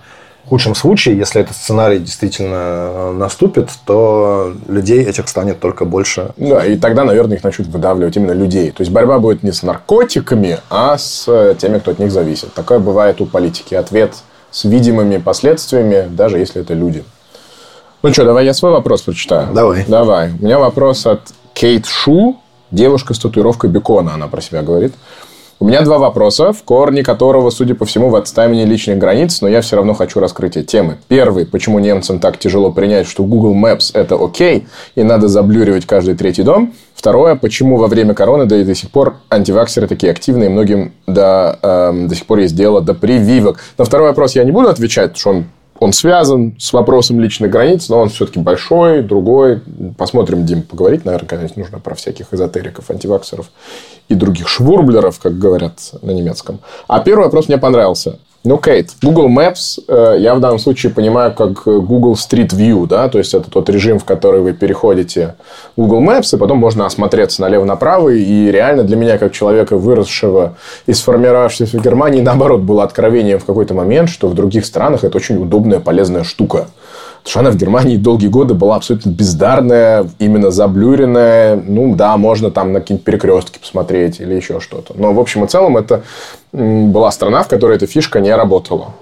худшем случае, если этот сценарий действительно э, наступит, то людей этих станет только больше. Да, и тогда, наверное, их начнут выдавливать именно людей. То есть борьба будет не с наркотиками, а с э, теми, кто от них зависит. Такое бывает у политики. Ответ с видимыми последствиями, даже если это люди. Ну что, давай я свой вопрос прочитаю. Давай. Давай. У меня вопрос от Кейт Шу, девушка с татуировкой бекона, она про себя говорит. У меня два вопроса, в корне которого, судя по всему, в отставлении личных границ, но я все равно хочу раскрытие темы. Первый, почему немцам так тяжело принять, что Google Maps это окей, и надо заблюривать каждый третий дом. Второе, почему во время короны, да и до сих пор антиваксеры такие активные, многим до, э, до сих пор есть дело до прививок. На второй вопрос я не буду отвечать, что он он связан с вопросом личных границ, но он все-таки большой, другой. Посмотрим, Дим, поговорить, наверное, конечно, нужно про всяких эзотериков, антиваксеров и других швурблеров, как говорят на немецком. А первый вопрос мне понравился. Ну, Кейт, Google Maps э, я в данном случае понимаю как Google Street View, да, то есть это тот режим, в который вы переходите Google Maps, и потом можно осмотреться налево-направо, и реально для меня, как человека, выросшего и сформировавшегося в Германии, наоборот, было откровением в какой-то момент, что в других странах это очень удобная, полезная штука. Потому что она в Германии долгие годы была абсолютно бездарная, именно заблюренная. Ну, да, можно там на какие-нибудь перекрестки посмотреть или еще что-то. Но, в общем и целом, это была страна, в которой эта фишка не работала.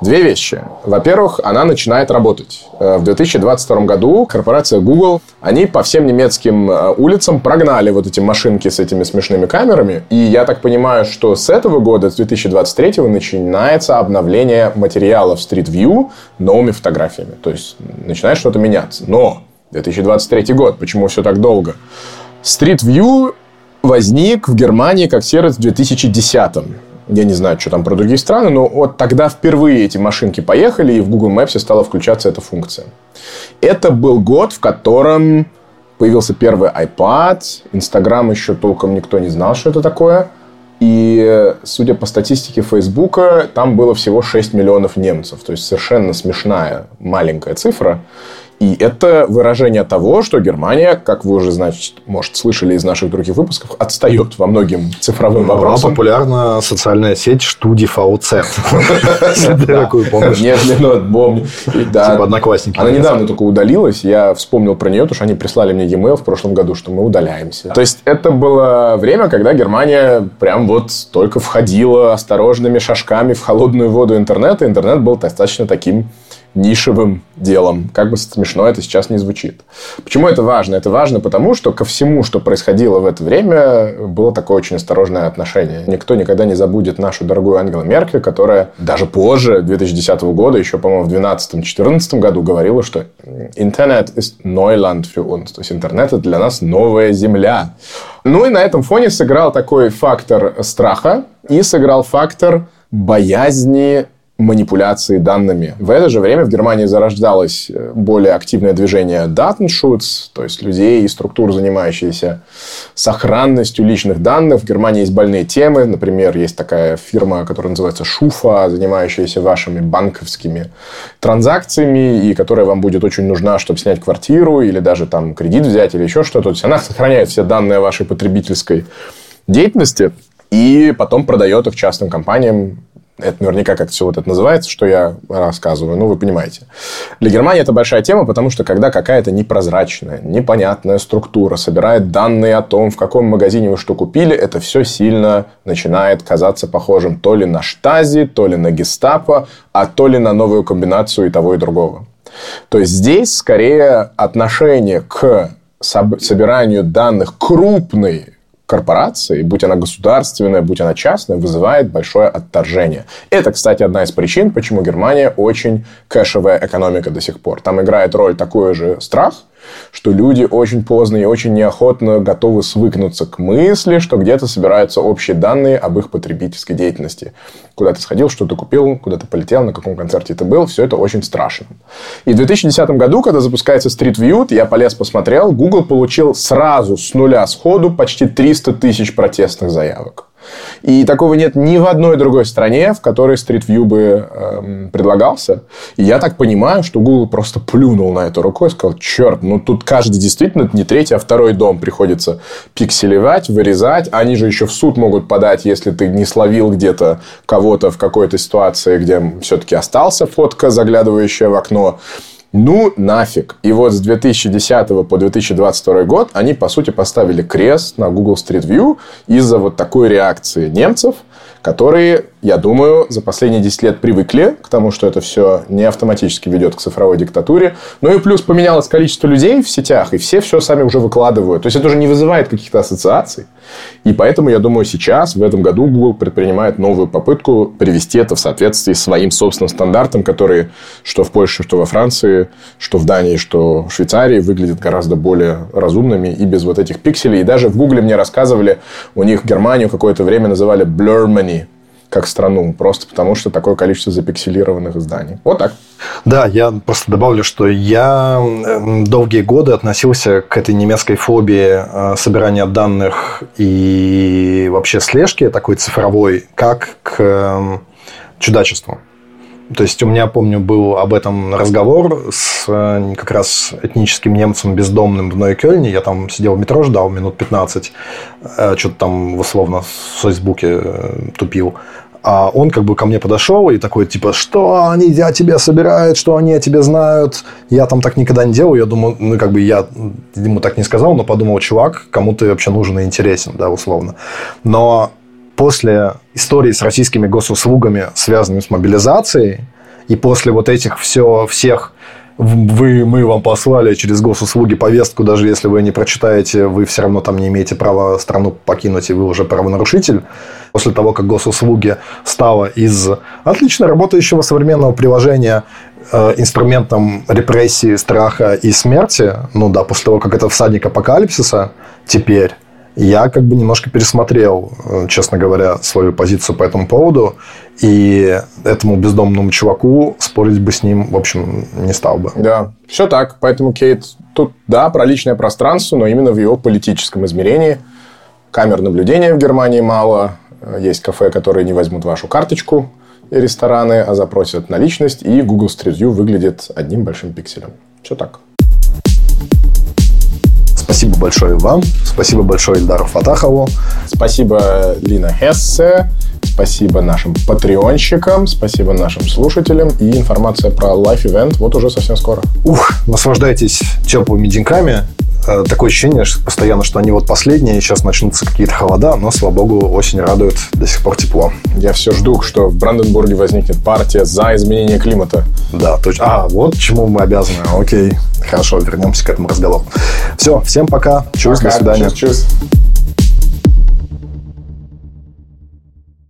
Две вещи. Во-первых, она начинает работать. Э, в 2022 году корпорация Google, они по всем немецким э, улицам прогнали вот эти машинки с этими смешными камерами. И я так понимаю, что с этого года, с 2023 начинается обновление материалов Street View новыми фотографиями. То есть начинает что-то меняться. Но 2023 год, почему все так долго? Street View возник в Германии как сервис в 2010 я не знаю, что там про другие страны, но вот тогда впервые эти машинки поехали, и в Google Maps стала включаться эта функция. Это был год, в котором появился первый iPad, Instagram еще толком никто не знал, что это такое. И, судя по статистике Фейсбука, там было всего 6 миллионов немцев. То есть, совершенно смешная маленькая цифра. И это выражение того, что Германия, как вы уже, значит, может, слышали из наших других выпусков, отстает во многим цифровым Была вопросам. популярна социальная сеть StudiVZ. Такую помнишь? Нет, нет, помню. Типа одноклассники. Она недавно только удалилась. Я вспомнил про нее, потому что они прислали мне e-mail в прошлом году, что мы удаляемся. То есть, это было время, когда Германия прям вот только входила осторожными шажками в холодную воду интернета. Интернет был достаточно таким нишевым делом. Как бы смешно это сейчас не звучит. Почему это важно? Это важно потому, что ко всему, что происходило в это время, было такое очень осторожное отношение. Никто никогда не забудет нашу дорогую Ангелу Меркель, которая даже позже, 2010 года, еще, по-моему, в 2012-2014 году говорила, что интернет ist Neuland für uns. То есть интернет это для нас новая земля. Ну и на этом фоне сыграл такой фактор страха и сыграл фактор боязни манипуляции данными. В это же время в Германии зарождалось э, более активное движение Datenschutz, то есть людей и структур, занимающиеся сохранностью личных данных. В Германии есть больные темы. Например, есть такая фирма, которая называется Шуфа, занимающаяся вашими банковскими транзакциями, и которая вам будет очень нужна, чтобы снять квартиру или даже там кредит взять или еще что-то. То есть она сохраняет все данные вашей потребительской деятельности и потом продает их частным компаниям это наверняка как все вот это называется, что я рассказываю. Ну, вы понимаете. Для Германии это большая тема, потому что когда какая-то непрозрачная, непонятная структура собирает данные о том, в каком магазине вы что купили, это все сильно начинает казаться похожим то ли на штази, то ли на гестапо, а то ли на новую комбинацию и того, и другого. То есть здесь скорее отношение к собиранию данных крупной корпорации, будь она государственная, будь она частная, вызывает большое отторжение. Это, кстати, одна из причин, почему Германия очень кэшевая экономика до сих пор. Там играет роль такой же страх – что люди очень поздно и очень неохотно готовы свыкнуться к мысли, что где-то собираются общие данные об их потребительской деятельности. Куда ты сходил, что ты купил, куда ты полетел, на каком концерте ты был. Все это очень страшно. И в 2010 году, когда запускается Street View, я полез посмотрел, Google получил сразу с нуля сходу почти 300 тысяч протестных заявок. И такого нет ни в одной другой стране, в которой Street View бы эм, предлагался. И я так понимаю, что Google просто плюнул на это рукой и сказал, черт, ну тут каждый действительно не третий, а второй дом приходится пикселевать, вырезать. Они же еще в суд могут подать, если ты не словил где-то кого-то в какой-то ситуации, где все-таки остался фотка, заглядывающая в окно. Ну, нафиг. И вот с 2010 по 2022 год они, по сути, поставили крест на Google Street View из-за вот такой реакции немцев, которые я думаю, за последние 10 лет привыкли к тому, что это все не автоматически ведет к цифровой диктатуре. Ну и плюс поменялось количество людей в сетях, и все все сами уже выкладывают. То есть, это уже не вызывает каких-то ассоциаций. И поэтому, я думаю, сейчас, в этом году, Google предпринимает новую попытку привести это в соответствии с своим собственным стандартом, которые что в Польше, что во Франции, что в Дании, что в Швейцарии выглядят гораздо более разумными и без вот этих пикселей. И даже в Гугле мне рассказывали, у них Германию какое-то время называли Blurmany как страну, просто потому что такое количество запикселированных изданий. Вот так. Да, я просто добавлю, что я долгие годы относился к этой немецкой фобии э, собирания данных и вообще слежки такой цифровой, как к чудачеству. То есть у меня, помню, был об этом разговор с э, как раз этническим немцем бездомным в Нойкёльне. Я там сидел в метро, ждал минут 15. Э, что-то там условно в Фейсбуке э, тупил. А он как бы ко мне подошел и такой, типа, что они о тебе собирают, что они о тебе знают. Я там так никогда не делал. Я думаю, ну, как бы я ему так не сказал, но подумал, чувак, кому ты вообще нужен и интересен, да, условно. Но после истории с российскими госуслугами, связанными с мобилизацией, и после вот этих все, всех вы, мы вам послали через госуслуги повестку, даже если вы не прочитаете, вы все равно там не имеете права страну покинуть, и вы уже правонарушитель. После того, как госуслуги стало из отлично работающего современного приложения э, инструментом репрессии, страха и смерти, ну да, после того, как это всадник апокалипсиса, теперь я как бы немножко пересмотрел, э, честно говоря, свою позицию по этому поводу. И этому бездомному чуваку спорить бы с ним, в общем, не стал бы. Да, все так. Поэтому, Кейт, тут, да, про личное пространство, но именно в его политическом измерении. Камер наблюдения в Германии мало. Есть кафе, которые не возьмут вашу карточку и рестораны, а запросят наличность. И Google Street View выглядит одним большим пикселем. Все так. Спасибо большое вам. Спасибо большое Ильдару Фатахову. Спасибо Лина Хессе. Спасибо нашим патреонщикам, спасибо нашим слушателям. И информация про лайф-ивент вот уже совсем скоро. Ух, наслаждайтесь теплыми деньками. Э, такое ощущение что постоянно, что они вот последние, сейчас начнутся какие-то холода, но, слава богу, осень радует, до сих пор тепло. Я все жду, что в Бранденбурге возникнет партия за изменение климата. Да, точно. А, вот чему мы обязаны. Окей, хорошо, вернемся к этому разговору. Все, всем пока. Чус, до свидания. Чус, чус.